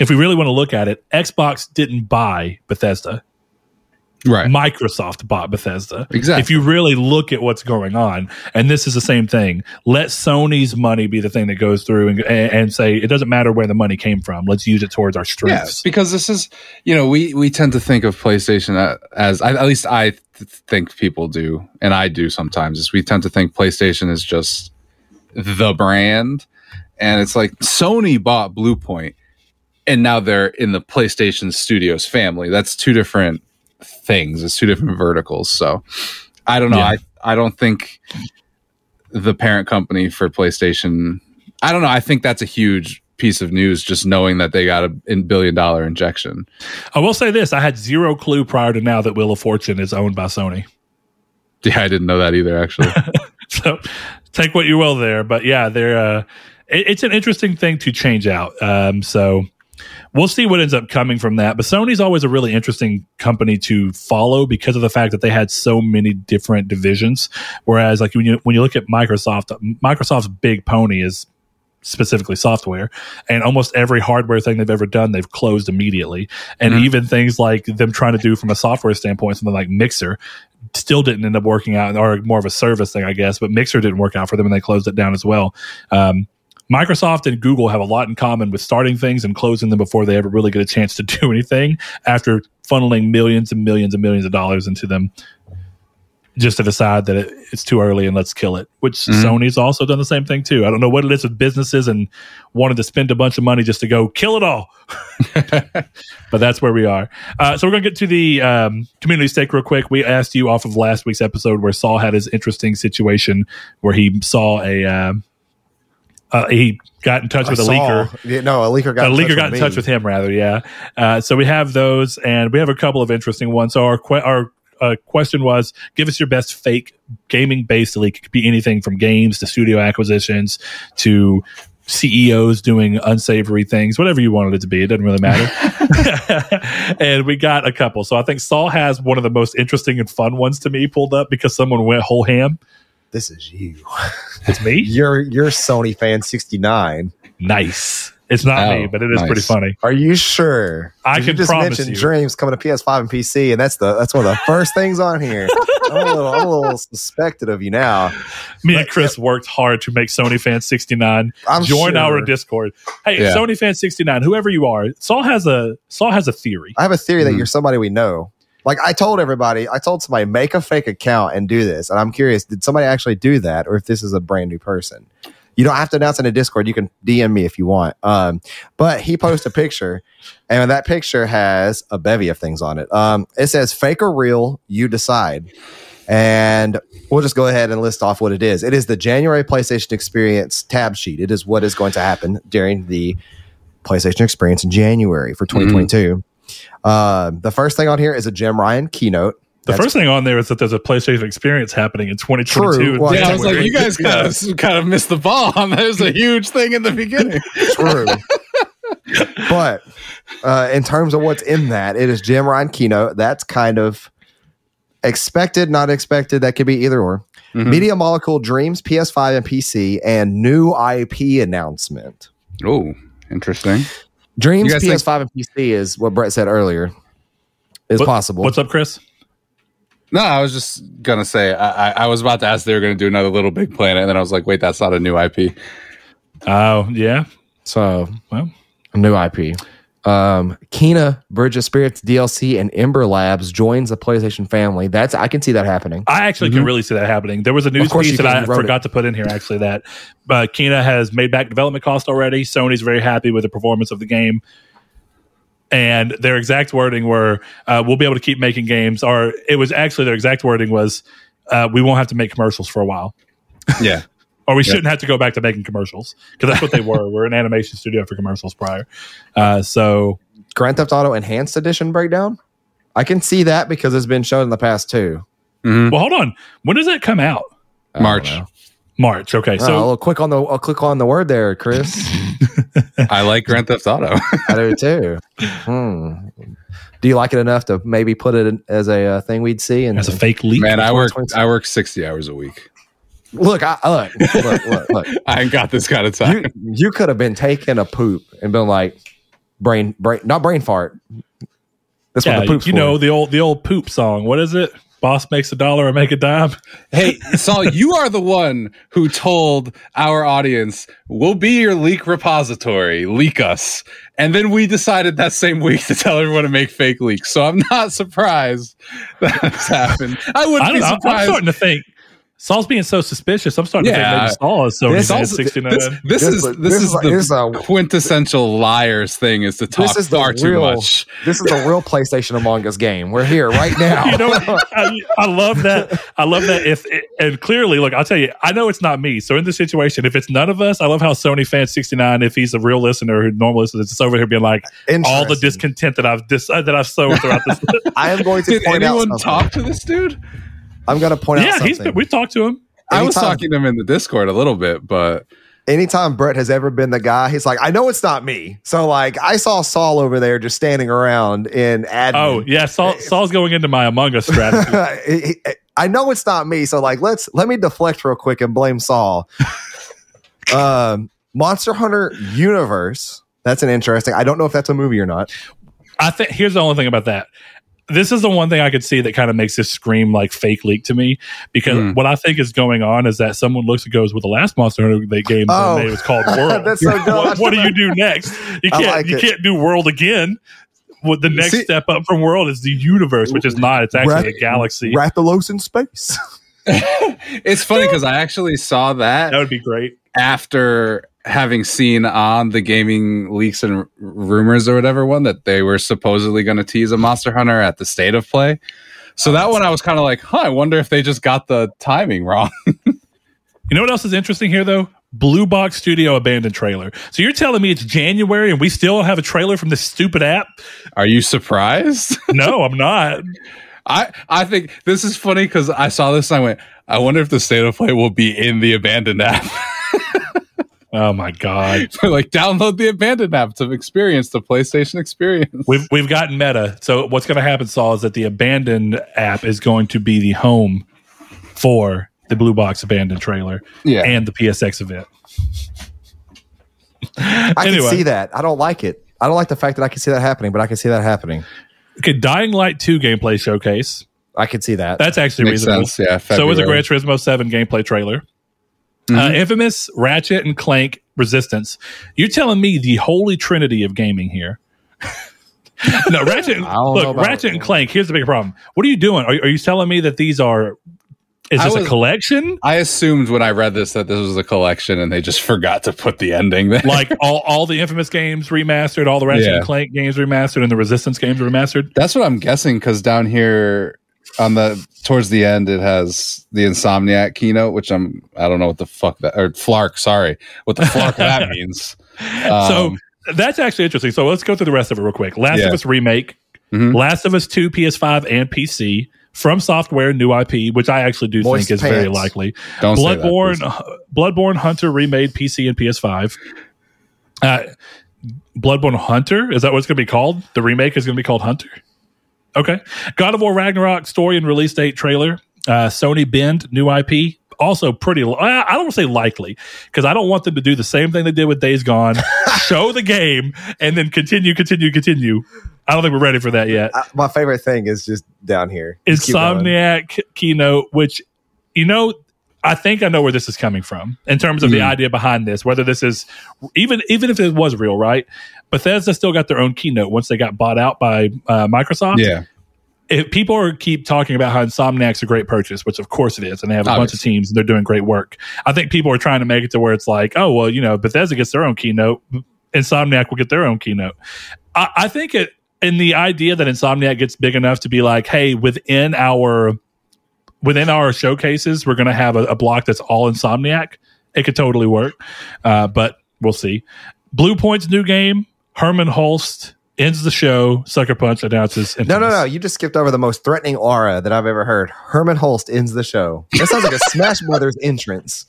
if we really want to look at it, Xbox didn't buy Bethesda. Right. Microsoft bought Bethesda. Exactly. If you really look at what's going on, and this is the same thing, let Sony's money be the thing that goes through and, and, and say it doesn't matter where the money came from. Let's use it towards our Yeah, strengths. because this is, you know, we we tend to think of PlayStation as at least I th- think people do, and I do sometimes. Is we tend to think PlayStation is just the brand, and it's like Sony bought Bluepoint, and now they're in the PlayStation Studios family. That's two different things. It's two different verticals. So I don't know. Yeah. I I don't think the parent company for PlayStation. I don't know. I think that's a huge piece of news just knowing that they got a billion dollar injection. I will say this: I had zero clue prior to now that Wheel of Fortune is owned by Sony. Yeah, I didn't know that either. Actually, So take what you will there, but yeah, they're uh, it, it's an interesting thing to change out. Um, so we'll see what ends up coming from that. But Sony's always a really interesting company to follow because of the fact that they had so many different divisions. Whereas, like when you when you look at Microsoft, Microsoft's big pony is specifically software and almost every hardware thing they've ever done they've closed immediately and Mhm. even things like them trying to do from a software standpoint something like mixer still didn't end up working out or more of a service thing i guess but mixer didn't work out for them and they closed it down as well um, Microsoft and Google have a lot in common with starting things and closing them before they ever really get a chance to do anything after funneling millions and millions and millions of dollars into them. just to decide that it, it's too early and let's kill it. Which Mhm. Sony's also done the same thing too. I don't know what it is with businesses and wanted to spend a bunch of money just to go kill it all. but that's where we are. Uh, so we're going to get to the um, community stake real quick. We asked you off of last week's episode where Saul had his interesting situation where he saw a. Um, uh, he got in touch I with a saw- leaker Yeah, no, a leaker got a in leaker touch got in with touch with him rather yeah uh, so we have those and we have a couple of interesting ones so our que- our uh, question was give us your best fake gaming based leak it could be anything from games to studio acquisitions to CEOs doing unsavory things, whatever you wanted it to be. It doesn't really matter. and we got a couple. So I think Saul has one of the most interesting and fun ones to me pulled up because someone went whole ham. This is you. It's me. You're you're Sony fan 69. nice. It's not Oh, me, but it is nice. pretty funny. Are you sure? I can you just promise mentioned you. Dreams coming to PS5 and PC, and that's the that's one of the first things on here. I'm a little, I'm a little suspected of you now. Me and Chris worked hard to make Sony Fan 69 I'm join sure. our Discord. Hey, Yeah. Sony Fan 69, whoever you are, Saul has a Saul has a theory. I have a theory that Mhm. you're somebody we know. Like I told everybody, I told somebody make a fake account and do this, and I'm curious, did somebody actually do that, or if this is a brand new person? You don't have to announce in a Discord. You can DM me if you want. Um, but he posted a picture, and that picture has a bevy of things on it. Um, it says fake or real, you decide. And we'll just go ahead and list off what it is. It is the January PlayStation Experience tab sheet. It is what is going to happen during the PlayStation Experience in January for 2022. Uh, the first thing on here is a Jim Ryan keynote. The That's first thing on there is that there's a PlayStation experience happening in 2022. True. Well, yeah, I was like, you guys kind of kind of missed the ball on that. It was a huge thing in the beginning. True. but uh, in terms of what's in that, it is Jim Ryan keynote. That's kind of expected, not expected. That could be either or. Mhm. Media Molecule Dreams, PS5 and PC, and new IP announcement. Oh, interesting. Dreams, You guys think- PS5 and PC is what Brett said earlier. Is What- possible. What's up, Chris? No, I was just gonna say I, I, I was about to ask they were gonna do another Little Big Planet, and then I was like, wait, that's not a new IP. Oh, yeah. So, Well. a new IP. Um, Kena Bridge of Spirits DLC and Ember Labs joins the PlayStation family. That's I can see that happening. I actually can really see that happening. There was a news Mm-hmm. piece that. I You wrote forgot to put in here actually that uh, Kena has made back development cost already. Sony's very happy with the performance of the game. And their exact wording were, uh, "We'll be able to keep making games." Or it was actually their exact wording was, uh, "We won't have to make commercials for a while." Yeah, or we Yeah. shouldn't have to go back to making commercials because that's what they were. We're an animation studio for commercials prior. Uh, so Grand Theft Auto Enhanced Edition breakdown. I can see that because it's been shown in the past too. Mhm. well, hold on. When does that come out? March. March. Okay, So so I'll click on the I'll click on the word there, Chris. I like Grand Theft Auto. I do too. Hmm. Do you like it enough to maybe put it in, as a uh, thing we'd see? And as a fake leak, Man, I work I work sixty hours a week. Look, I, look, look, look, look. I ain't got this kind of time. You you could have been taking a poop and been like brain brain not brain fart. That's yeah, what the poop's you for. know the old the old poop song. What is it? Boss makes a dollar or make a dime. Hey, Saul, you are the one who told our audience, we'll be your leak repository, leak us. And then we decided that same week to tell everyone to make fake leaks. So I'm not surprised that's happened. I I wouldn't don't, be surprised. I'm starting to think Saul's being so suspicious. I'm starting to think maybe Saul is so This fan 69. this, this This is is- this, this is is the this is a- quintessential liars thing is to talk is the far too much. This is a real PlayStation Among Us game. We're here right now. you know, I, I love that. I love that. If and clearly, look, I'll tell you, I know it's not me. So in this situation, if it's none of us, I love how Sony fan sixty nine, if he's a real listener who normally listens, is just over here being like all the discontent that I've dis- uh, that I've sown throughout this. I am going to Did point out anyone something. talk to this dude? I'm going to point out yeah, something. he's been, we talked to him. I was talking to him in the Discord a little bit, but anytime Brett has ever been the guy, he's like, I know it's not me. So like I saw Saul over there just standing around in admin. Oh yeah, Saul, Saul's going into my Among Us strategy. He- he- I know it's not me. So like let's let me deflect real quick and blame Saul. um Monster Hunter Universe. That's an interesting. I don't know if that's a movie or not. I think here's the only thing about that. This is the one thing I could see that kind of makes this scream like fake leak to me because Hmm. what I think is going on is that someone looks and goes, "Well, the last Monster Hunter they game they Oh. made was called World. That's so dumb. what, what do you do next? You can't like you it. can't do World again. what the next See- step up from world is the universe, which is not. It's actually Rat- a galaxy. Rathalos in space. it's funny because I actually saw that That would be great. after having seen on the gaming leaks and r- rumors or whatever one that they were supposedly going to tease a Monster Hunter at the state of play. So oh, that one I was kind of like, huh, I wonder if they just got the timing wrong. You know what else is interesting here, though? Blue Box Studio abandoned trailer. So you're telling me it's January and we still have a trailer from this stupid app? Are you surprised? No, I'm not. I I think this is funny because I saw this and I went, I wonder if the state of play will be in the abandoned app. Oh my god, like download the abandoned app to experience the PlayStation experience. we've we've gotten meta. So what's going to happen, Saul, is that the abandoned app is going to be the home for the Blue Box abandoned trailer Yeah. and the PSX event. I Anyway. can see that. I don't like it. I don't like the fact that I can see that happening, but I can see that happening. Okay, Dying Light 2 gameplay showcase. I can see that. That's actually Makes reasonable. sense. Yeah. So is a February. Gran Turismo 7 gameplay trailer. Uh, Mhm. Infamous, Ratchet, and Clank Resistance. You're telling me the holy trinity of gaming here. no, Ratchet. Look, Ratchet and Clank. Here's the big problem. What are you doing? Are, are you telling me that these are? Is this a collection? I assumed when I read this that this was a collection and they just forgot to put the ending there. like all, all the Infamous games remastered, all the Ratchet Yeah. and Clank games remastered, and the Resistance games remastered. That's what I'm guessing because down here on the towards the end it has the Insomniac keynote, which I'm I don't know what the fuck that or Flark, sorry, what the flark that means. so Um, that's actually interesting. So let's go through the rest of it real quick. Last Yeah. of Us remake, Mhm. Last of Us 2 PS5 and PC from software new IP, which I actually do Moist think is very likely. don't say that, Bloodborne. Bloodborne Hunter remade PC and PS5. Uh, Bloodborne Hunter is that what it's going to be called? The remake is going to be called Hunter. Okay. God of War Ragnarok story and release date trailer. Uh, Sony Bend new IP. Also pretty. li- I don't want to say likely because I don't want them to do the same thing they did with Days Gone, show the game and then continue, continue, continue. I don't think we're ready for that yet. I- my favorite thing is just down here. Insomniac keynote, which you know, I think I know where this is coming from in terms of the Hmm. idea behind this. Whether this is even even if it was real, right? Bethesda still got their own keynote once they got bought out by uh, Microsoft. Yeah. If people are keep talking about how Insomniac's a great purchase, which of course it is, and they have a bunch of teams and they're doing great work. I think people are trying to make it to where it's like, oh well, you know, Bethesda gets their own keynote, Insomniac will get their own keynote. I, I think it in the idea that Insomniac gets big enough to be like, hey, within our within our showcases, we're going to have a, a block that's all Insomniac. It could totally work, uh, but we'll see. Bluepoint's new game, Hermen Hulst ends the show. Sucker Punch announces. No, no, no. You just skipped over the most threatening aura that I've ever heard. Hermen Hulst ends the show. That sounds like a Smash Brothers entrance.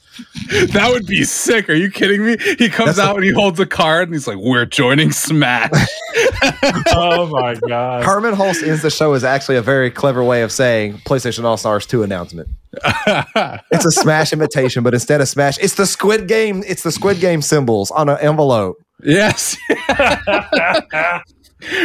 That would be sick. Are you kidding me? He comes That's out and he holds a card and he's like, We're joining Smash. oh my god! Hermen Hulst ends the show is actually a very clever way of saying PlayStation All Stars 2 announcement. It's a Smash invitation, but instead of Smash, it's the Squid Game. It's the Squid Game symbols on an envelope. yes.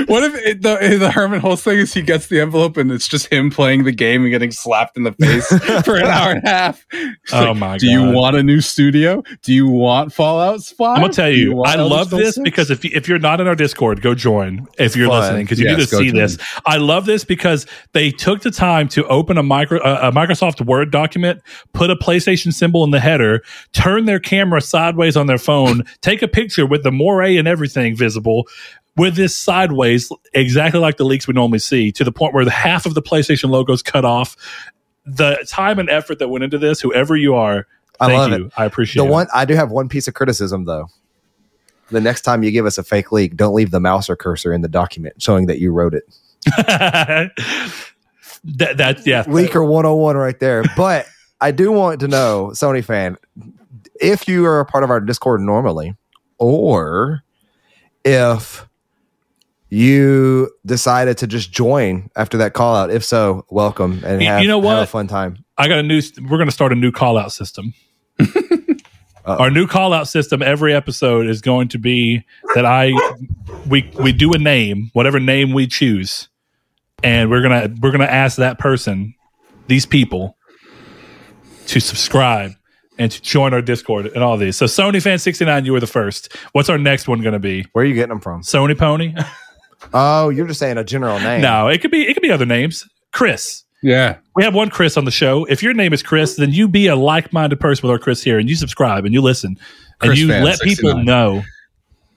What if it, the, the Hermen Hulst thing is he gets the envelope and it's just him playing the game and getting slapped in the face for an hour and a half? It's Oh my god. Do you want a new studio? Do you want Fallout 5? I'm gonna tell Do you, I love this 6? because if you, if you're not in our Discord, go join if you're fun. listening because you need to see join. this. I love this because they took the time to open a micro a a Microsoft Word document, put a PlayStation symbol in the header, turn their camera sideways on their phone, take a picture with the moiré and everything visible. With this sideways, exactly like the leaks we normally see, to the point where the half of the PlayStation logo is cut off. The time and effort that went into this, whoever you are, I thank love you. I appreciate The it. one I do have one piece of criticism though. The next time you give us a fake leak, don't leave the mouse or cursor in the document showing that you wrote it. that, that yeah. Leaker 101 right there. But I do want to know, Sony fan, if you are a part of our Discord normally, or if you decided to just join after that call out. If so, welcome and You- have, you know have what? a fun time. I got a new. We're going to start a new call out system. Our new call out system every episode is going to be that I we we do a name, whatever name we choose, and we're gonna we're gonna ask that person, these people, to subscribe and to join our Discord and all these. So Sony fan sixty nine, you were the first. What's our next one going to be? Where are you getting them from? Sony Pony. Oh, you're just saying a general name. No, it could be it could be other names. Chris. Yeah. We have one Chris on the show. If your name is Chris, then you be a like-minded person with our Chris here, and you subscribe and you listen and you Fan let people know.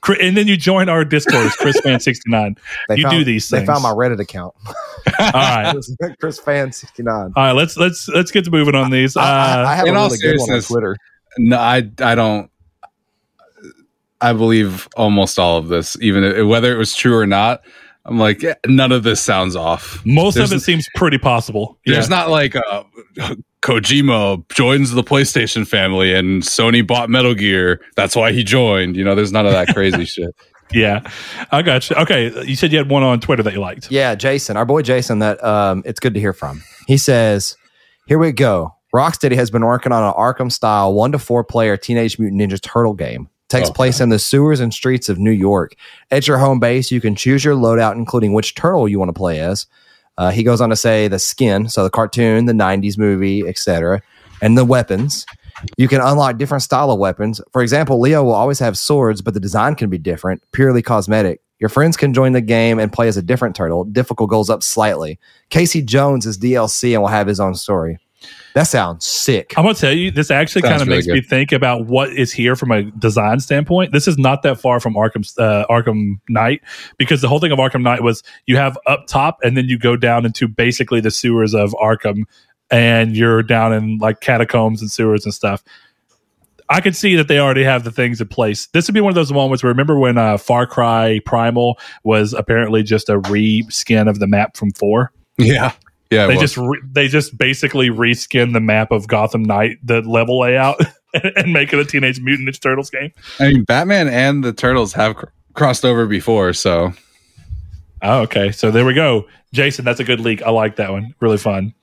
Chri- And then you join our Discord, it's Chris Fan sixty nine. You found, do these They found my Reddit account. All right, Chris Fan sixty nine. all right. Let's let's let's get to moving on these. Uh, I, I, I have a really good one on Twitter. No, I I don't. I believe almost all of this, even if- whether it was true or not. I'm like, eh, none of this sounds off. most There's- of it seems pretty possible. There's not like uh, Kojima joins the PlayStation family and Sony bought Metal Gear. That's why he joined. You know, there's none of that crazy shit. Yeah, I got you. Okay, you said you had one on Twitter that you liked. Yeah, Jason, our boy Jason, that um, it's good to hear from. He says, "Here we go. Rocksteady has been working on an Arkham style one to four player Teenage Mutant Ninja Turtle game. Takes Oh, place in the sewers and streets of New York. At your home base, you can choose your loadout, including which turtle you want to play as. Uh, he goes on to say the skin, so the cartoon, the '90s movie, etc., and the weapons. You can unlock different style of weapons. For example, Leo will always have swords, but the design can be different, purely cosmetic. Your friends can join the game and play as a different turtle. Difficult goes up slightly. Casey Jones is DLC and will have his own story. That sounds sick. I'm gonna tell you, this actually kind of really makes me think about what is here from a design standpoint. This is not that far from Arkham uh, Arkham Knight because the whole thing of Arkham Knight was you have up top and then you go down into basically the sewers of Arkham, and you're down in like catacombs and sewers and stuff. I could see that they already have the things in place. This would be one of those moments where remember when uh, Far Cry Primal was apparently just a reskin of the map from four Yeah, yeah. they was. just re- they just basically reskin the map of Gotham Knight, the level layout, and make it a Teenage Mutant Ninja Turtles game. I mean, Batman and the Turtles have cr- crossed over before, so Oh, okay. So there we go, Jason. That's a good leak. I like that one. Really fun.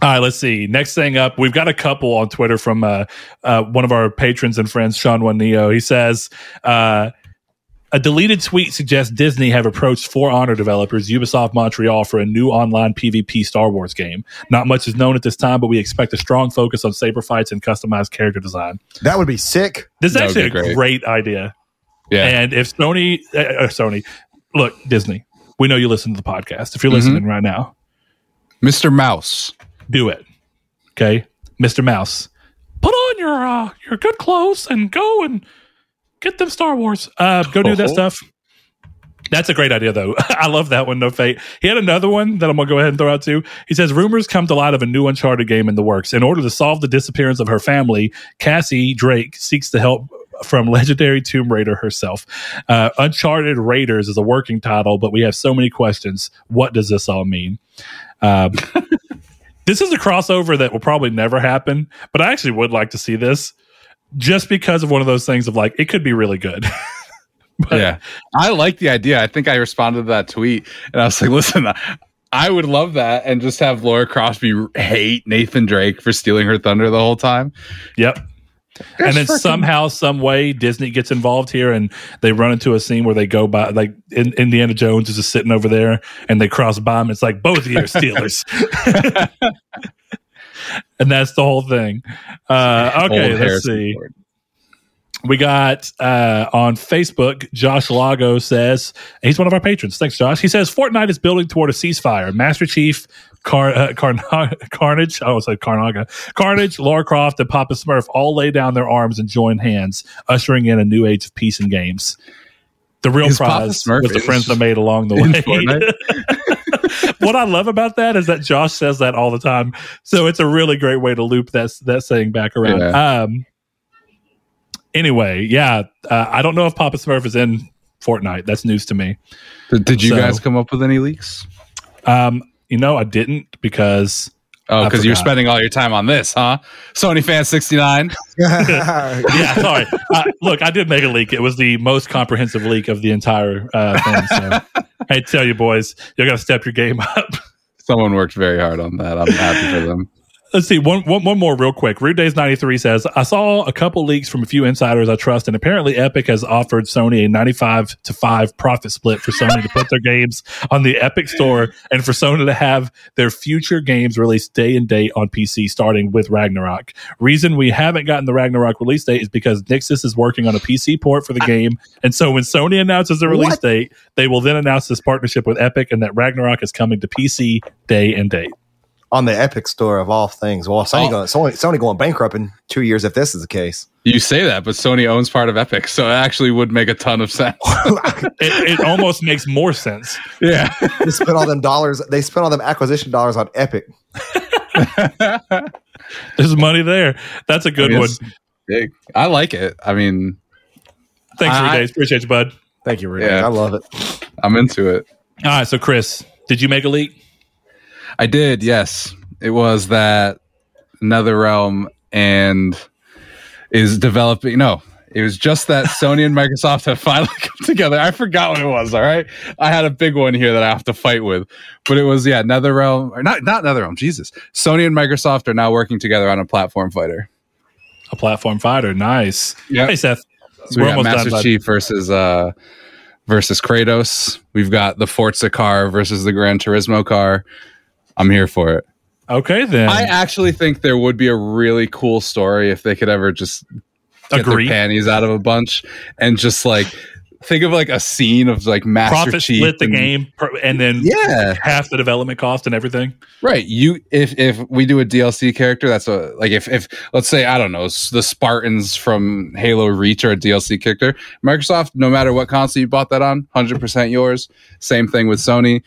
All right, let's see. Next thing up, we've got a couple on Twitter from uh, uh, one of our patrons and friends, Sean One Neo. He says. Uh, a deleted tweet suggests Disney have approached For Honor developers Ubisoft Montreal for a new online PvP Star Wars game. Not much is known at this time, but we expect a strong focus on saber fights and customized character design. That would be sick. This is That actually a great. great idea. yeah. And if Sony, uh, uh, Sony, look, Disney, we know you listen to the podcast. If you're Mhm. listening right now, Mr. Mouse. do it. Okay, Mr. Mouse, put on your uh, your good clothes and go and get them Star Wars. Uh, go do that Oh. stuff. That's a great idea, though. I love that one. No fate. He had another one that I'm gonna go ahead and throw out too. He says rumors come to light of a new Uncharted game in the works. In order to solve the disappearance of her family, Cassie Drake seeks the help from legendary Tomb Raider herself. Uh, Uncharted Raiders is a working title, but we have so many questions. What does this all mean? Um, this is a crossover that will probably never happen, but I actually would like to see this just because of one of those things of like it could be really good. But- yeah, I like the idea. I think I responded to that tweet, and I was like, "Listen, I would love that, and just have Laura Crosby hate Nathan Drake for stealing her thunder the whole time." Yep. and then freaking- somehow, some way, Disney gets involved here, and they run into a scene where they go by, like in, Indiana Jones is just sitting over there, and they cross by him. It's like both of you are stealers, and that's the whole thing. Uh, okay, Old let's see. We got uh, on Facebook, Josh Lago says, he's one of our patrons. Thanks, Josh. He says, Fortnite is building toward a ceasefire. Master Chief, Car- uh, Carna- Carnage, I almost said Carnaga, Carnage, Lara Croft, and Papa Smurf all lay down their arms and join hands, ushering in a new age of peace and games. The real Is prize was the friends they made along the way. What I love about that is that Josh says that all the time. So it's a really great way to loop that that saying back around. Yeah. Um. Anyway, yeah, uh, I don't know if Papa Smurf is in Fortnite. That's news to me. Did, did you So- guys come up with any leaks? Um, you know, I didn't because Oh, because you're spending all your time on this, huh? Sony fan sixty nine. yeah, sorry. uh, look, I did make a leak. It was the most comprehensive leak of the entire uh, thing. So I tell you, boys, you got to step your game up. Someone worked very hard on that. I'm happy for them. Let's see one, one, one more real quick. Rude Days ninety three says I saw a couple leaks from a few insiders I trust, and apparently Epic has offered Sony a ninety five to five profit split for Sony to put their games on the Epic Store, and for Sony to have their future games released day and date on PC, starting with Ragnarok. Reason we haven't gotten the Ragnarok release date is because Nixxes is working on a PC port for the game, and so when Sony announces the release What? date, they will then announce this partnership with Epic, and that Ragnarok is coming to PC day and date. On the Epic Store of all things. Well, Sony, Oh. going, Sony, Sony going bankrupt in two years if this is the case. You say that, but Sony owns part of Epic, so it actually would make a ton of sense. it, it almost makes more sense. yeah. they spent all them dollars. They spent all them acquisition dollars on Epic. There's money there. That's a good I mean, one. big. I like it. I mean, Thanks, I- Rude Days. Appreciate you, bud. Thank you, Rudy. Yeah. I love it. I'm into it. All right, so Chris, did you make a leak? I did, yes. It was that NetherRealm and is developing. No, it was just that Sony and Microsoft have finally come together. I forgot what it was. All right, I had a big one here that I have to fight with, but it was yeah, NetherRealm or not not NetherRealm. Jesus, Sony and Microsoft are now working together on a platform fighter. A platform fighter. Nice. Yeah, Hey, Seth. So we We're got almost Master done. Chief versus uh versus Kratos. We've got the Forza car versus the Gran Turismo car. I'm here for it. Okay, then. I actually think there would be a really cool story if they could ever just get Agree. their panties out of a bunch and just like think of like a scene of like Master Profit Chief split the and- game and then Yeah, half the development cost and everything. right. You if if we do a DLC character, that's a like if if let's say I don't know the Spartans from Halo Reach are a DLC character, Microsoft, no matter what console you bought that on, hundred percent yours. Same thing with Sony.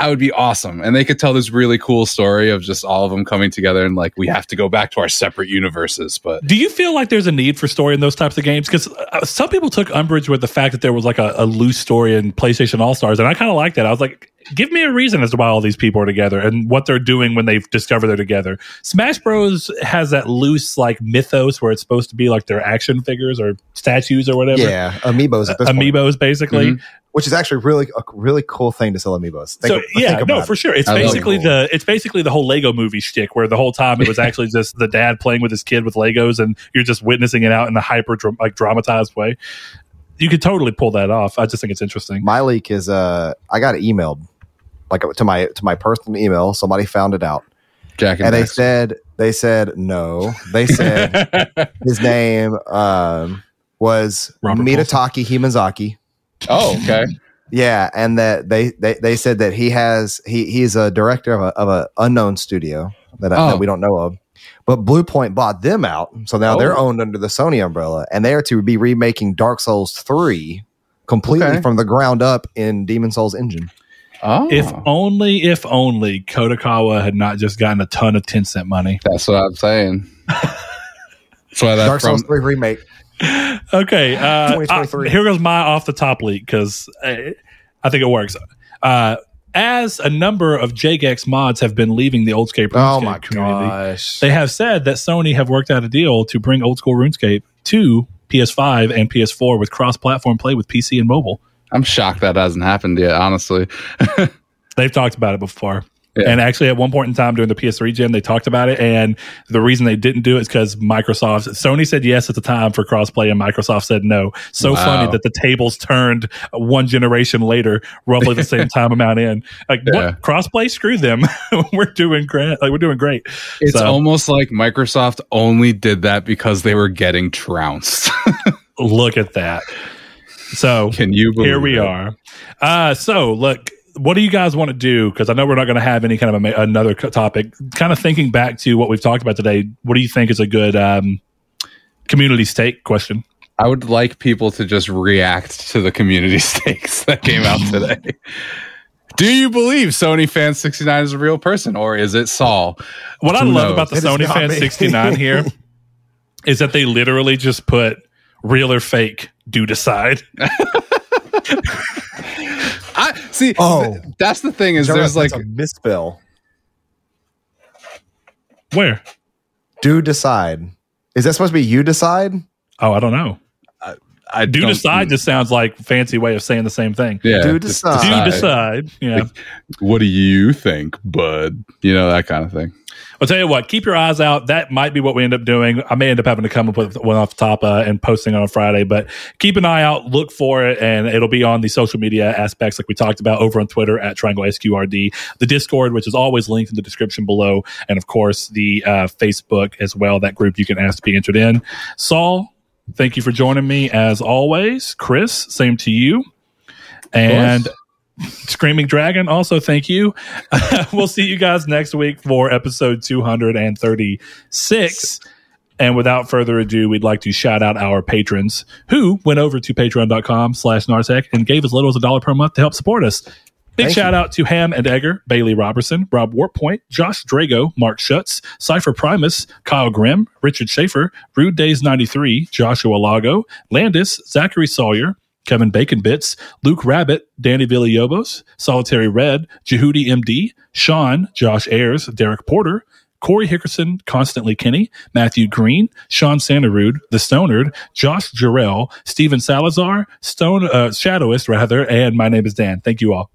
I would be awesome, and they could tell this really cool story of just all of them coming together and like we have to go back to our separate universes, but Do you feel like there's a need for story in those types of games? Because uh, some people took umbrage with the fact that there was like a, a loose story in PlayStation All Stars, and I kind of like that. I was like, give me a reason as to why all these people are together and what they're doing when they've discovered they're together. Smash Bros has that loose like mythos where it's supposed to be like their action figures or statues or whatever. Yeah, amiibos at this point, Amiibos, basically. Mhm. Which is actually really a really cool thing to sell amiibos. Think so of- yeah, think no, for it. sure. It's I basically it. the it's basically the whole Lego movie shtick, where the whole time it was actually just the dad playing with his kid with Legos, and you're just witnessing it out in a hyper like dramatized way. You could totally pull that off. I just think it's interesting. My leak is uh, I got it emailed like to my to my personal email. Somebody found it out, Jack and, and they said they said no. They said his name um, was Robert Mitataki Himazaki. Oh, okay. Yeah, and that they, they they said that he has he he's a director of a of a unknown studio that, Oh. that we don't know of. But Bluepoint bought them out, so now they're Oh. owned under the Sony umbrella, and they are to be remaking Dark Souls three completely Okay. from the ground up in Demon Souls engine. Oh, If only, if only Kadokawa had not just gotten a ton of Tencent money. that's what I'm saying. That's why that Dark from Souls three remake. Okay, uh, 2023. uh, here goes my off the top leak because I, I think it works. Uh, as a number of Jagex mods have been leaving the Oldscape Oh RuneScape my community, gosh! They have said that Sony have worked out a deal to bring old school RuneScape to PS5 and PS4 with cross platform play with PC and mobile. I'm shocked that hasn't happened yet. Honestly, They've talked about it before. Yeah. And actually, at one point in time during the PS3 gen, they talked about it. And the reason they didn't do it is because Microsoft, Sony said yes at the time for crossplay, and Microsoft said no. So Wow. funny that the tables turned one generation later, roughly the same time amount in. Like, Yeah. what crossplay? Screw them. we're doing great. Like, we're doing great. it's So- almost like Microsoft only did that because they were getting trounced. Look at that. So Can you believe here we it? are. Uh, so look, what do you guys want to do? Because I know we're not going to have any kind of a, another topic. Kind of thinking back to what we've talked about today. What do you think is a good um, community stake question? I would like people to just react to the community stakes that came out today. Do you believe Sony Fan 69 is a real person or is it Saul? What I love knows? about the It is Sony Fan 69 here is that they literally just put real or fake. Do decide. I see. Oh. th- that's the thing is Jonas, there's like that's a misspell. Where? Do decide. Is that supposed to be you decide? Oh, I don't know. I Do don't- decide just sounds like fancy way of saying the same thing. Yeah, Do decide. Do decide. Yeah. Like, What do you think, bud? You know that kind of thing. I'll tell you what, keep your eyes out. That might be what we end up doing. I may end up having to come up with one off the top uh, and posting on Friday, but keep an eye out, look for it, and it'll be on the social media aspects like we talked about over on Twitter at Triangle SQRD, the Discord, which is always linked in the description below, and of course the uh, Facebook as well, that group you can ask to be entered in. Saul, thank you for joining me as always. Chris, same to you. And Screaming Dragon, also thank you. we'll see you guys next week for episode 236. And without further ado, we'd like to shout out our patrons who went over to patreon.com slash Nartech and gave as little as a dollar per month to help support us. Big Thank shout out to Ham and Egger, Bailey Robertson, Rob Warpoint, Josh Drago, Mark Schutz, Cypher Primus, Kyle Grimm, Richard Schaefer, Rude Days 93, Joshua Lago, Landis, Zachary Sawyer, Kevin Bacon Bits, Luke Rabbit, Danny Villalobos, Solitary Red, Jehudi MD, Sean, Josh Ayers, Derek Porter, Corey Hickerson, Constantly Kenny, Matthew Green, Sean Sanderud, The Stonard, Josh Jarrell, Stephen Salazar, Stone uh, Shadowist rather, and my name is Dan. Thank you all.